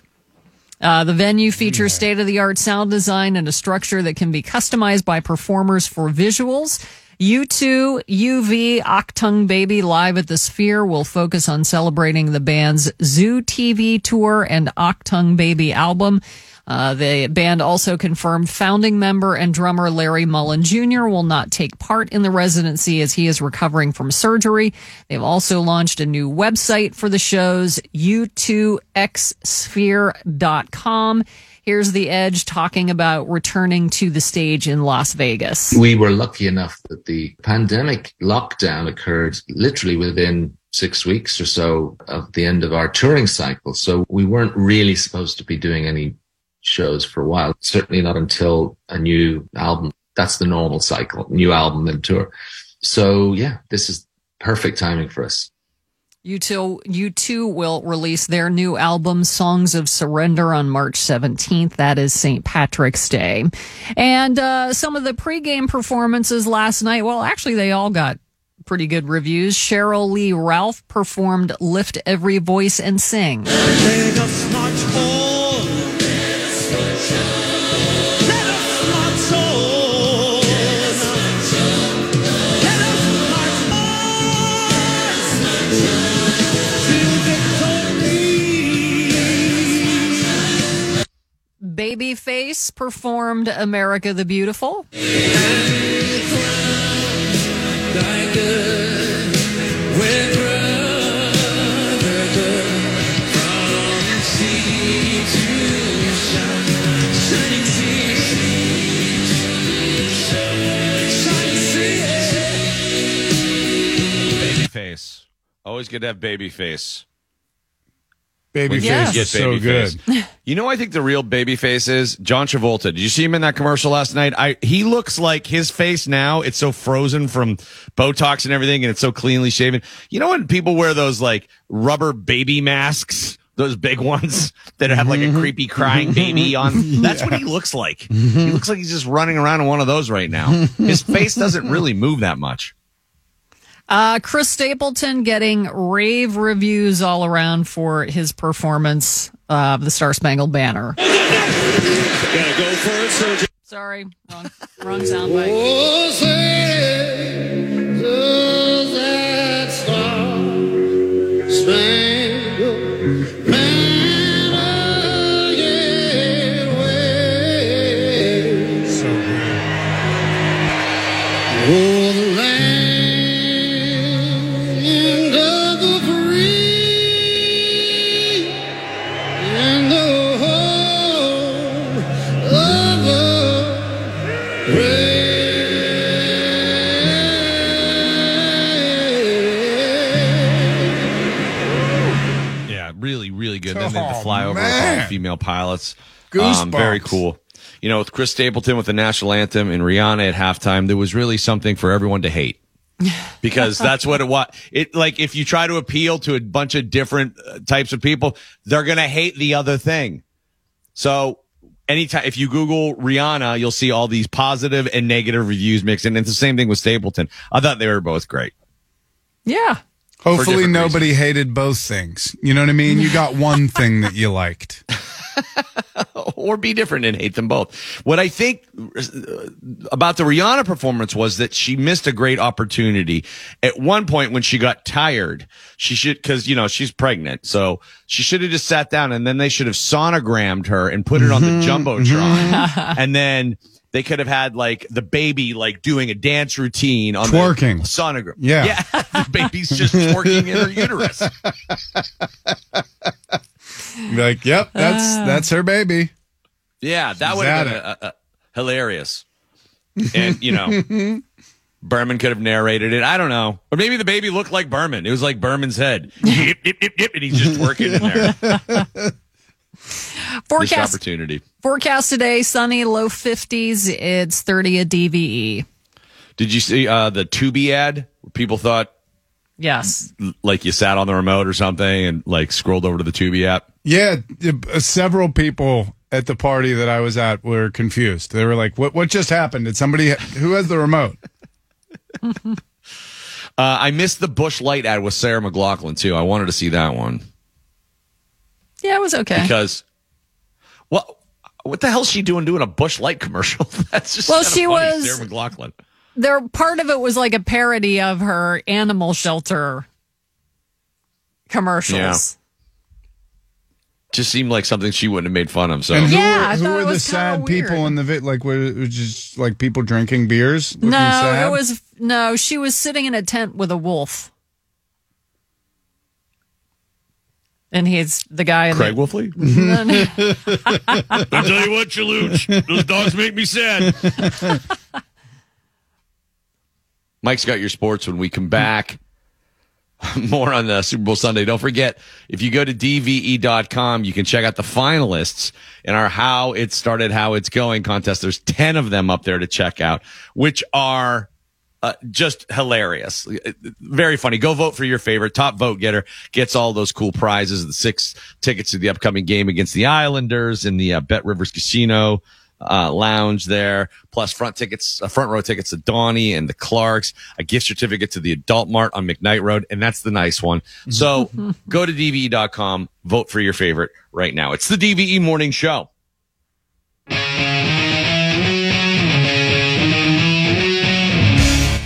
Uh, the venue features state of the art sound design and a structure that can be customized by performers for visuals. U2 UV Achtung Baby Live at the Sphere will focus on celebrating the band's Zoo TV tour and Achtung Baby album. Uh, the band also confirmed founding member and drummer Larry Mullen Jr. will not take part in the residency as he is recovering from surgery. They've also launched a new website for the shows, u2xsphere.com. Here's the Edge talking about returning to the stage in Las Vegas. We were lucky enough that the pandemic lockdown occurred literally within six weeks or so of the end of our touring cycle. So we weren't really supposed to be doing any shows for a while. Certainly not until a new album. That's the normal cycle, new album and tour. So yeah, this is perfect timing for us. U2, U2 will release their new album, Songs of Surrender, on March 17th. That is St. Patrick's Day. And uh, some of the pregame performances last night, well, actually, they all got pretty good reviews. Sheryl Lee Ralph performed Lift Every Voice and Sing. Babyface performed America the Beautiful. Baby face. Always good to have baby face. Baby face kids is so baby good. You know, I think the real baby face is John Travolta. Did you see him in that commercial last night? I he looks like his face now. It's so frozen from Botox and everything, and it's so cleanly shaven. You know when people wear those like rubber baby masks, those big ones that have like a mm-hmm. creepy crying mm-hmm. baby on. That's what he looks like. He mm-hmm. looks like he's just running around in one of those right now. His face doesn't really move that much. Uh, Chris Stapleton getting rave reviews all around for his performance of the Star Spangled Banner. Go for it, Sorry, wrong, wrong soundbite. Oh, say, female pilots. Um, very cool. You know, with Chris Stapleton with the national anthem and Rihanna at halftime, there was really something for everyone to hate. because that's what it was. It like if you try to appeal to a bunch of different uh, types of people, they're gonna hate the other thing. So anytime if you Google Rihanna, you'll see all these positive and negative reviews mixed in. And it's the same thing with Stapleton. I thought they were both great. Yeah. Hopefully different nobody hated both things. You know what I mean? You got one thing that you liked. or be different and hate them both. What I think uh, about the Rihanna performance was that she missed a great opportunity. At one point when she got tired, she should, cause you know, she's pregnant. So she should have just sat down and then they should have sonogrammed her and put it on the Jumbotron. and then they could have had like the baby like doing a dance routine on Twerking. the sonogram. Yeah. Yeah. the baby's just twerking in her uterus. Be like, yep, that's Ah. that's her baby. Yeah, that She's would have at been uh uh hilarious. And, you know, Berman could have narrated it. I don't know. Or maybe the baby looked like Berman. It was like Berman's head. yip, yip, yip, yip, and he's just working in there. Missed Forecast opportunity. forecast today: sunny, low fifties. It's thirty a DVE. Did you see uh, the Tubi ad? Where people thought Yes. like you sat on the remote or something and like scrolled over to the Tubi app. Yeah, uh, several people at the party that I was at were confused. They were like, "What? What just happened? Did somebody? Who has the remote?" Uh, I missed the Busch Light ad with Sarah McLachlan too. I wanted to see that one. Yeah, it was okay. because what what the hell's she doing doing a Busch Light commercial? That's just Well, she funny, was- Sarah McLachlan. There part of it was like a parody of her animal shelter commercials. Just seemed like something she wouldn't have made fun of. So And who Yeah, were, who were the was kinda sad people in the vid? Like, were it was just like people drinking beers? No, sad? it was no. She was sitting in a tent with a wolf, and he's the guy. in Craig the, Wolfley. I tell you what, Chaluch, those dogs make me sad. Mike's got your sports when we come back. More on the Super Bowl Sunday. Don't forget, if you go to DVE.com, you can check out the finalists in our How It Started, How It's Going contest. There's 10 of them up there to check out, which are uh, just hilarious. Very funny. Go vote for your favorite. Top vote getter gets all those cool prizes. The six tickets to the upcoming game against the Islanders in the uh, Bet Rivers Casino uh, lounge there, plus front tickets, uh, front row tickets to Donnie and the Clarks, a gift certificate to the Adult Mart on McKnight Road, and that's the nice one. So go to DVE.com, vote for your favorite right now. It's the DVE Morning Show.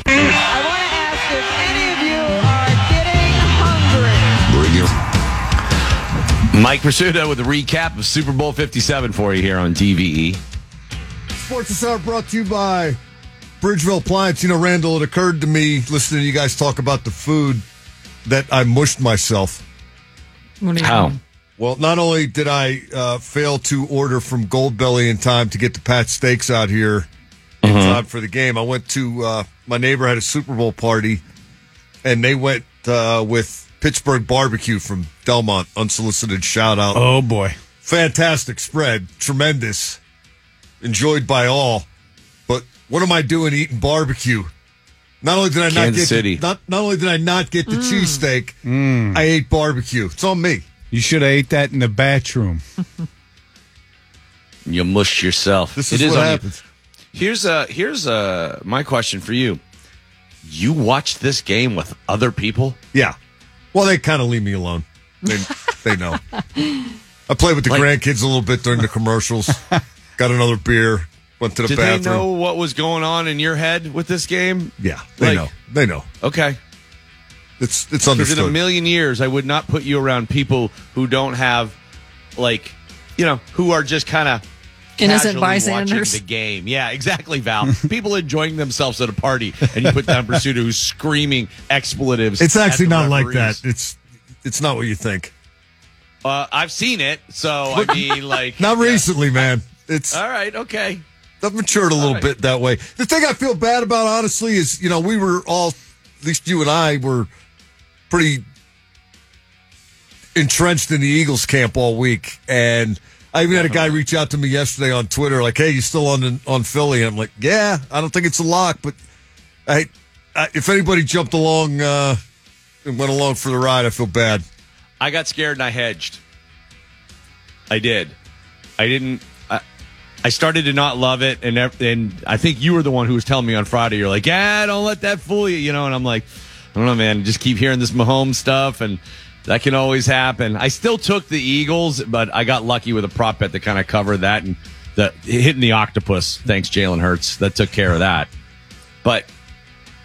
I want to ask if any of you are getting hungry. Bring your Mike Prisuta with a recap of Super Bowl 57 for you here on. DVE. Sports this hour brought to you by Bridgeville Appliance. You know, Randall, it occurred to me listening to you guys talk about the food that I mushed myself. What you How? mean? Well, not only did I uh, fail to order from Goldbelly in time to get the Pat Steaks out here in time for the game, I went to uh, my neighbor had a Super Bowl party, and they went uh, with Pittsburgh barbecue from Delmont. Unsolicited shout out. Oh boy. Fantastic spread, tremendous, enjoyed by all. But what am I doing eating barbecue? Not only did I not get City. not not only did I not get the cheesesteak, I ate barbecue. It's on me. You should have ate that in the bathroom. You mushed yourself. This It is what on you. happens. Here's uh here's uh my question for you. You watched this game with other people? Yeah. Well, they kind of leave me alone. They they know. I play with the Like- grandkids a little bit during the commercials. Got another beer. Went to the Did bathroom. they know what was going on in your head with this game? Yeah, they Like- know. They know. Okay. It's it's Because in a understood. million years, I would not put you around people who don't have, like, you know, who are just kind of Innocent watching bystanders. the game. Yeah, exactly, Val. people enjoying themselves at a party, and you put down Prisuta who's screaming expletives. it's at actually the not like referees. that. It's it's not what you think. Uh, I've seen it, so I mean, like, Not recently, man. It's all right, okay. I've matured a little right. bit that way. The thing I feel bad about, honestly, is you know we were all, at least you and I were, pretty entrenched in the Eagles camp all week, and I even had a guy reach out to me yesterday on Twitter, like, "Hey, you still on on Philly?" And I'm like, "Yeah, I don't think it's a lock, but I, I if anybody jumped along uh, and went along for the ride, I feel bad." I got scared and I hedged. I did. I didn't. I, started to not love it, and and I think you were the one who was telling me on Friday. You're like, yeah, don't let that fool you, you know. And I'm like, I don't know, man. Just keep hearing this Mahomes stuff, and that can always happen. I still took the Eagles, but I got lucky with a prop bet that kind of covered that and the hitting the octopus. Thanks, Jalen Hurts. That took care of that. But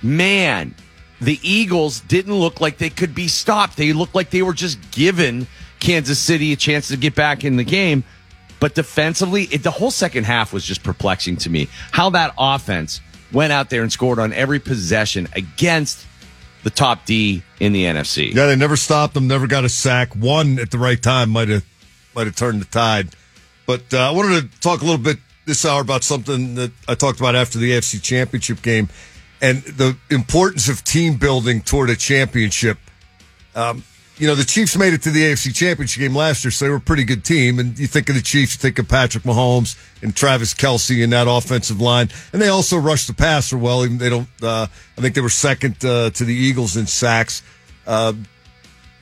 man, the Eagles didn't look like they could be stopped. They looked like they were just given Kansas City a chance to get back in the game. But defensively, it, the whole second half was just perplexing to me. How that offense went out there and scored on every possession against the top D in the NFC. Yeah, they never stopped them. Never got a sack. One at the right time might have might have turned the tide. But uh, I wanted to talk a little bit this hour about something that I talked about after the AFC Championship game, and the importance of team building toward a championship. Um, you know, the Chiefs made it to the AFC Championship game last year, so they were a pretty good team. And you think of the Chiefs, you think of Patrick Mahomes and Travis Kelce in that offensive line, and they also rushed the passer well. Even they don't. Uh, I think they were second uh, to the Eagles in sacks. Uh,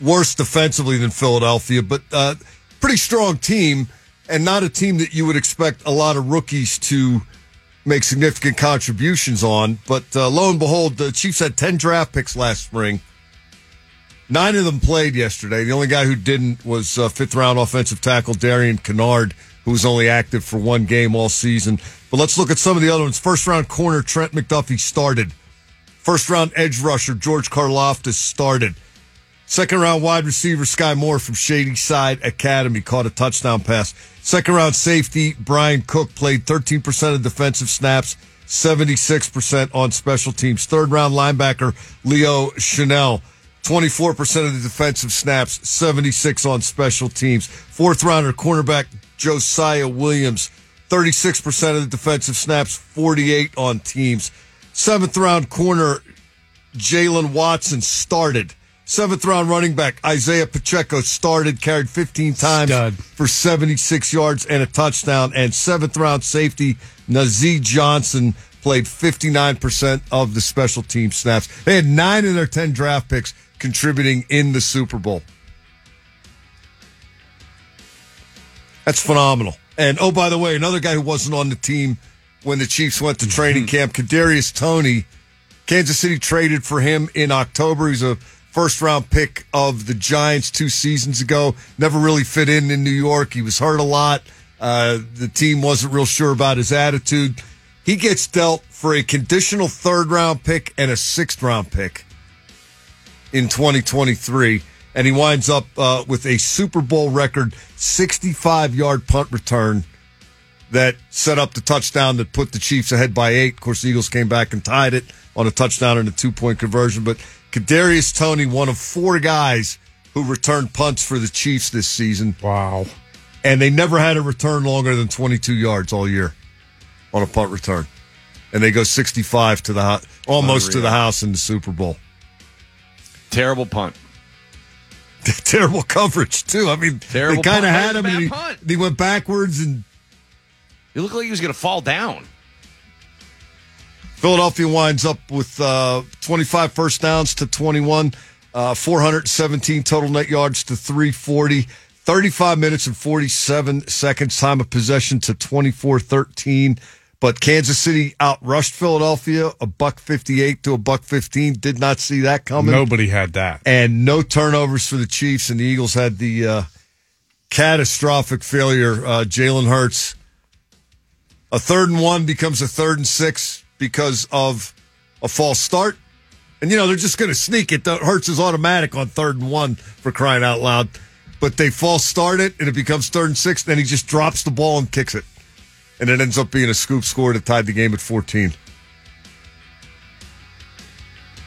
worse defensively than Philadelphia, but uh, pretty strong team, and not a team that you would expect a lot of rookies to make significant contributions on. But uh, lo and behold, the Chiefs had ten draft picks last spring. Nine of them played yesterday. The only guy who didn't was uh, fifth round offensive tackle Darian Kinnard, who was only active for one game all season. But let's look at some of the other ones. First round corner Trent McDuffie started. First round edge rusher George Karlaftis started. Second round wide receiver Skyy Moore from Shady Side Academy caught a touchdown pass. Second round safety Bryan Cook played 13% of defensive snaps, 76% on special teams. Third round linebacker Leo Chenal 24% of the defensive snaps, 76 on special teams. Fourth rounder cornerback Josiah Williams, 36% of the defensive snaps, 48 on teams. Seventh round corner Jaylen Watson started. Seventh round running back Isaiah Pacheco started, carried 15 times Stud. for 76 yards and a touchdown. And seventh round safety Nazeeh Johnson played 59% of the special team snaps. They had nine of their 10 draft picks contributing in the Super Bowl. That's phenomenal. And oh, by the way, another guy who wasn't on the team when the Chiefs went to training camp, Kadarius Toney. Kansas City traded for him in October. He's a first round pick of the Giants two seasons ago. Never really fit in in New York. He was hurt a lot. Uh, the team wasn't real sure about his attitude. He gets dealt for a conditional third round pick and a sixth round pick in 2023. And he winds up uh, with a Super Bowl record 65 yard punt return that set up the touchdown that put the Chiefs ahead by eight. Of course, the Eagles came back and tied it on a touchdown and a two point conversion. But Kadarius Toney, one of four guys who returned punts for the Chiefs this season. Wow. And they never had a return longer than 22 yards all year on a punt return. And they go 65 to the ho- almost to the house in the Super Bowl. Terrible punt. Terrible coverage too. I mean, Terrible they kind of had him. And he, punt. he went backwards, and It looked like he was going to fall down. Philadelphia winds up with uh, 25 first downs to 21, uh, 417 total net yards to 340, 35 minutes and 47 seconds time of possession to 24 13. But Kansas City outrushed Philadelphia a buck 58 to a buck 15. Did not see that coming. Nobody had that. and no turnovers for the Chiefs. And the Eagles had the uh, catastrophic failure. Uh, Jalen Hurts, a third and one becomes a third and six because of a false start. And you know they're just going to sneak it. The Hurts is automatic on third and one for crying out loud. But they false start it, and it becomes third and six. Then he just drops the ball and kicks it, and it ends up being a scoop score that tied the game at 14.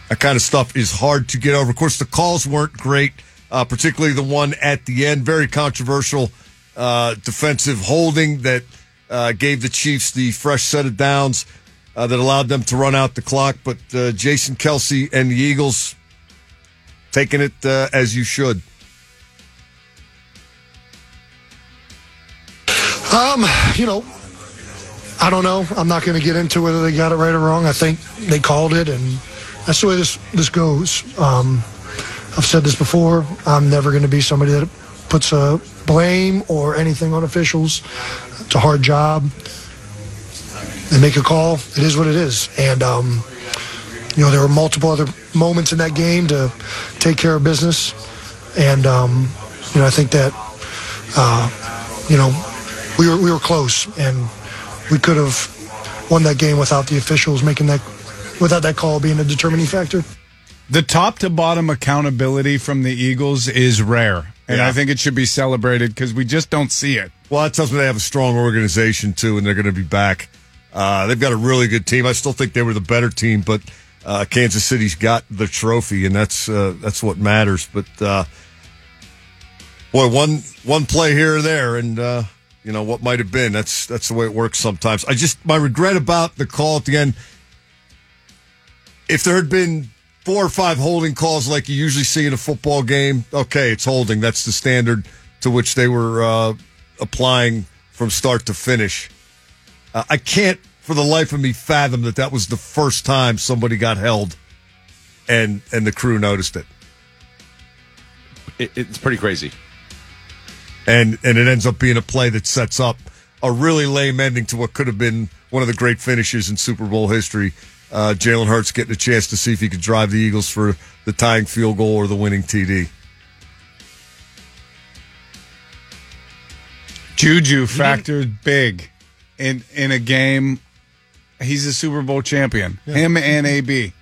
That kind of stuff is hard to get over. Of course, the calls weren't great, uh, particularly the one at the end, very controversial uh, defensive holding that uh, gave the Chiefs the fresh set of downs uh, that allowed them to run out the clock. But uh, Jason Kelce and the Eagles taking it uh, as you should. Um, you know, I don't know. I'm not going to get into whether they got it right or wrong. I think they called it, and that's the way this this goes. Um, I've said this before. I'm never going to be somebody that puts a blame or anything on officials. It's a hard job. They make a call. It is what it is, and um, you know there were multiple other moments in that game to take care of business, and um, you know I think that uh, you know we were we were close, and we could have won that game without the officials making that without that call being a determining factor. The top to bottom accountability from the Eagles is rare, and Yeah. I think it should be celebrated because we just don't see it. Well, that tells me they have a strong organization too, and they're going to be back. Uh, they've got a really good team. I still think they were the better team, but uh, Kansas City's got the trophy, and that's uh, that's what matters. But uh, boy, one one play here or there, and uh, you know what might have been. That's that's the way it works sometimes. I just my regret about the call at the end. If there had been four or five holding calls like you usually see in a football game, okay, it's holding. That's the standard to which they were uh, applying from start to finish. Uh, I can't, for the life of me, fathom that that was the first time somebody got held, and and the crew noticed it, It, it's pretty crazy. And and it ends up being a play that sets up a really lame ending to what could have been one of the great finishes in Super Bowl history. Uh, Jalen Hurts getting a chance to see if he could drive the Eagles for the tying field goal or the winning TD. Juju factored big in in a game. He's a Super Bowl champion. Him and AB.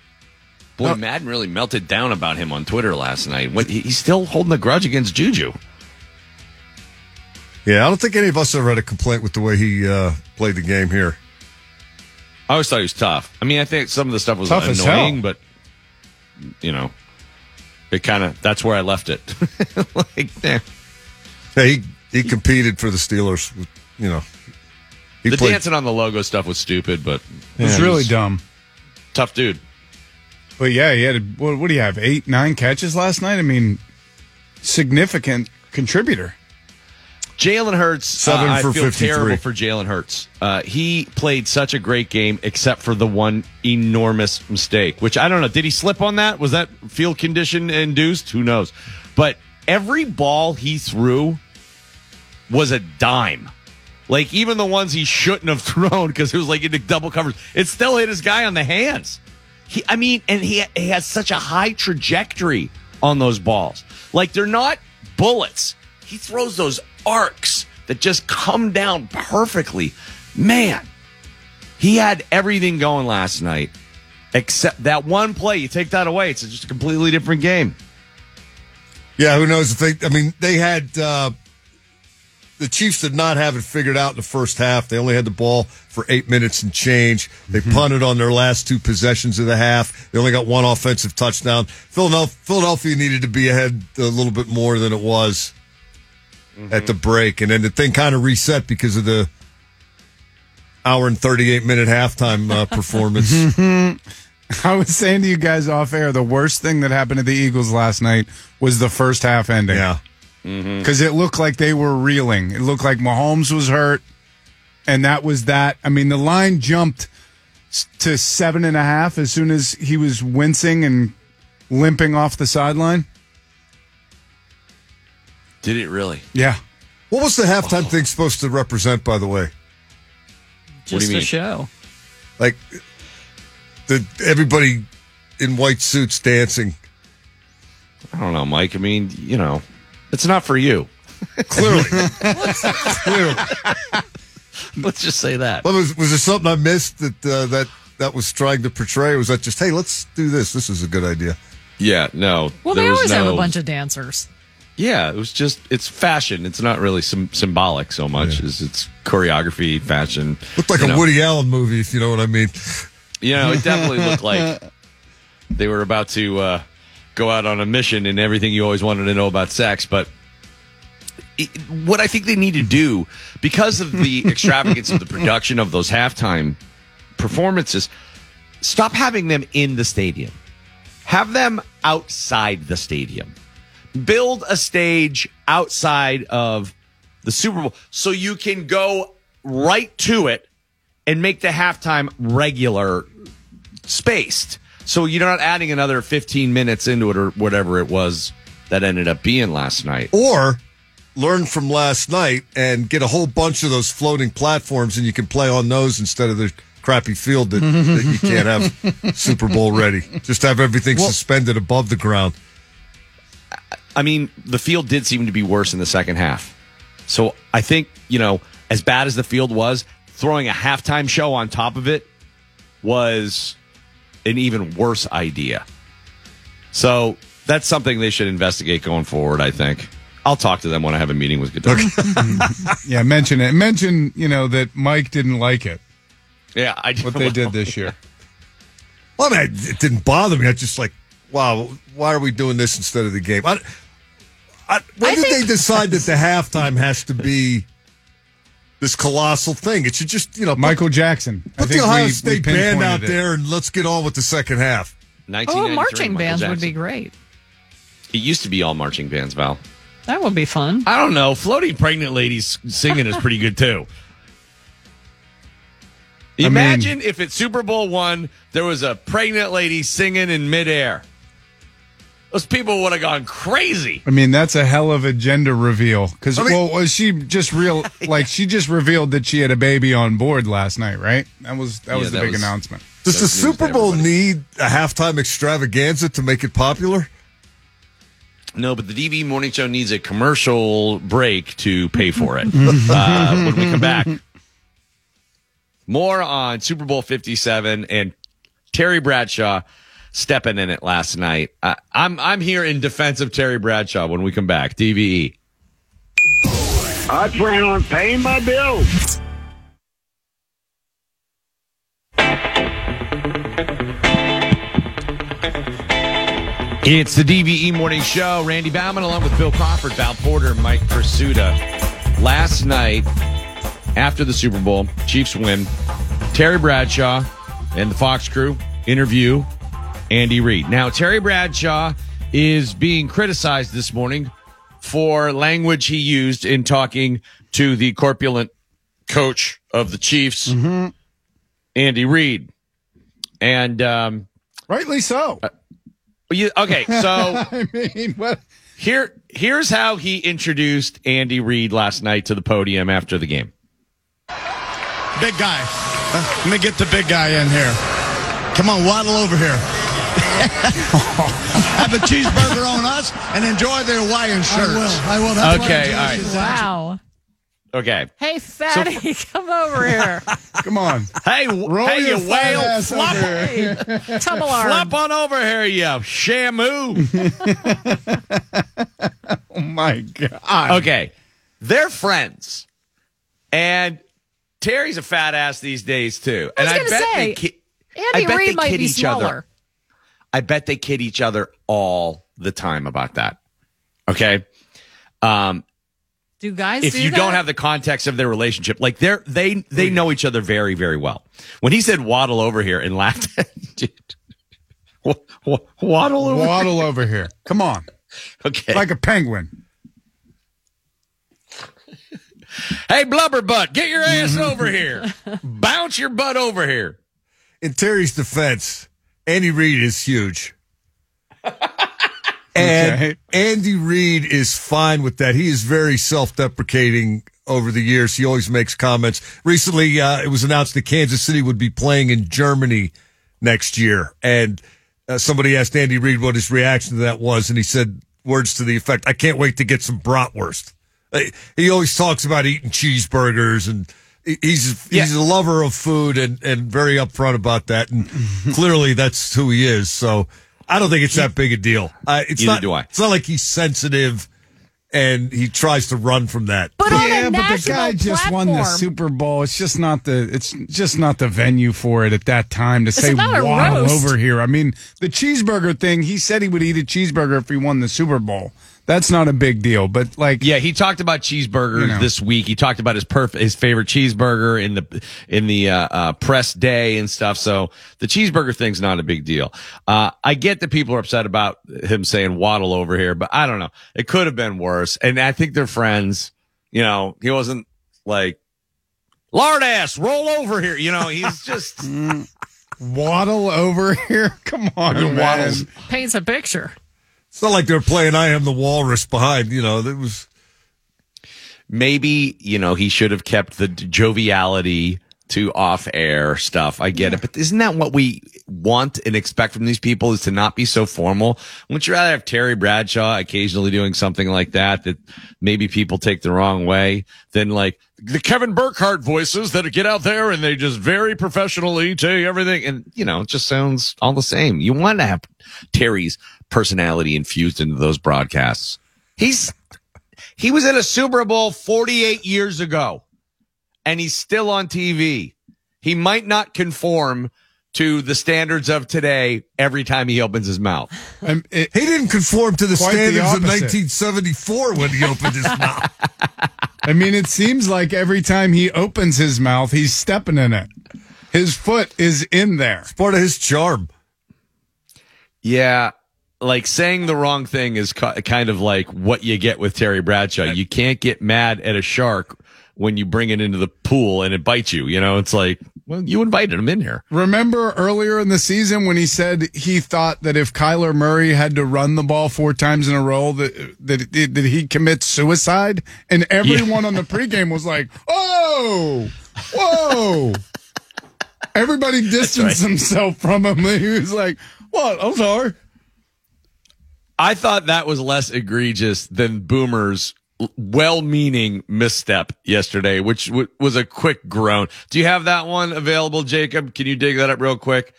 Boy, Madden really melted down about him on Twitter last night. What, he's still holding a grudge against Juju. Yeah, I don't think any of us ever had a complaint with the way he uh, played the game here. I always thought he was tough. I mean, I think some of the stuff was Tough annoying, but you know, it kind of that's where I left it. like, eh. Yeah, he he competed for the Steelers. with- You know, he the played. dancing on the logo stuff was stupid, but It was he really dumb. Tough dude. But yeah, he had what, what do you have? Eight, nine catches last night. I mean, significant contributor. Jalen Hurts. Seven uh, for I feel 53. terrible for Jalen Hurts. Uh, he played such a great game, except for the one enormous mistake. Which I don't know. Did he slip on that? Was that field condition induced? Who knows? But every ball he threw was a dime. Like even the ones he shouldn't have thrown because it was like into double covers, it still hit his guy on the hands. He, I mean, and he, he has such a high trajectory on those balls. Like they're not bullets. He throws those arcs that just come down perfectly. Man, he had everything going last night except that one play. You take that away, it's just a completely different game. Yeah, who knows if they? I mean, they had uh, the Chiefs did not have it figured out in the first half. They only had the ball for eight minutes and change. They punted on their last two possessions of the half. They only got one offensive touchdown. Philadelphia, Philadelphia needed to be ahead a little bit more than it was at the break, and then the thing kind of reset because of the hour and thirty-eight minute halftime uh, performance. I was saying to you guys off air, the worst thing that happened to the Eagles last night was the first half ending. Yeah. Because it looked like they were reeling. It looked like Mahomes was hurt. And that was that. I mean, the line jumped to seven and a half as soon as he was wincing and limping off the sideline. Did it really? Yeah. What was the halftime thing supposed to represent, by the way? Just a show. Like the everybody in white suits dancing. I don't know, Mike. I mean, you know, it's not for you. Clearly. Clearly. Let's just say that. Well, was, was there something I missed that uh, that that was trying to portray? Or was that just hey, let's do this? This is a good idea. Yeah, no. Well, there they was always have a bunch of dancers. Yeah, it was just it's fashion. It's not really sim- symbolic so much as it's choreography, fashion. Looked like a know. Woody Allen movie, if you know what I mean. You know, it definitely looked like they were about to uh, go out on a mission and everything you always wanted to know about sex. But it, what I think they need to do, because of the extravagance of the production of those halftime performances, stop having them in the stadium. Have them outside the stadium. Build a stage outside of the Super Bowl, so you can go right to it and make the halftime regular spaced. So you're not adding another 15 minutes into it or whatever it was that ended up being last night. Or learn from last night and get a whole bunch of those floating platforms, and you can play on those instead of the crappy field that, that you can't have Super Bowl ready. Just have everything suspended above the ground. I mean, the field did seem to be worse in the second half. So I think, you know, as bad as the field was, throwing a halftime show on top of it was an even worse idea. So that's something they should investigate going forward, I think. I'll talk to them when I have a meeting with Goodell. yeah, mention it. Mention, you know, that Mike didn't like it. yeah, I What they did this year. Well, I mean, it didn't bother me. I just like, wow, why are we doing this instead of the game? I, I, when I did think- they decide that the halftime has to be this colossal thing? It should just, you know, Michael Jackson. I put the think Ohio we- we State band out it. there and let's get on with the second half. Oh, 1993, marching Michael bands would Jackson. be great. It used to be all marching bands, Val. That would be fun. I don't know. Floating pregnant ladies singing is pretty good too. I mean- Imagine if at Super Bowl one there was a pregnant lady singing in midair. Those people would have gone crazy. I mean, that's a hell of a gender reveal. Because, I mean- well, was she just real? Like, she just revealed that she had a baby on board last night, right? That was that was Yeah, the that big was- announcement. Does the That's news to Super Bowl need a halftime extravaganza to make it popular? No, but the DV morning show needs a commercial break to pay for it. uh, when we come back, more on Super Bowl 57 and Terry Bradshaw stepping in it last night. I, I'm I'm here in defense of Terry Bradshaw when we come back. DVE. I plan on paying my bills. It's the DVE Morning Show. Randy Baumann along with Bill Crawford, Val Porter, Mike Prisuta. Last night, after the Super Bowl, Chiefs win. Terry Bradshaw and the Fox crew interview Andy Reid. Now, Terry Bradshaw is being criticized this morning for language he used in talking to the corpulent coach of the Chiefs, Andy Reid. And um, Rightly so. you, okay, so I mean, what? here, here's how he introduced Andy Reid last night to the podium after the game. Big guy. Uh, let me get the big guy in here. Come on, waddle over here. Have a cheeseburger on us and enjoy the Hawaiian shirts. I will. I will. That's Okay, why all I right. chose Wow. Okay. Hey, fatty, come over here. Come on. Hey, Roll hey, you whale, flop, over here. Tumble arm. flop on over here, you shamu. Oh, my God. okay, they're friends, and Terry's a fat ass these days too. I was and gonna bet say, they ki- I Andy bet Reid they might kid be each smaller. other. I bet they kid each other all the time about that. Okay. Um, Do guys if do you that? don't have the context of their relationship, like they're they they know each other very very well. When he said waddle over here and laughed, dude, wa- wa- waddle over. Waddle over here. Come on. Okay. Like a penguin. hey, blubber butt, get your ass over here. Bounce your butt over here. In Terry's defense, Andy Reid is huge. And Okay. Andy Reid is fine with that. He is very self-deprecating over the years. He always makes comments. Recently, uh, it was announced that Kansas City would be playing in Germany next year. And uh, somebody asked Andy Reid what his reaction to that was. And he said words to the effect, I can't wait to get some bratwurst. Uh, He always talks about eating cheeseburgers and he- he's, he's a lover of food and, and very upfront about that. And clearly that's who he is. So I don't think it's that big a deal. Uh, it's Neither not, do I. It's not like he's sensitive and he tries to run from that. But yeah, a but the national guy just won the. Super Bowl. It's just not the it's just not the venue for it at that time to say not a waddle roast. over here. I mean, the cheeseburger thing. He said he would eat a cheeseburger if he won the Super Bowl. That's not a big deal. But like, Yeah, he talked about cheeseburgers You know. this week. He talked about his perf- his favorite cheeseburger in the in the uh, uh, press day and stuff. So the cheeseburger thing's not a big deal. Uh, I get that people are upset about him saying waddle over here, but I don't know. It could have been worse. And I think they're friends. You know, he wasn't like, lard ass, roll over here. You know, he's just Waddle over here. Come on, Fucking man. waddles. Paints a picture. It's not like they're playing I Am the Walrus behind. You know, that was. maybe you know he should have kept the joviality to off air stuff i get it but isn't that what we want and expect from these people is to not be so formal wouldn't you rather have terry bradshaw occasionally doing something like that that maybe people take the wrong way than like the kevin burkhardt voices that get out there and they just very professionally tell you everything and you know it just sounds all the same you want to have terry's personality infused into those broadcasts he's he was in a Super Bowl 48 years ago and he's still on TV. He might not conform to the standards of today every time he opens his mouth. he didn't conform to the Quite the standards of 1974 when he opened his mouth. I mean, it seems like every time he opens his mouth, he's stepping in it. His foot is in there. It's part of his charm. Yeah. Like saying the wrong thing is ki- kind of like what you get with Terry Bradshaw. You can't get mad at a shark when you bring it into the pool and it bites you. You know, it's like, well, you invited him in here. Remember earlier in the season when he said he thought that if Kyler Murray had to run the ball four times in a row that that, that he'd commit suicide, and everyone on the pregame was like, "Oh, whoa!" Everybody distanced right. himself from him. He was like, "What? I'm sorry." I thought that was less egregious than Boomer's well-meaning misstep yesterday, which w- was a quick groan. Do you have that one available, Jacob? Can you dig that up real quick?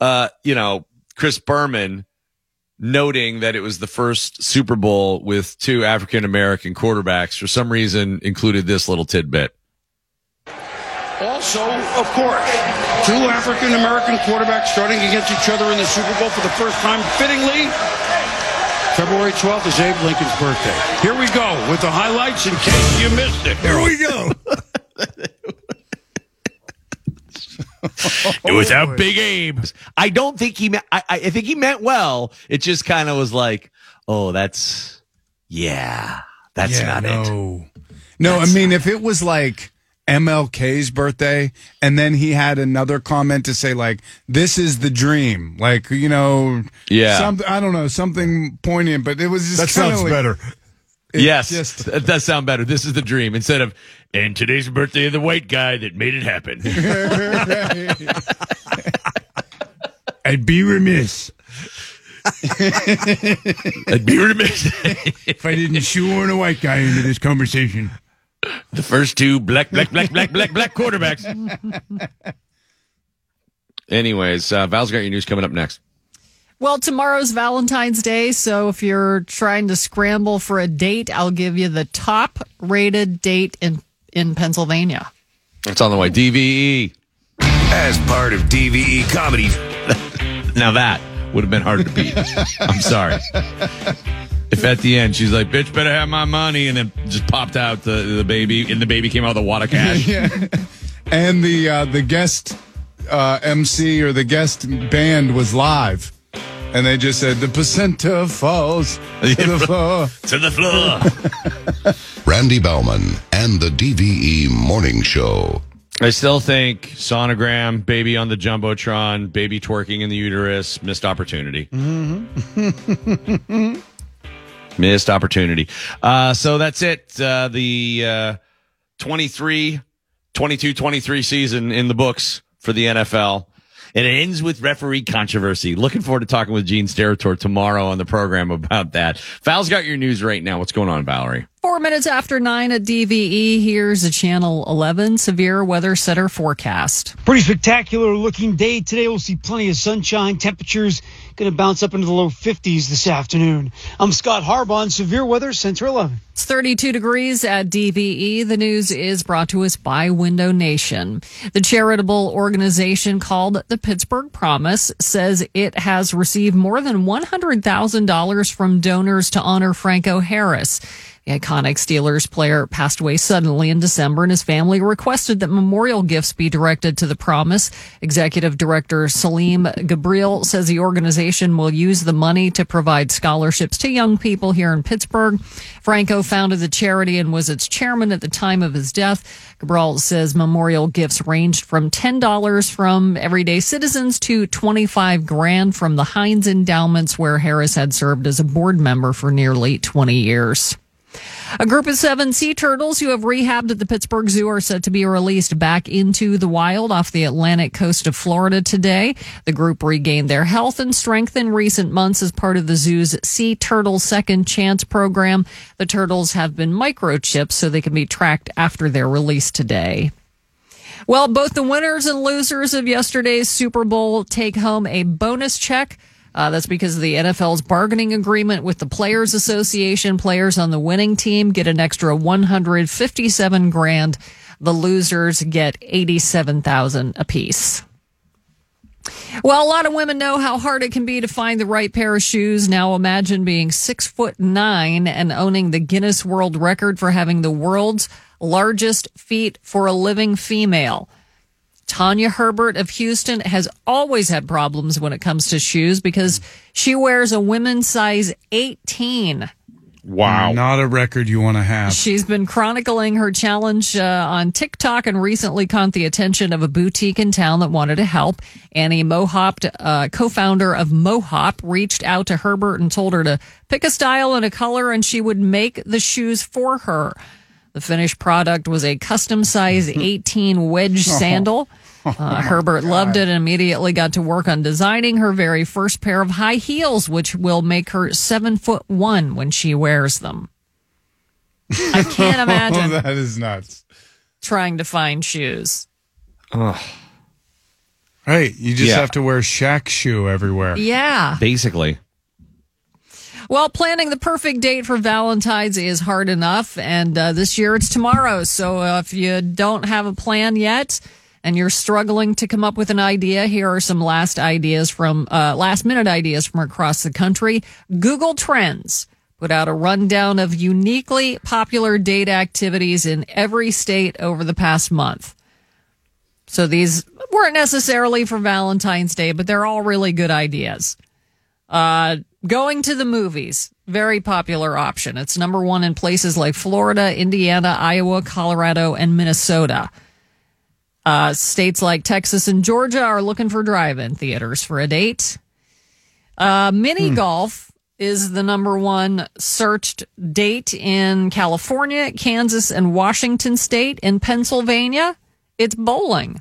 Uh, you know, Chris Berman noting that it was the first Super Bowl with two African American quarterbacks for some reason included this little tidbit. Also, of course, two African American quarterbacks starting against each other in the Super Bowl for the first time, fittingly. February 12th is Abe Lincoln's birthday. Here we go with the highlights in case you missed it. Here we go. It was out oh, Big Abe. I don't think he meant, I, I I think he meant well. It just kind of was like, oh, that's, yeah, that's Yeah, not it. no. No, I mean, if it was like MLK's birthday and then he had another comment to say, like, this is the dream, like, you know, Yeah. something, I don't know, something poignant, but it was just That sounds like- better. It yes, just- that does sound better. This is the dream instead of, and today's birthday of the white guy that made it happen. I'd be remiss. I'd be remiss if I didn't shoehorn a white guy into this conversation. the first two black, black, black, black, black, black quarterbacks. Anyways, uh, Val's got your news coming up next. Well, tomorrow's Valentine's Day, so if you're trying to scramble for a date, I'll give you the top rated date in in Pennsylvania. It's on the way. DVE. As part of DVE comedy. Now that would have been hard to beat. I'm sorry. If at the end she's like, "Bitch, better have my money," and then just popped out the, the baby, and the baby came out with a wad of cash. yeah. And the uh, the guest uh, MC or the guest band was live, and they just said the placenta falls to the floor. to the floor. Randy Baumann and the DVE Morning Show. I still think sonogram, baby on the jumbotron, baby twerking in the uterus, missed opportunity. Missed opportunity. Uh, so that's it. Uh, the uh, 23, 22, 23 season in the books for the NFL. And it ends with referee controversy. Looking forward to talking with Gene Steratore tomorrow on the program about that. Val's got your news right now. What's going on, Valerie? Four minutes after nine at DVE, here's a Channel 11 severe weather center forecast. Pretty spectacular looking day today. We'll see plenty of sunshine. Temperatures going to bounce up into the low 50s this afternoon. I'm Scott Harbaugh, Severe Weather Center 11. It's 32 degrees at DVE. The news is brought to us by Window Nation. The charitable organization called the Pittsburgh Promise says it has received more than $100,000 from donors to honor Franco Harris. The iconic Steelers player passed away suddenly in December, and his family requested that memorial gifts be directed to the Promise. Executive Director Saleem Ghubril says the organization will use the money to provide scholarships to young people here in Pittsburgh. Franco founded the charity and was its chairman at the time of his death. Ghubril says memorial gifts ranged from $10 from everyday citizens to 25 grand from the Heinz Endowments, where Harris had served as a board member for nearly 20 years. A group of seven sea turtles who have rehabbed at the Pittsburgh Zoo are set to be released back into the wild off the Atlantic coast of Florida today. The group regained their health and strength in recent months as part of the zoo's Sea Turtle Second Chance program. The turtles have been microchipped so they can be tracked after their release today. Well, both the winners and losers of yesterday's Super Bowl take home a bonus check. Uh, that's because of the NFL's bargaining agreement with the Players Association. Players on the winning team get an extra 157 grand. The losers get 87,000 apiece. Well, a lot of women know how hard it can be to find the right pair of shoes. Now imagine being six foot nine and owning the Guinness World Record for having the world's largest feet for a living female. Tanya Herbert of Houston has always had problems when it comes to shoes because she wears a women's size 18. Wow. Not a record you want to have. She's been chronicling her challenge uh, on TikTok and recently caught the attention of a boutique in town that wanted to help. Annie Mohop, uh, co-founder of Mohop, reached out to Herbert and told her to pick a style and a color and she would make the shoes for her. The finished product was a custom size 18 wedge sandal. Uh, Herbert loved it and immediately got to work on designing her very first pair of high heels, which will make her seven foot one when she wears them. I can't imagine that is nuts. trying to find shoes. Right. You just Yeah. have to wear Shaq shoe everywhere. Yeah. Basically. Well, planning the perfect date for Valentine's is hard enough, and uh, this year it's tomorrow. So uh, if you don't have a plan yet and you're struggling to come up with an idea, here are some last ideas from uh, last minute ideas from across the country. Google Trends put out a rundown of uniquely popular date activities in every state over the past month. So these weren't necessarily for Valentine's Day, but they're all really good ideas. Uh, going to the movies, very popular option. It's number one in places like Florida, Indiana, Iowa, Colorado, and Minnesota. Uh, states like Texas and Georgia are looking for drive-in theaters for a date. Uh, mini golf is the number one searched date in California, Kansas, and Washington State. In Pennsylvania, it's bowling.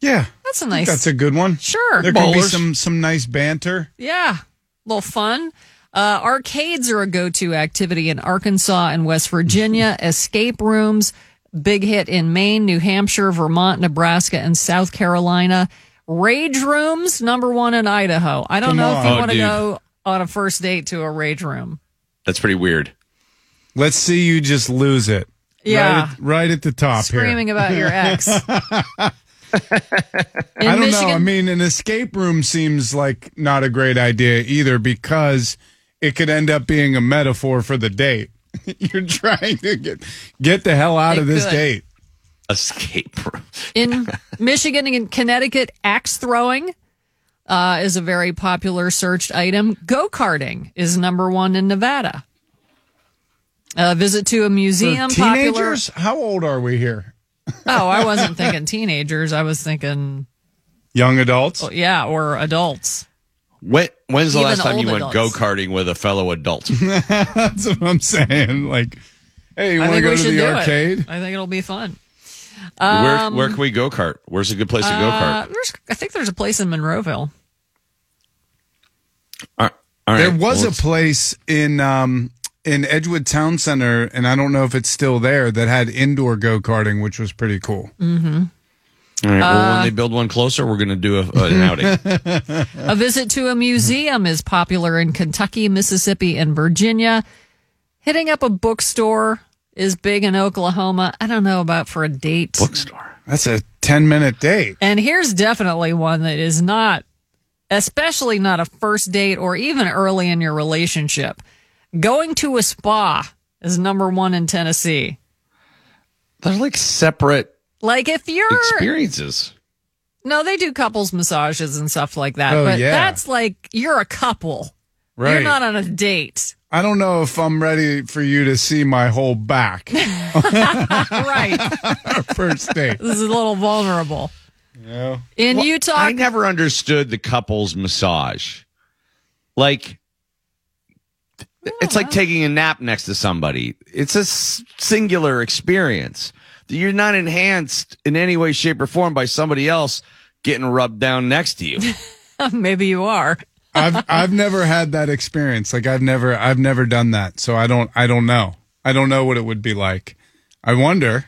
Yeah. That's a nice. That's a good one. Sure. There can be some some nice banter. Yeah, a little fun. Uh, arcades are a go-to activity in Arkansas and West Virginia. Escape rooms, big hit in Maine, New Hampshire, Vermont, Nebraska, and South Carolina. Rage rooms, number one in Idaho. I don't Come know if you. Oh, want to go on a first date to a rage room. That's pretty weird. Let's see you just lose it. Yeah. Right at, right at the top Screaming here. about your ex. I don't know. I mean, an escape room seems like not a great idea either because it could end up being a metaphor for the date. You're trying to get get the hell out It of this could. date. Escape room. In Michigan and Connecticut, axe throwing uh, is a very popular searched item. Go karting is number one in Nevada. A visit to a For museum. popular. teenagers? How old are we here? Oh, I wasn't thinking teenagers. I was thinking, Young adults? oh, yeah, or adults. When, when's the Even last time you old went go adults. karting with a fellow adult? That's what I'm saying. Like, hey, you I want to think go we to should the arcade? it. I think it'll be fun. where, Um, where can we go kart? Where's a good place to go uh, kart? there's, I think there's a place in Monroeville. All right, there was well, a place in um in Edgewood Town Center, and I don't know if it's still there, that had indoor go karting, which was pretty cool. All right, well, Uh, when they build one closer, we're going to do a, an outing. A visit to a museum is popular in Kentucky, Mississippi, and Virginia. Hitting up a bookstore is big in Oklahoma. I don't know about for a date. Bookstore. That's a 10 minute date. And here's definitely one that is not, especially not a first date or even early in your relationship. Going to a spa is number one in Tennessee. They're like separate Like if you're experiences. no, they do couples massages and stuff like that. Oh, but yeah. that's like you're a couple. Right. You're not on a date. I don't know if I'm ready for you to see my whole back. right. First date. This is a little vulnerable. Yeah. In Well, Utah, I never understood the couples massage. Like, it's like taking a nap next to somebody. It's a singular experience. You're not enhanced in any way, shape, or form by somebody else getting rubbed down next to you. maybe you are. I've I've never had that experience. Like I've never I've never done that. So I don't I don't know. I don't know what it would be like. I wonder.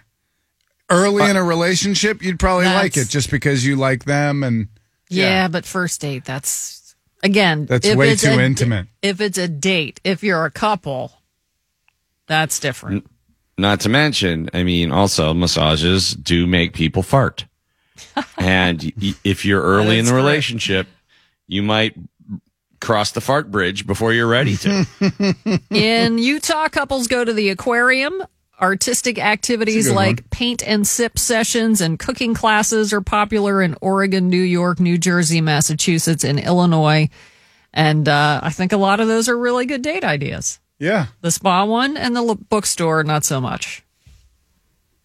Early in a relationship, you'd probably like it just because you like them and Yeah, but first date, that's again. That's if way it's too a- intimate. If it's a date, if you're a couple, that's different. Not to mention, I mean, also massages do make people fart. and if you're early in the correct. relationship, you might cross the fart bridge before you're ready to. In Utah, couples go to the aquarium. Artistic activities like one. paint and sip sessions and cooking classes are popular in Oregon, New York, New Jersey, Massachusetts, and Illinois. And uh, I think a lot of those are really good date ideas. Yeah. The spa one and the bookstore, not so much.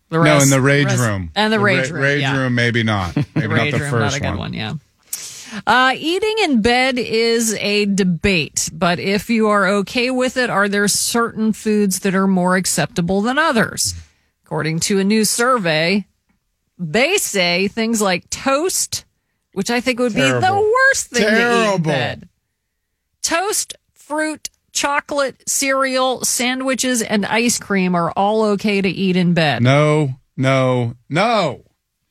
The no, in the rage rest- room. And the, rage ra- room. Rage yeah. room, maybe not. Maybe rage not the room, first not a good one. one. Yeah. Uh, eating in bed is a debate, but if you are okay with it, are there certain foods that are more acceptable than others? According to a new survey, they say things like toast, which I think would be the worst thing to eat in Terrible. bed. Toast, fruit, chocolate, cereal, sandwiches, and ice cream are all okay to eat in bed. No, no, no.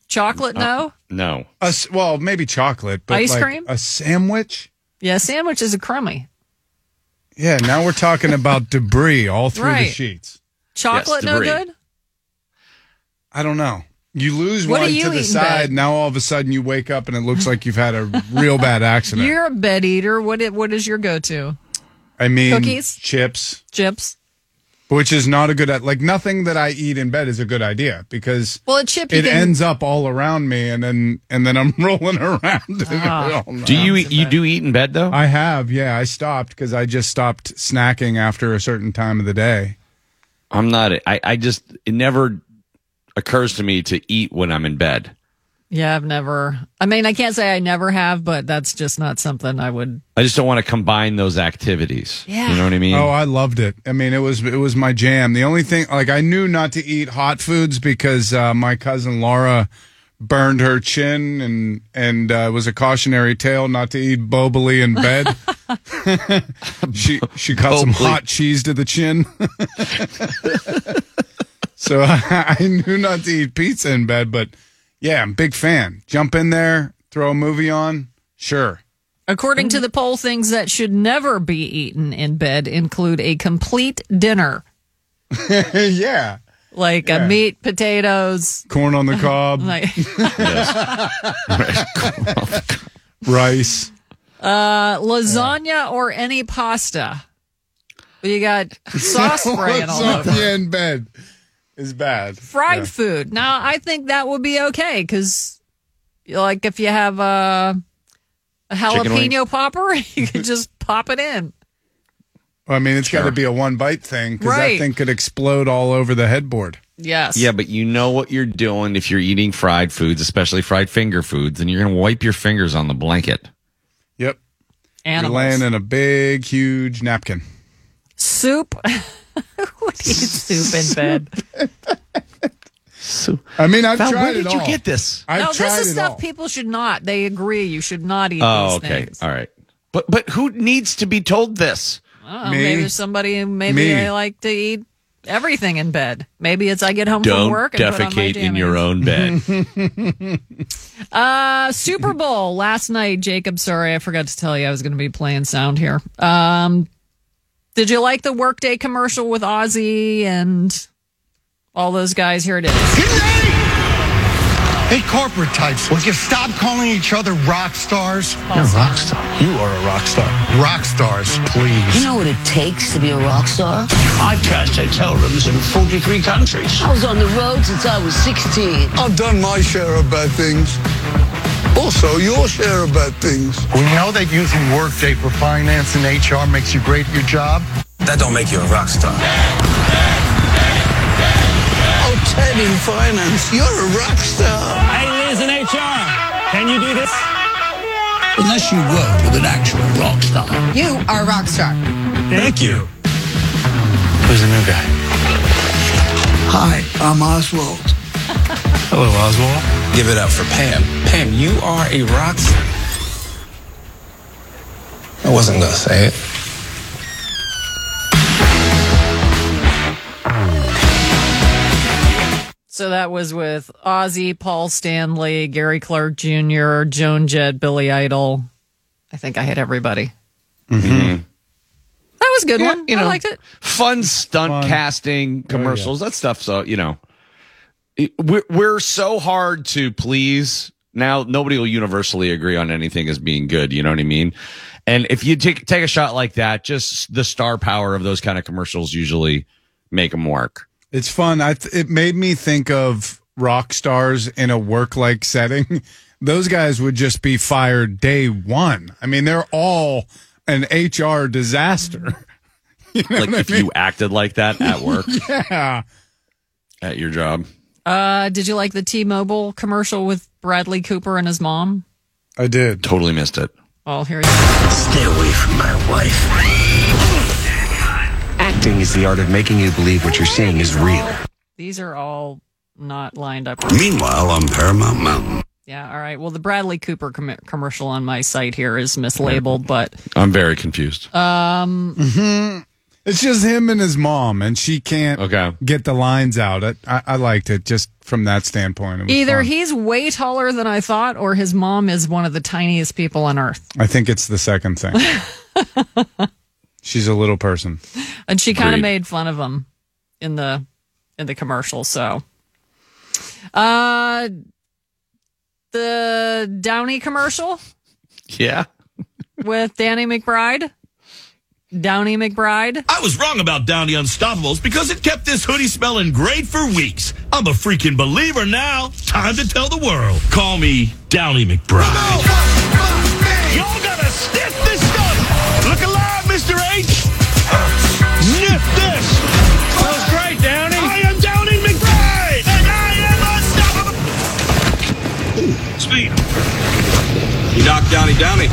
Chocolate, no? Uh, no. A s well, maybe chocolate, but Ice like cream? a sandwich. Yeah, sandwiches are crummy. Yeah, now we're talking about debris all through the sheets. Chocolate, no good? I don't know. You lose What one you to the side. bed? Now all of a sudden you wake up and it looks like you've had a real bad accident. You're a bed eater. What i- what is your go to? I mean, Cookies? chips, Chips. which is not a good like nothing that I eat in bed is a good idea because Well, a chip it can- ends up all around me and then and then I'm rolling around. Ah. all Do you eat, you do eat in bed though? I have, yeah. I stopped because I just stopped snacking after a certain time of the day. I'm not. I, I just it never occurs to me to eat when I'm in bed. Yeah, I've never. I mean, I can't say I never have, but that's just not something I would. I just don't want to combine those activities. Yeah. You know what I mean? Oh, I loved it. I mean, it was it was my jam. The only thing, like, I knew not to eat hot foods because uh, my cousin Laura burned her chin, and and uh, it was a cautionary tale not to eat boboli in bed. she she cut some hot cheese to the chin. so I, I knew not to eat pizza in bed, but yeah, I'm a big fan. Jump in there, throw a movie on, sure. According to the poll, things that should never be eaten in bed include a complete dinner, yeah, like Yeah. a meat, potatoes, corn on the cob, like rice. uh, lasagna or any pasta. You got sauce spraying all over. In bed is bad. fried Yeah. food. Now, I think that would be okay because, like, if you have a, a jalapeno popper, you could just pop it in. Well, I mean, it's got to be a one bite thing because Right. that thing could explode all over the headboard. Yes. Yeah, but you know what you're doing if you're eating fried foods, especially fried finger foods, and you're going to wipe your fingers on the blanket. Yep. Animals. You're laying in a big, huge napkin. Soup. Who would eat soup in bed? So, I mean, I've Val, tried where it did you all. get this? I've no, tried this is it stuff all. people should not. They agree you should not eat Oh, these okay. things. All right. But but who needs to be told this? I Me? maybe somebody who maybe Me. they like to eat everything in bed. Maybe it's I get home Don't from work and put on my defecate in your own bed. Uh, Super Bowl last night, Jacob. Sorry, I forgot to tell you I was going to be playing sound here. Um, did you like the Workday commercial with Ozzy and all those guys? Here it is. Hey, corporate types, would you stop calling each other rock stars? You're a rock star. You are a rock star. Rock stars, please. You know what it takes to be a rock star? I've cashed hotel rooms in 43 countries. I was on the road since I was 16. I've done my share of bad things. Also, your share of bad things. We know that using Workday for finance and HR makes you great at your job. That don't make you a rock star. Oh, Ted in finance, you're a rock star. Hey, Liz in HR, can you do this? Unless you work with an actual rock star. You are a rock star. Thank you. Who's the new guy? Hi, I'm Oswald. Hello, Oswald. Give it up for Pam. Pam, you are a rock star. I wasn't gonna say it. So that was with Ozzy, Paul Stanley, Gary Clark Jr., Joan Jett, Billy Idol. I think I hit everybody. Mm-hmm. That was a good one. you I know, liked it. Fun stunt casting commercials. That stuff. So you know, it- we're we're so hard to please now. Nobody will universally agree on anything as being good. You know what I mean? And if you take take a shot like that, just the star power of those kind of commercials usually make them work. It's fun. I th- it made me think of rock stars in a work like setting. Those guys would just be fired day one. I mean, they're all an HR disaster. You know like what I if mean? you acted like that at work, yeah. at your job. Uh, did you like the T-Mobile commercial with Bradley Cooper and his mom? I did. Totally missed it. Well, here you go. Stay away from my wife. Acting is the art of making you believe what you're seeing is real. These are all not lined up. Meanwhile, on Paramount Mountain. Yeah, all right. Well, the Bradley Cooper com- commercial on my site here is mislabeled, but I'm very confused. um, It's just him and his mom, and she can't okay. get the lines out. I, I, I liked it just from that standpoint. Either fun. he's way taller than I thought, or his mom is one of the tiniest people on earth, I think it's the second thing. She's a little person. and she kind of made fun of him in the in the commercial. So, uh, the Downey commercial Yeah. with Danny McBride, Downey McBride. I was wrong about Downey Unstoppables because it kept this hoodie smelling great for weeks. I'm a freaking believer now. Time to tell the world. Call me Downey McBride. Y'all gotta sniff this stuff. Look alive, Mr. H. Sniff this. Smells great, Downey. I am Downey McBride, and I am unstoppable. Speed. You knock Downey Downey,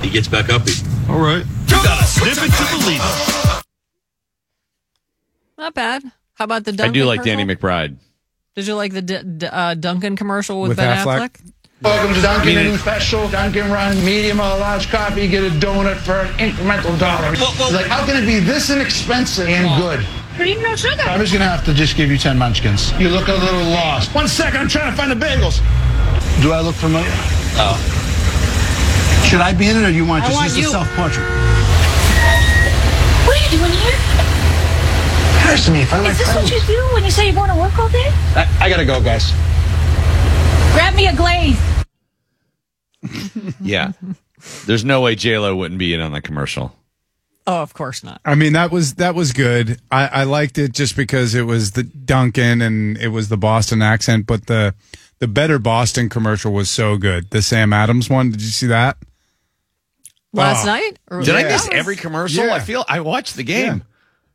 he gets back up. All right. You gotta sniff it to believe it. Not bad. How about the I do like commercial? Danny McBride. Did you like the D- D- uh, Dunkin' commercial with, With Ben Affleck? Affleck? Welcome to Dunkin' Meaning- New Special. Dunkin' Run, medium or large coffee. Get a donut for an incremental dollar. It's like, how can it be this inexpensive and good? Cream, no sugar. I'm just gonna have to just give you 10 munchkins. You look a little lost. One second, I'm trying to find the bagels. Do I look familiar? Oh. Should I be in it or do you want I just want just a self-portrait? What are you doing here? Curse me if I like Is this what you do when you say you're going to work all day? I, I gotta go, guys. Grab me a glaze. Yeah. There's no way JLo wouldn't be in on that commercial. Oh, of course not. I mean that was that was good. I, I liked it just because it was the Dunkin' and it was the Boston accent, but the the better Boston commercial was so good. The Sam Adams one, did you see that? Last Oh. night? Or- Did I miss every commercial? Yeah. I feel I watched the game.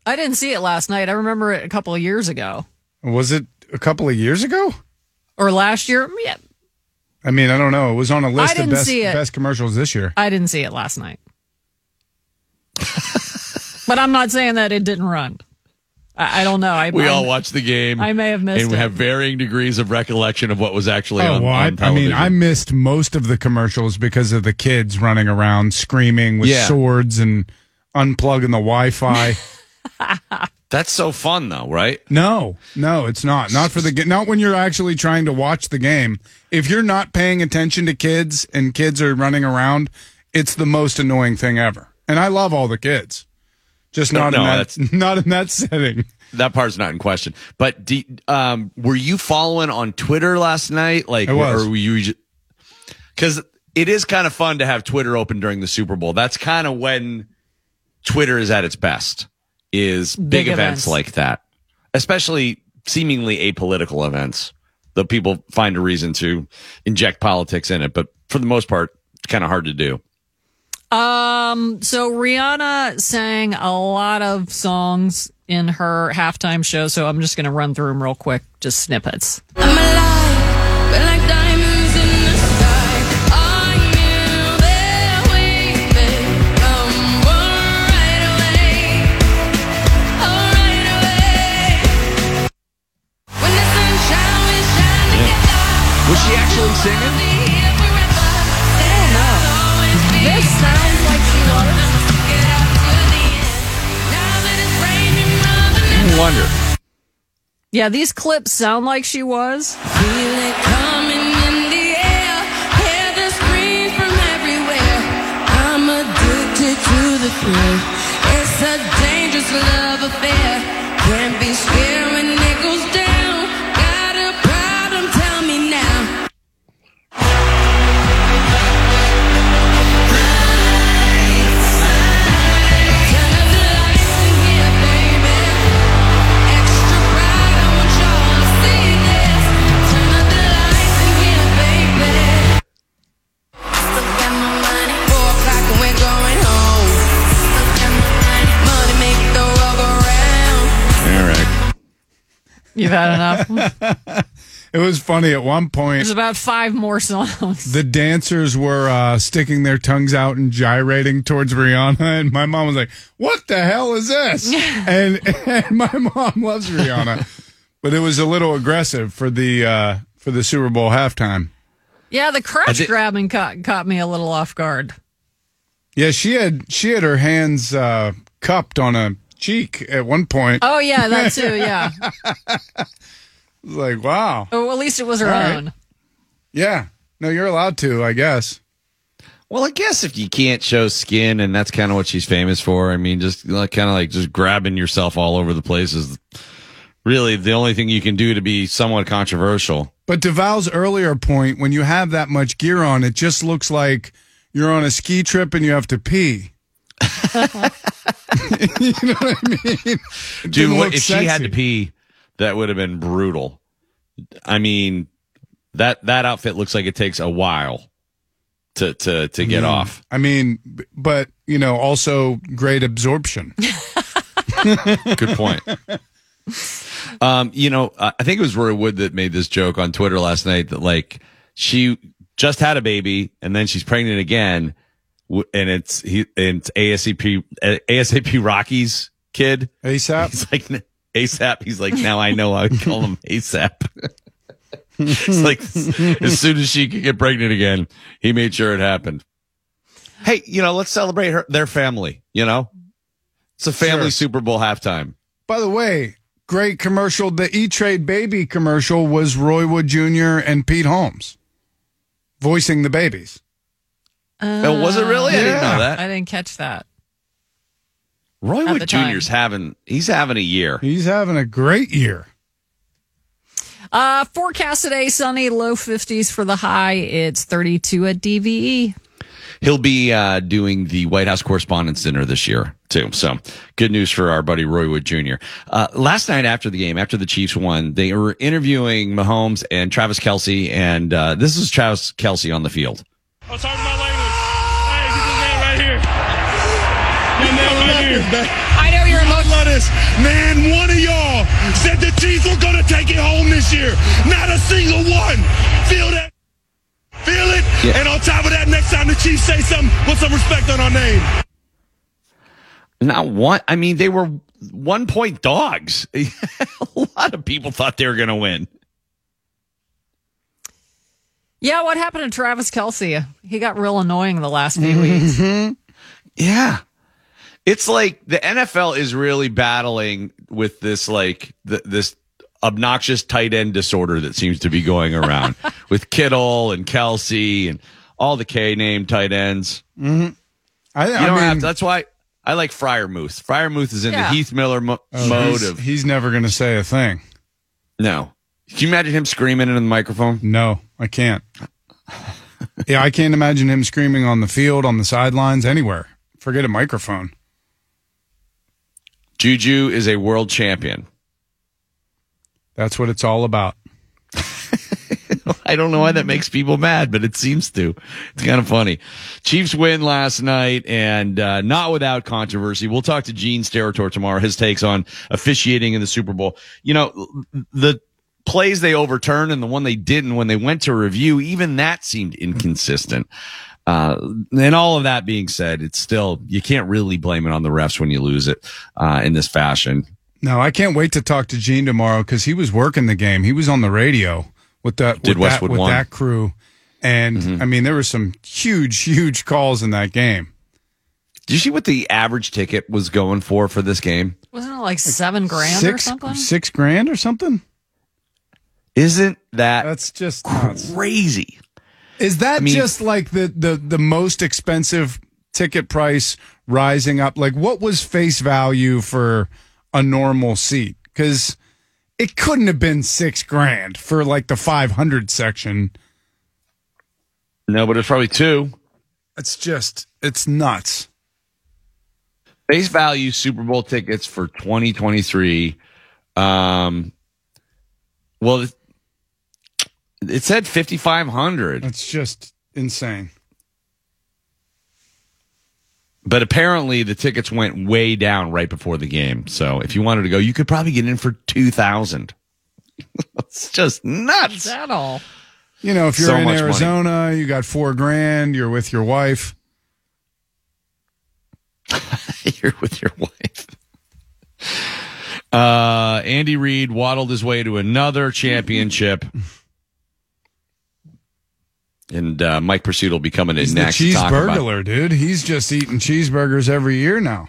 I didn't see it last night. I remember it a couple of years ago Was it a couple of years ago? or last year. Yeah, I mean, I don't know. It was on a list of best best commercials this year. I didn't see it last night. but I'm not saying that it didn't run. I, I don't know. I, We all I'm- watched the game. I may have missed and we it. have varying degrees of recollection of what was actually Oh, on, well, I, on I mean. I missed most of the commercials because of the kids running around screaming with Yeah. swords and unplugging the Wi-Fi. That's so fun, though, right? No, no, it's not. Not for the not when you're actually trying to watch the game. If you're not paying attention to kids and kids are running around, it's the most annoying thing ever. And I love all the kids. Just not no, in that that's- not in that setting. That part's not in question. But do, um, were you following on Twitter last night? Like, I was. or were you? Because it is kind of fun to have Twitter open during the Super Bowl. That's kind of when Twitter is at its best. Is big, Big events events. like that, especially seemingly apolitical events. The people find a reason to inject politics in it, but for the most part, it's kind of hard to do. Um, so Rihanna sang a lot of songs in her halftime show, so I'm just going to run through them real quick, just snippets. Was she actually singing? This sounds like wonder. Yeah, these clips sound like she was. It's a dangerous love affair. You've had enough. It was funny at one point. There's about five more songs. the dancers were uh, sticking their tongues out and gyrating towards Rihanna, and my mom was like, "What the hell is this?" and, and my mom loves Rihanna, but it was a little aggressive for the uh, for the Super Bowl halftime. Yeah, the I crotch did- grabbing caught, caught me a little off guard. Yeah, she had she had her hands uh, cupped on a cheek at one point. Oh yeah, that too. Yeah. Like, wow. Oh, at least it was her All right. own. Yeah, no, you're allowed to, I guess. Well, I guess if you can't show skin, and that's kind of what she's famous for. I mean, just like, kind of like just grabbing yourself all over the place is really the only thing you can do to be somewhat controversial. But to Val's earlier point, when you have that much gear on, it just looks like you're on a ski trip and you have to pee. you know what I mean? It Dude, what, look if she had to pee, that would have been brutal. I mean, that that outfit looks like it takes a while to to to get Mm. off. I mean, but you know, also great absorption. Good point. Um, you know, I I think it was Roy Wood that made this joke on Twitter last night that like she just had a baby and then she's pregnant again, w- and it's he and it's ASAP uh, ASAP Rocky's kid. ASAP. He's like ASAP. He's like now I know I would call him ASAP. it's like as soon as she could get pregnant again, he made sure it happened. Hey, you know, let's celebrate her their family. You know, it's a family Sure. Super Bowl halftime. By the way, great commercial. The E Trade Baby commercial was Roy Wood Jr. and Pete Holmes voicing the babies. Oh, was it really? I didn't know that. I didn't catch that. Roy At Wood the time. Jr.'s having he's having a year. He's having a great year. Uh, forecast today, sunny, low 50s for the high. It's 32 at. DVE. He'll be uh, doing the White House Correspondents' Dinner this year too. So good news for our buddy Roy Wood Jr. Uh, last night after the game, after the Chiefs won, they were interviewing Mahomes and Travis Kelce, and uh, this is Travis Kelce on the field. I'm This man right here. I know you're emotional. Love this. Man, one of y'all said the Chiefs were going to take it home this year. Not a single one. Feel that? Feel it? Yeah. And on top of that, next time the Chiefs say something, put some respect on our name. Not one. I mean, they were one point dogs. a lot of people thought they were going to win. Yeah, what happened to Travis Kelce? He got real annoying the last few weeks. Mm-hmm. Yeah. It's like the NFL is really battling with this like th- this obnoxious tight end disorder that seems to be going around with Kittle and Kelce and all the K name tight ends. Mm-hmm. I, You I don't mean, have that's why I like Freiermuth. Freiermuth is in Yeah. the Heath Miller mo- Oh, mode he's, never going to say a thing. mode he's, of he's never going to say a thing. no. Can you imagine him screaming into the microphone? No, I can't. yeah, I can't imagine him screaming on the field, on the sidelines, anywhere. Forget a microphone. Juju is a world champion. That's what it's all about. I don't know why that makes people mad, but it seems to. It's kind of funny. Chiefs win last night and uh, not without controversy. We'll talk to Gene Steratore tomorrow. His takes on officiating in the Super Bowl. You know, the plays they overturned and the one they didn't when they went to review, even that seemed inconsistent. Uh, and all of that being said, it's still, you can't really blame it on the refs when you lose it, uh, in this fashion. No, I can't wait to talk to Gene tomorrow because he was working the game. He was on the radio with that Did with, that, with that crew, and I mean there were some huge, huge calls in that game. Did you see what the average ticket was going for for this game? Wasn't it like seven grand or six, something? six grand or something. Isn't that That's just nuts. Is that mean- just like the, the the most expensive ticket price rising up? Like what was face value for a normal seat? Because it couldn't have been six grand for like the five hundred section. No, but it's probably two. It's just it's nuts. Face value Super Bowl tickets for 2023. Um, well, it, it said 5,500, It's just insane. but apparently the tickets went way down right before the game. So if you wanted to go, you could probably get in for 2,000. it's just Is nuts. that all? You know, if you're So in much money. Arizona, you got four grand. You're with your wife. You're with your wife. Uh, Andy Reid waddled his way to another championship. And uh, Mike Prisuta will be coming in He's next. to talk about- cheeseburglar, dude. He's just eating cheeseburgers every year now.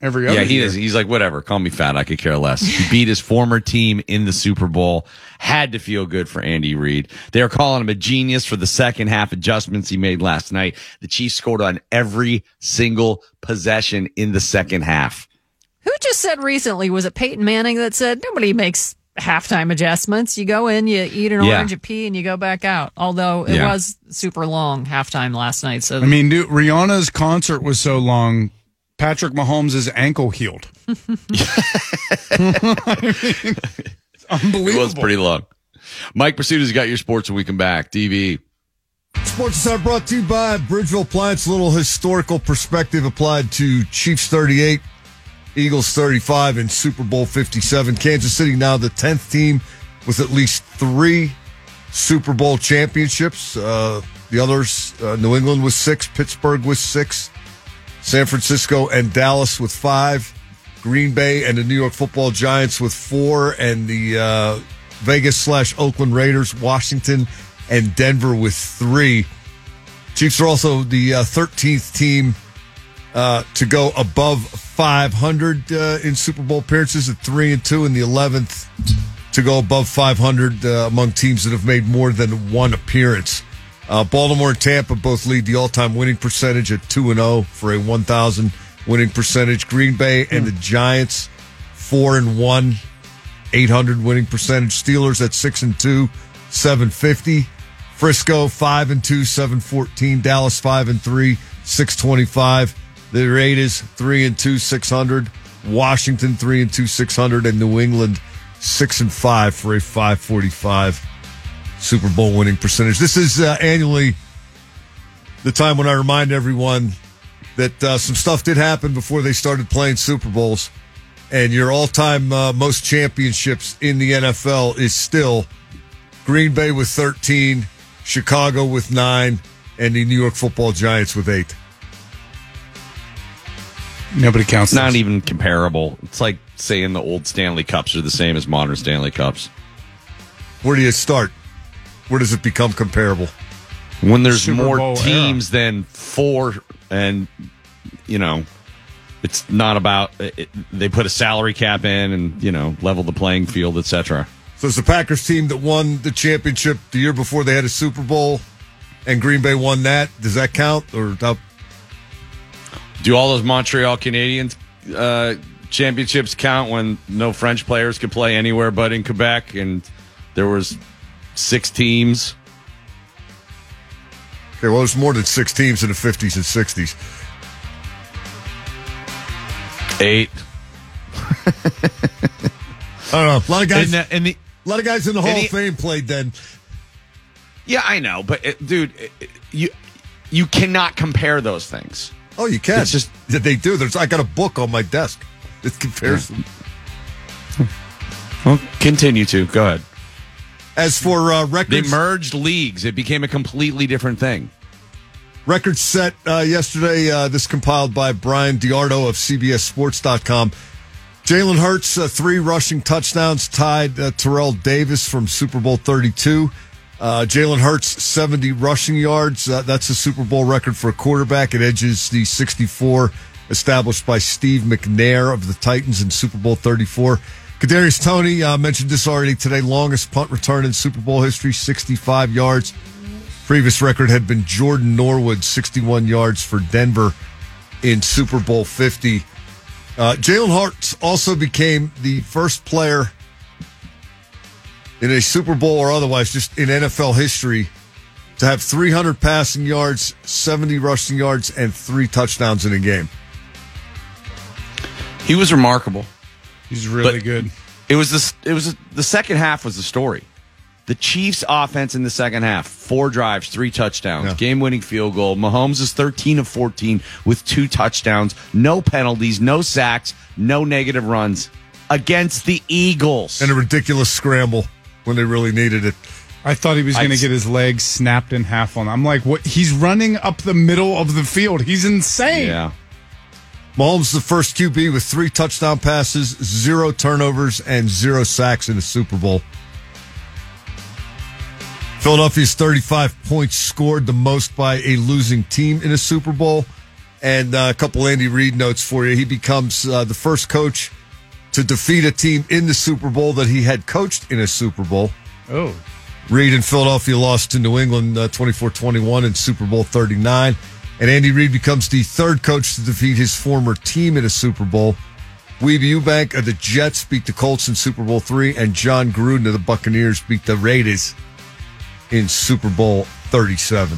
Every other Yeah, he year. is. He's like, whatever, call me fat. I could care less. He beat his former team in the Super Bowl. Had to feel good for Andy Reid. They are calling him a genius for the second half adjustments he made last night. The Chiefs scored on every single possession in the second half. Who just said recently, was it Peyton Manning that said nobody makes halftime adjustments? You go in, you eat an Yeah. orange, you pee, and you go back out. Although it Yeah. was super long halftime last night. So I mean, dude, Rihanna's concert was so long. Patrick Mahomes' ankle healed. I mean, it's unbelievable. It was pretty long. Mike Prisuta has got your sports when we come back. TV. Sports Center brought to you by Bridgeville Appliance. A little historical perspective applied to Chiefs 38, Eagles 35, and Super Bowl 57. Kansas City now the 10th team with at least three Super Bowl championships. Uh, the others, uh, New England with six, Pittsburgh with six, San Francisco and Dallas with five, Green Bay and the New York Football Giants with four, and the uh, Vegas slash Oakland Raiders, Washington, and Denver with three. Chiefs are also the uh, 13th team uh, to go above 500 uh, in Super Bowl appearances at three and two, and the 11th to go above 500 uh, among teams that have made more than one appearance. Uh, Baltimore and Tampa both lead the all-time winning percentage at two and zero for a 1,000 winning percentage. Green Bay and the Giants four and one, 800 winning percentage. Steelers at six and two, 750. Frisco five and two, 714. Dallas five and three, 625. The Raiders three and two, 600. Washington three and two, 600, and New England six and five for a 545 Super Bowl winning percentage. This is uh, annually the time when I remind everyone that uh, some stuff did happen before they started playing Super Bowls, and your all-time uh, most championships in the NFL is still Green Bay with 13, Chicago with nine, and the New York Football Giants with eight. Nobody counts. Not those. even comparable. It's like saying the old Stanley Cups are the same as modern Stanley Cups. Where do you start? Where does it become comparable? When there's Super more Bowl teams than four, and you know, it's not about it, they put a salary cap in and you know level the playing field, etc. So it's the Packers team that won the championship the year before they had a Super Bowl, and Green Bay won that. Does that count? Or how- Do all those Montreal Canadiens uh, championships count when no French players could play anywhere but in Quebec, and there was six teams? Okay, well, there's more than six teams in the 50s and 60s. Eight. I don't know. A lot of guys. In the- in the- a lot of guys in the Hall in the- of Fame played then. Yeah, I know, but it, dude, it, it- you you cannot compare those things. Oh, you can. It's just Yeah, they do. There's. I got a book on my desk. It compares them. well, continue to go ahead. As for uh, They merged leagues; it became a completely different thing. records set uh, yesterday. Uh, this compiled by Bryan DeArdo of CBSSports.com. Jalen Hurts, uh, three rushing touchdowns, tied uh, Terrell Davis from Super Bowl 32. Uh, Jalen Hurts, 70 rushing yards. Uh, that's a Super Bowl record for a quarterback. It edges the 64 established by Steve McNair of the Titans in Super Bowl 34. Kadarius Toney uh, mentioned this already today. Longest punt return in Super Bowl history, 65 yards. Previous record had been Jordan Norwood, 61 yards for Denver in Super Bowl 50. Uh, Jalen Hurts also became the first player in a Super Bowl or otherwise, just in NFL history, to have 300 passing yards, 70 rushing yards, and three touchdowns in a game. He was remarkable. He's really But- good. It was the it was the second half was the story. The Chiefs' offense in the second half, four drives, three touchdowns, game winning field goal. Mahomes is 13 of 14 with two touchdowns, no penalties, no sacks, no negative runs against the Eagles. And a ridiculous scramble when they really needed it. I thought he was going to get his legs snapped in half on. I'm like, what? He's running up the middle of the field. He's insane. Yeah. Mahomes, the first QB with three touchdown passes, zero turnovers, and zero sacks in the Super Bowl. Philadelphia's 35 points scored, the most by a losing team in a Super Bowl. And uh, a couple Andy Reid notes for you. He becomes uh, the first coach to defeat a team in the Super Bowl that he had coached in a Super Bowl. Oh. Reid and Philadelphia lost to New England uh, 24 21 in Super Bowl 39. And Andy Reid becomes the third coach to defeat his former team in a Super Bowl. Weeby Ewbank of the Jets beat the Colts in Super Bowl three, and Jon Gruden of the Buccaneers beat the Raiders in Super Bowl 37.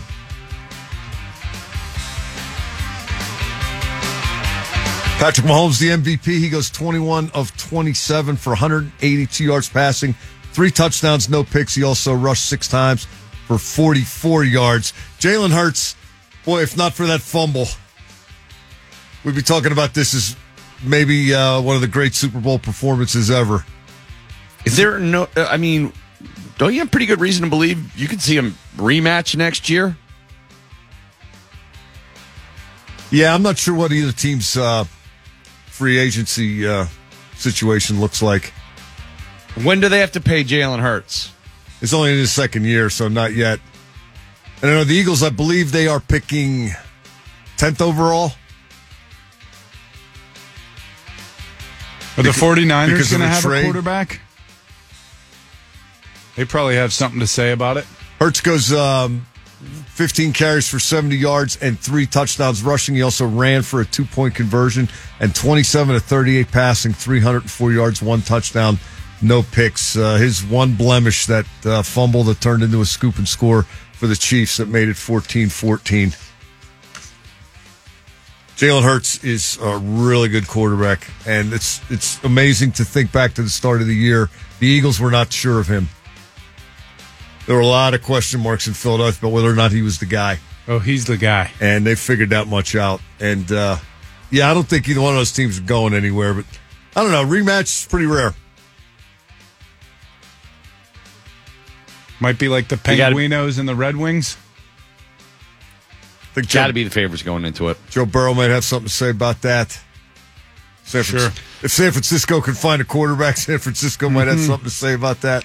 Patrick Mahomes, the MVP. He goes 21 of 27 for 182 yards passing, three touchdowns, no picks. He also rushed six times for 44 yards. Jalen Hurts, boy, if not for that fumble, we'd be talking about this as maybe uh, one of the great Super Bowl performances ever. Is there no? uh, I mean, don't you have pretty good reason to believe you could see him rematch next year? Yeah, I'm not sure what either team's uh, free agency uh, situation looks like. When do they have to pay Jalen Hurts? It's only in his second year, so not yet. And I know the Eagles, I believe they are picking 10th overall. Are the Because- 49ers going to have trade? a quarterback? They probably have something to say about it. Hurts goes um, 15 carries for 70 yards and three touchdowns rushing. He also ran for a two point conversion and 27 to 38 passing, 304 yards, one touchdown, no picks. Uh, his one blemish, that uh, fumble that turned into a scoop and score for the Chiefs that made it 14 14. Jalen Hurts is a really good quarterback, and it's it's amazing to think back to the start of the year. The Eagles were not sure of him. There were a lot of question marks in Philadelphia about whether or not he was the guy. Oh, he's the guy. And they figured that much out. And uh, yeah, I don't think either one of those teams are going anywhere, but I don't know. Rematch is pretty rare. Might be like the You gotta- Penguinos and the Red Wings. I think Got to be the favorites going into it. Joe Burrow might have something to say about that. San Fran- Sure. If San Francisco could find a quarterback, San Francisco might have Mhm. something to say about that.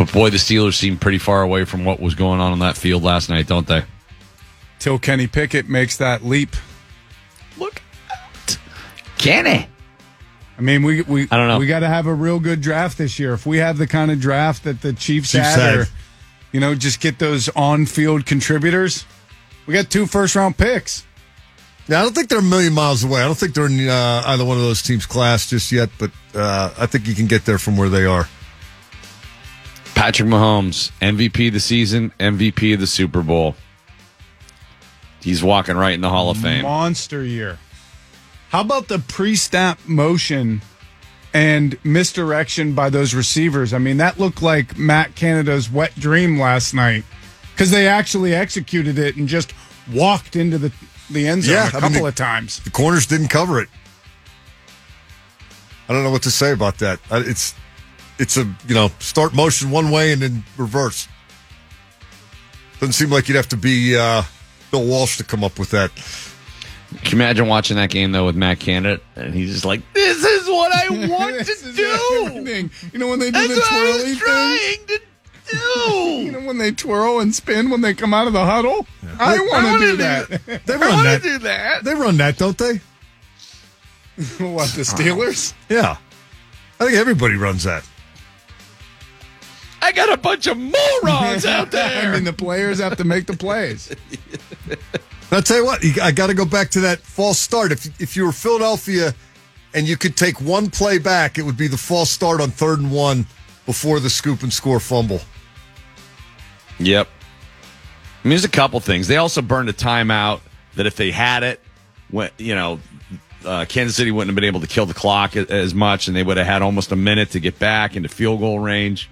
But boy, the Steelers seem pretty far away from what was going on on that field last night, don't they? Till Kenny Pickett makes that leap. Look out. Kenny. I mean, we we I don't know. We got to have a real good draft this year. If we have the kind of draft that the Chiefs, Chiefs had, had. or you know, just get those on-field contributors. We got two first round picks. Yeah, I don't think they're a million miles away. I don't think they're in uh, either one of those teams' class just yet, but uh, I think you can get there from where they are. Patrick Mahomes, MVP of the season, MVP of the Super Bowl. He's walking right in the Hall of Fame. Monster year. How about the pre snap motion and misdirection by those receivers? I mean, that looked like Matt Canada's wet dream last night because they actually executed it and just walked into the, the end zone Yeah, a I couple mean, the- of times. The corners didn't cover it. I don't know what to say about that. Uh, It's it's a you know start motion one way and then reverse. Doesn't seem like you'd have to be uh, Bill Walsh to come up with that. Can you imagine watching that game though with Matt Canada and he's just like, "This is what I want to do." Everything. You know when they do That's the what I was twirly thing? You know when they twirl and spin when they come out of the huddle? I want to do do that. They run that. do that. They run that, don't they? what the Steelers? Yeah, I think everybody runs that. I got a bunch of morons out there. I mean, the players have to make the plays. I'll tell you what, I got to go back to that false start. If if you were Philadelphia and you could take one play back, it would be the false start on third and one before the scoop and score fumble. Yep. I mean, there's a couple things. They also burned a timeout that if they had it, when you know, uh, Kansas City wouldn't have been able to kill the clock as much, and they would have had almost a minute to get back into field goal range.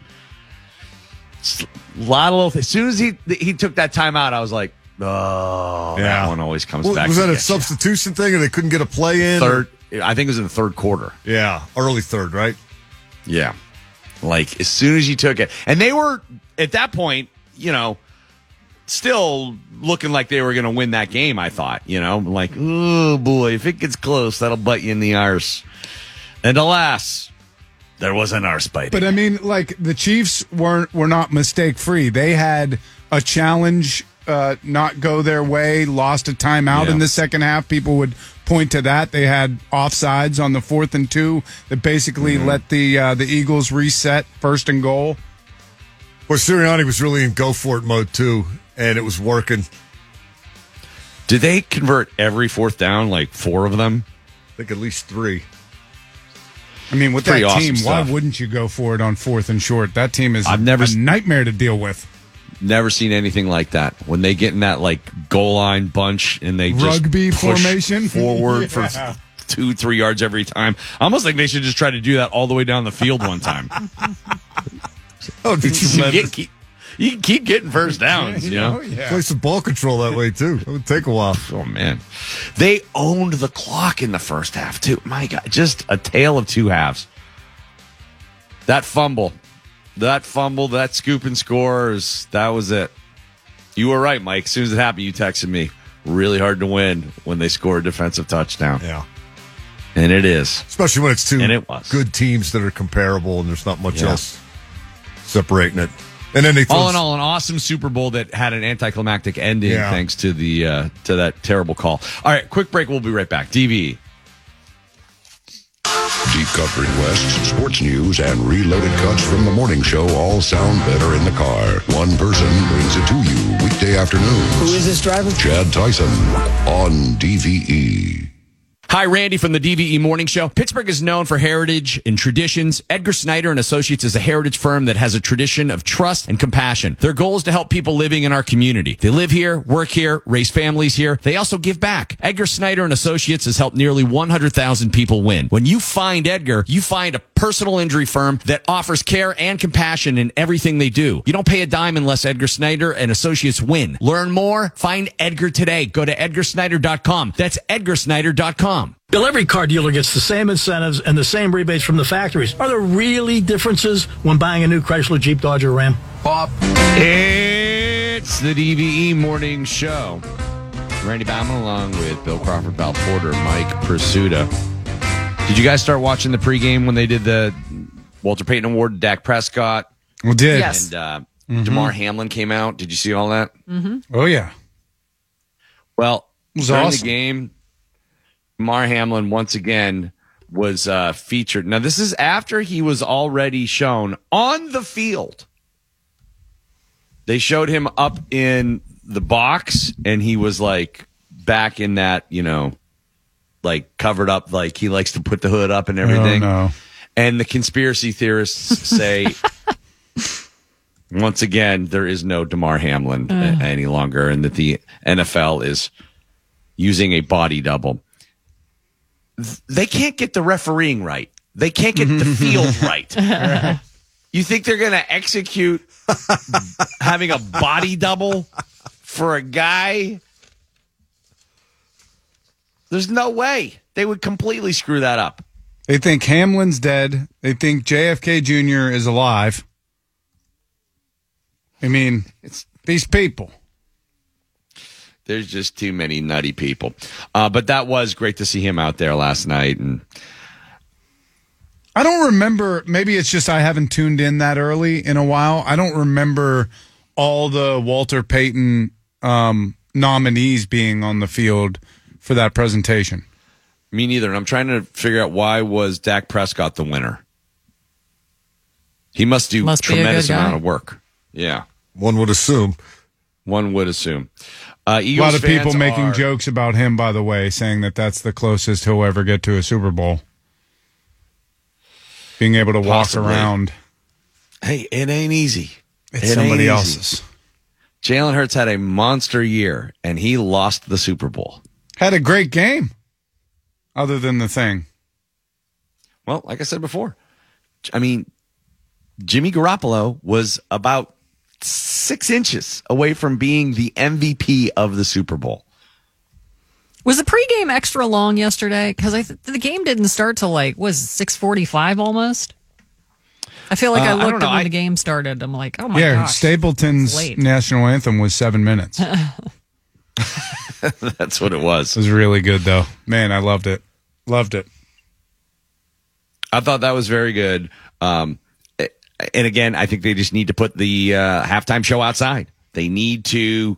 It's A lot of little. Things. As soon as he he took that timeout, I was like, oh, yeah. that one always comes Well, back. Was that a get you. substitution thing, or they couldn't get a play in? third? I think it was in the third quarter. Yeah, early third, right? Yeah. Like as soon as you took it. And they were at that point, you know, still looking like they were going to win that game, I thought, you know, like, oh boy, if it gets close, that'll bite you in the arse. And alas, there was an arse bite. But I mean, like the Chiefs weren't were not mistake free. They had a challenge uh, not go their way, lost a timeout Yeah. in the second half. People would point to that. They had offsides on the fourth and two that basically Mm-hmm. let the uh, the Eagles reset first and goal. Well, Sirianni was really in go for it mode too, and it was working. Did they convert every fourth down, like four of them? I think at least three. I mean, with that awesome team, stuff. why wouldn't you go for it on fourth and short? That team is I've never a nightmare to deal with. Never seen anything like that. When they get in that like goal line bunch and they just Rugby push formation? forward Yeah. for two, three yards every time. Almost like they should just try to do that all the way down the field one time. Oh, did you, get- you can keep getting first downs, you know? Play some ball control that way too. It would take a while. Oh man, they owned the clock in the first half too. My God, just a tale of two halves. That fumble, that fumble, that scoop and scores. That was it. You were right, Mike. As soon as it happened, you texted me. Really hard to win when they score a defensive touchdown. Yeah, and it is. especially when it's two And it was. good teams that are comparable, and there's not much Yeah. else separating it. And then they All in all, an awesome Super Bowl that had an anticlimactic ending Yeah. thanks to the uh, to that terrible call. All right, quick break. We'll be right back. DVE. Deep cut requests, sports news, and reloaded cuts from the morning show all sound better in the car. One person brings it to you weekday afternoons. Who is this driver? Chad Tyson on. DVE. Hi, Randy from the DVE Morning Show. Pittsburgh is known for heritage and traditions. Edgar Snyder and Associates is a heritage firm that has a tradition of trust and compassion. Their goal is to help people living in our community. They live here, work here, raise families here. They also give back. Edgar Snyder and Associates has helped nearly 100,000 people win. When you find Edgar, you find a personal injury firm that offers care and compassion in everything they do. You don't pay a dime unless Edgar Snyder and Associates win. Learn more. Find Edgar today. Go to edgarsnyder.com. That's edgarsnyder.com. Bill, every car dealer gets the same incentives and the same rebates from the factories. Are there really differences when buying a new Chrysler, Jeep, Dodge, or Ram? Bob. It's the DVE Morning Show. Randy Baumann along with Bill Crawford, Val Porter, Mike Prisuta. Did you guys start watching the pregame when they did the Walter Payton Award to Dak Prescott? We did. Yes. And uh, Mhm. Damar Hamlin came out. Did you see all that? Mm-hmm. Oh yeah. Well, was during awesome. the game, Mar Hamlin once again was uh, featured. Now, this is after he was already shown on the field They showed him up in the box, and he was like back in that, you know, like covered up, like he likes to put the hood up and everything. Oh, no. And the conspiracy theorists say, once again, there is no Damar Hamlin a- Ugh. any longer, and that the NFL is using a body double. They can't get the refereeing right. They can't get the field right. You think they're going to execute having a body double for a guy? There's no way. They would completely screw that up. They think Hamlin's dead. They think JFK Jr. is alive. I mean, it's these people. There's just too many nutty people. Uh, but that was great to see him out there last night. And I don't remember. Maybe it's just I haven't tuned in that early in a while. I don't remember all the Walter Payton um, nominees being on the field for that presentation. me neither. And I'm trying to figure out why was Dak Prescott the winner. He must do Must be a tremendous amount of work. Yeah, One would assume. one would assume. Uh, A lot of people making are- jokes about him, by the way, saying that that's the closest he'll ever get to a Super Bowl. Being able to walk around. Hey, it ain't easy. It's It somebody easy. else's. Jalen Hurts had a monster year, and he lost the Super Bowl. Had a great game, other than the thing. Well, like I said before, I mean, Jimmy Garoppolo was about six inches away from being the MVP of the Super Bowl. Was the pregame extra long yesterday? Because I th- the game didn't start till like was six forty five almost. I feel like Uh, I I looked know. at when I- the game started. I'm like, oh my yeah, gosh, Stapleton's national anthem was seven minutes. it That's what it was. It was really good, though. Man, I loved it. Loved it. I thought that was very good. Um, and again, I think they just need to put the uh, halftime show outside. They need to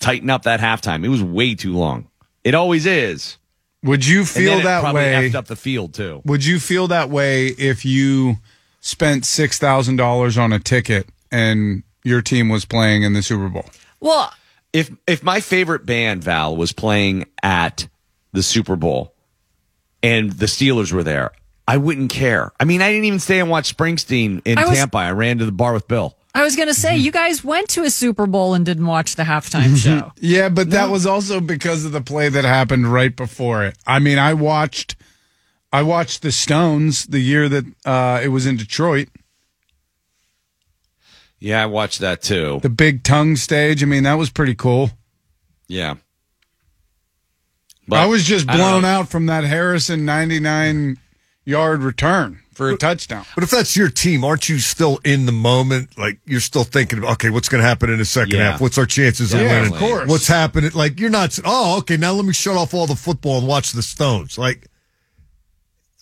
tighten up that halftime. It was way too long. It always is. Would you And feel then it that way? effed up the field too. Would you feel that way if you spent six thousand dollars on a ticket and your team was playing in the Super Bowl? Well, if if my favorite band Val was playing at the Super Bowl and the Steelers were there, I wouldn't care. I mean, I didn't even stay and watch Springsteen in I was- Tampa. I ran to the bar with Bill. I was gonna say you guys went to a Super Bowl and didn't watch the halftime show. Yeah, but that was also because of the play that happened right before it. I mean, I watched, I watched the Stones the year that uh, it was in Detroit, Yeah, I watched that too. the big tongue stage. I mean, that was pretty cool. Yeah. But I was just blown out from that Harrison ninety-nine yard return for a touchdown. But if that's your team, aren't you still in the moment? Like you're still thinking, okay, what's going to happen in the second Yeah. half? What's our chances of Yeah, winning? of course. What's happening? Like you're not. Oh, okay. Now let me shut off all the football and watch the Stones. Like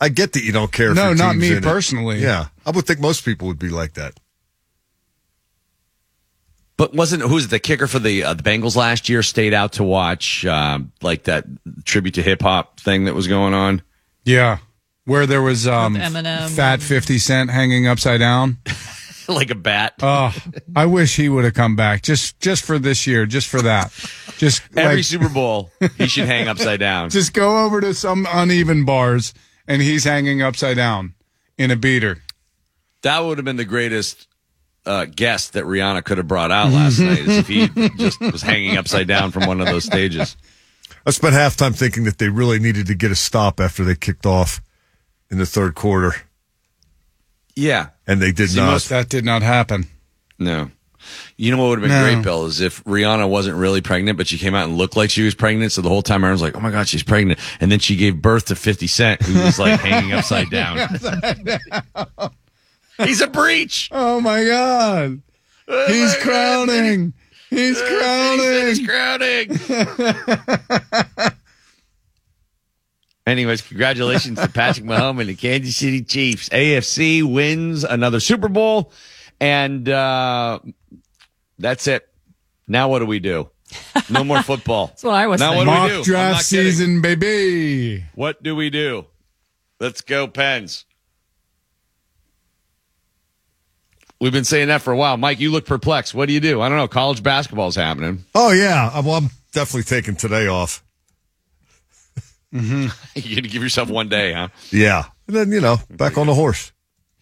I get that you don't care. if No, your not team's me in it. personally. Yeah, I would think most people would be like that. But wasn't who's the kicker for the uh, the Bengals last year? Stayed out to watch um, like that tribute to hip hop thing that was going on. Yeah, where there was um, With Eminem fat Fifty Cent hanging upside down. like a bat. Oh, I wish he would have come back just just for this year, just for that. Just Every like, Super Bowl, he should hang upside down. just go over to some uneven bars and he's hanging upside down in a beater. That would have been the greatest uh, guest that Rihanna could have brought out last night. Is if he just was hanging upside down from one of those stages. I spent halftime thinking that they really needed to get a stop after they kicked off in the third quarter, Yeah, and they did See, not. most- That did not happen. no. You know what would have been No. great, Bill, is if Rihanna wasn't really pregnant, but she came out and looked like she was pregnant. So the whole time I was like, "Oh my god, she's pregnant!" And then she gave birth to Fifty Cent, who was like hanging upside down. He's a breach. Oh my god. He's crowning. He's crowning. He's crowning. crowning. Anyways, congratulations to Patrick Mahomes and the Kansas City Chiefs. AFC wins another Super Bowl, and uh, that's it. Now what do we do? No more football. That's what I was now thinking. what do Mock we do? I'm draft season, baby. What do we do? Let's go, Pens. We've been saying that for a while. Mike, you look perplexed. What do you do? I don't know. College basketball's happening. Oh yeah, Uh, well, I'm definitely taking today off. You're going to give yourself one day, huh? Yeah, and then you know, back on the horse.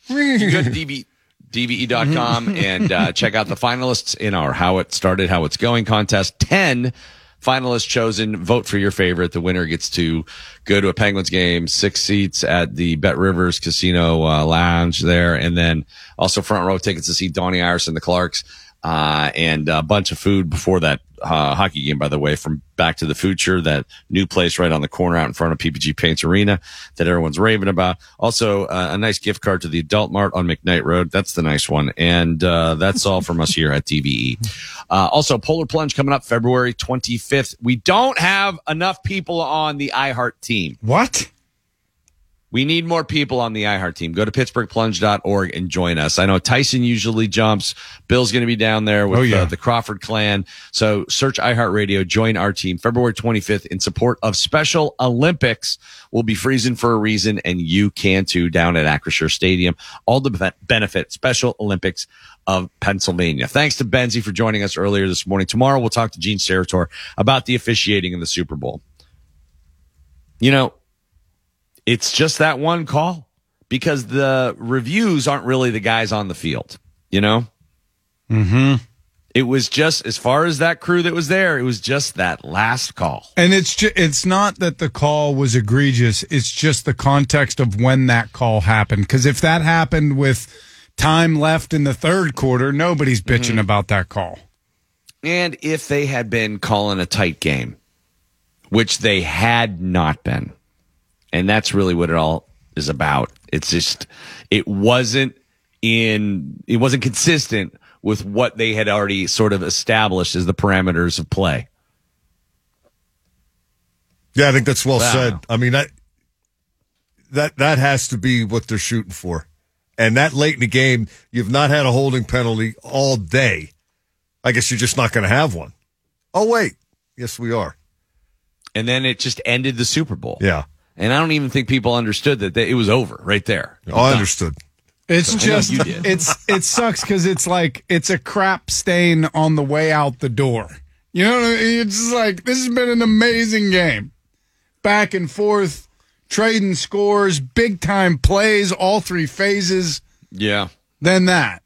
You go to DV, DVE.com and uh, check out the finalists in our How It Started, How It's Going contest. 10 finalists chosen. Vote for your favorite. The winner gets to go to a Penguins game, six seats at the Bet Rivers Casino uh, Lounge there, and then also front row tickets to see Donnie Iris and the Clarks. Uh, and a bunch of food before that uh, hockey game, by the way, from Back to the Future, that new place right on the corner out in front of PPG Paints Arena that everyone's raving about. Also, uh, a nice gift card to the Adult Mart on McKnight Road. That's the nice one. And uh, that's all from us here at DVE. Uh, also, Polar Plunge coming up February 25th. We don't have enough people on the iHeart team. What? We need more people on the iHeart team. Go to pittsburghplunge.org and join us. I know Tyson usually jumps. Bill's going to be down there with Oh, yeah. uh, the Crawford clan. So search iHeartRadio, join our team February 25th in support of Special Olympics. We'll be freezing for a reason and you can too down at Acrisure Stadium. All the benefit Special Olympics of Pennsylvania. Thanks to Benzie for joining us earlier this morning. Tomorrow we'll talk to Gene Steratore about the officiating in the Super Bowl. You know, it's just that one call because the reviews aren't really the guys on the field, you know? Mm-hmm. It was just as far as that crew that was there, it was just that last call. And it's ju- it's not that the call was egregious. It's just the context of when that call happened. Because if that happened with time left in the third quarter, nobody's bitching about that call. And if they had been calling a tight game, which they had not been, and that's really what it all is about. It's just, it wasn't in, it wasn't consistent with what they had already sort of established as the parameters of play. Yeah, I think that's well Wow. said. I mean that that that has to be what they're shooting for. And that late in the game, you've not had a holding penalty all day. I guess you're just not going to have one. Oh wait, yes we are. And then it just ended the Super Bowl. Yeah. And I don't even think people understood that they, it was over right there. Oh, I understood. It's I know just it's it sucks because it's like it's a crap stain on the way out the door. You know, what I mean? it's just like this has been an amazing game, back and forth, trading scores, big time plays, all three phases. Yeah. Then that,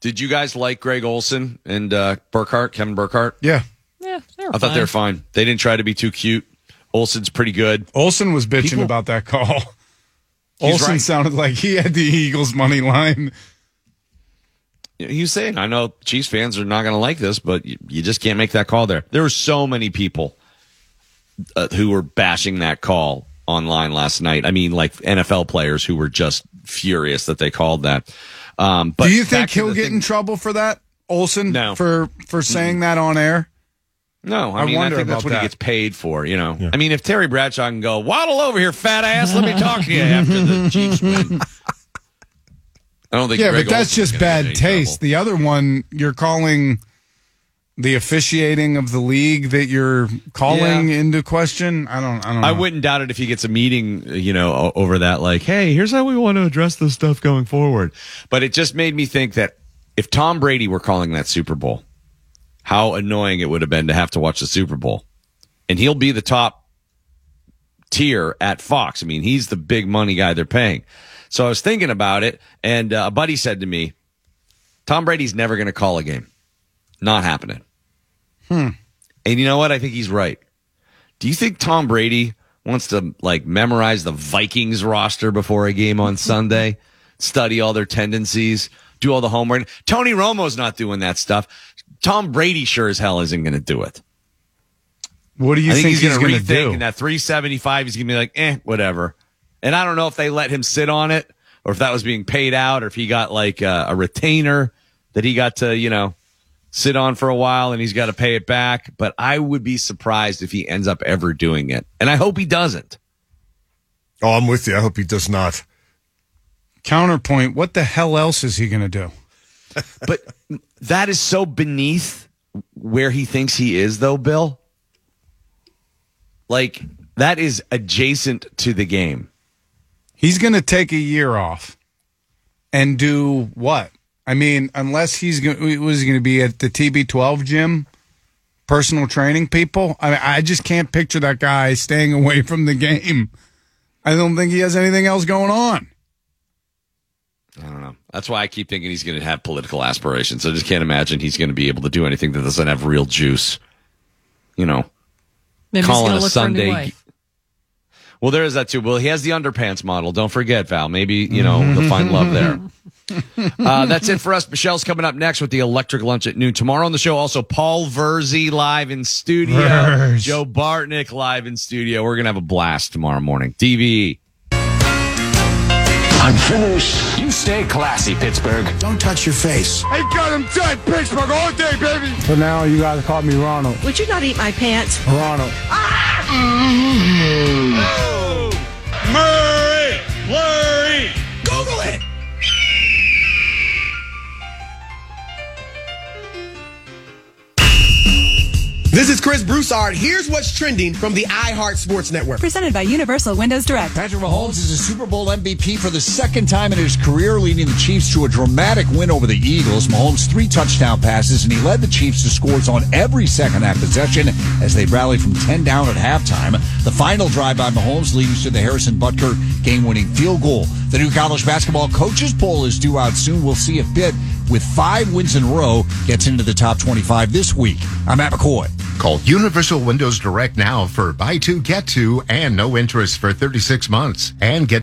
Did you guys like Greg Olsen and uh, Burkhardt, Kevin Burkhardt? yeah. Yeah, they were I thought they were fine. They didn't try to be too cute. Olsen's pretty good. Olsen was bitching People- about that call. Olsen right. sounded like he had the Eagles money line. He was saying, I know Chiefs fans are not going to like this, but you, you just can't make that call there. There were so many people uh, who were bashing that call online last night. I mean, like NFL players who were just furious that they called that. Um, but Do you think he'll get thing- in trouble for that, Olsen? No. For for saying that on air? No, I, I mean, I think that's what that. he gets paid for, you know. I mean, if Terry Bradshaw can go, waddle over here, fat ass, let me talk to you after the Chiefs win. I don't think yeah, Greg but that's Olsen's just gonna get in bad taste. The other one, you're calling the officiating of the league that you're calling Yeah. into question. I don't. I don't. Know. I wouldn't doubt it if he gets a meeting, you know, over that. Like, hey, here's how we want to address this stuff going forward. But it just made me think that if Tom Brady were calling that Super Bowl, how annoying it would have been to have to watch the Super Bowl, and he'll be the top tier at Fox. I mean, he's the big money guy they're paying. So I was thinking about it, and uh, a buddy said to me, "Tom Brady's never going to call a game. Not happening." Hmm. And you know what? I think he's right. Do you think Tom Brady wants to like memorize the Vikings roster before a game on Sunday, study all their tendencies, do all the homework? Tony Romo's not doing that stuff. Tom Brady sure as hell isn't going to do it. What do you I think, think, he's, going to going to rethink do? in that 375. He's going to be like, eh, whatever. And I don't know if they let him sit on it or if that was being paid out or if he got like a, a retainer that he got to, you know, sit on for a while and he's got to pay it back. But I would be surprised if he ends up ever doing it. And I hope he doesn't. Oh, I'm with you. I hope he does not. Counterpoint: What the hell else is he going to do? But that is so beneath where he thinks he is, though, Bill. Like, that is adjacent to the game. He's going to take a year off and do what? I mean, unless he's going, was going to be at the TB12 gym, personal training people. I mean, I just can't picture that guy staying away from the game. I don't think he has anything else going on. I don't know. That's why I keep thinking he's going to have political aspirations. I just can't imagine he's going to be able to do anything that doesn't have real juice. You know, Maybe calling gonna a look for a new Sunday. wife. Well, there is that too. Well, he has the underpants model. Don't forget, Val. Maybe you know he'll find love there. Uh, that's it for us. Michelle's coming up next with the electric lunch at noon. Tomorrow on the show, also Paul Verzi live in studio. Verz. Joe Bartnick live in studio. We're going to have a blast tomorrow morning. DVE. I'm finished. You stay classy, Pittsburgh. Don't touch your face. I got him dead, Pittsburgh, all day, baby. So now you guys call me Ronald. Would you not eat my pants? Ronald. Ah! Murray! Murray! Google This is Chris Broussard. Here's what's trending from the iHeart Sports Network. Presented by Universal Windows Direct. Patrick Mahomes is a Super Bowl MVP for the second time in his career, leading the Chiefs to a dramatic win over the Eagles. Mahomes three touchdown passes, and he led the Chiefs to scores on every second half possession as they rallied from 10 down at halftime. The final drive by Mahomes leading to the Harrison Butker game-winning field goal. The new college basketball coaches poll is due out soon. We'll see if Pitt, with five wins in a row, gets into the top 25 this week. I'm Matt McCoy. Call Universal Windows Direct now for buy two, get two, and no interest for 36 months. And get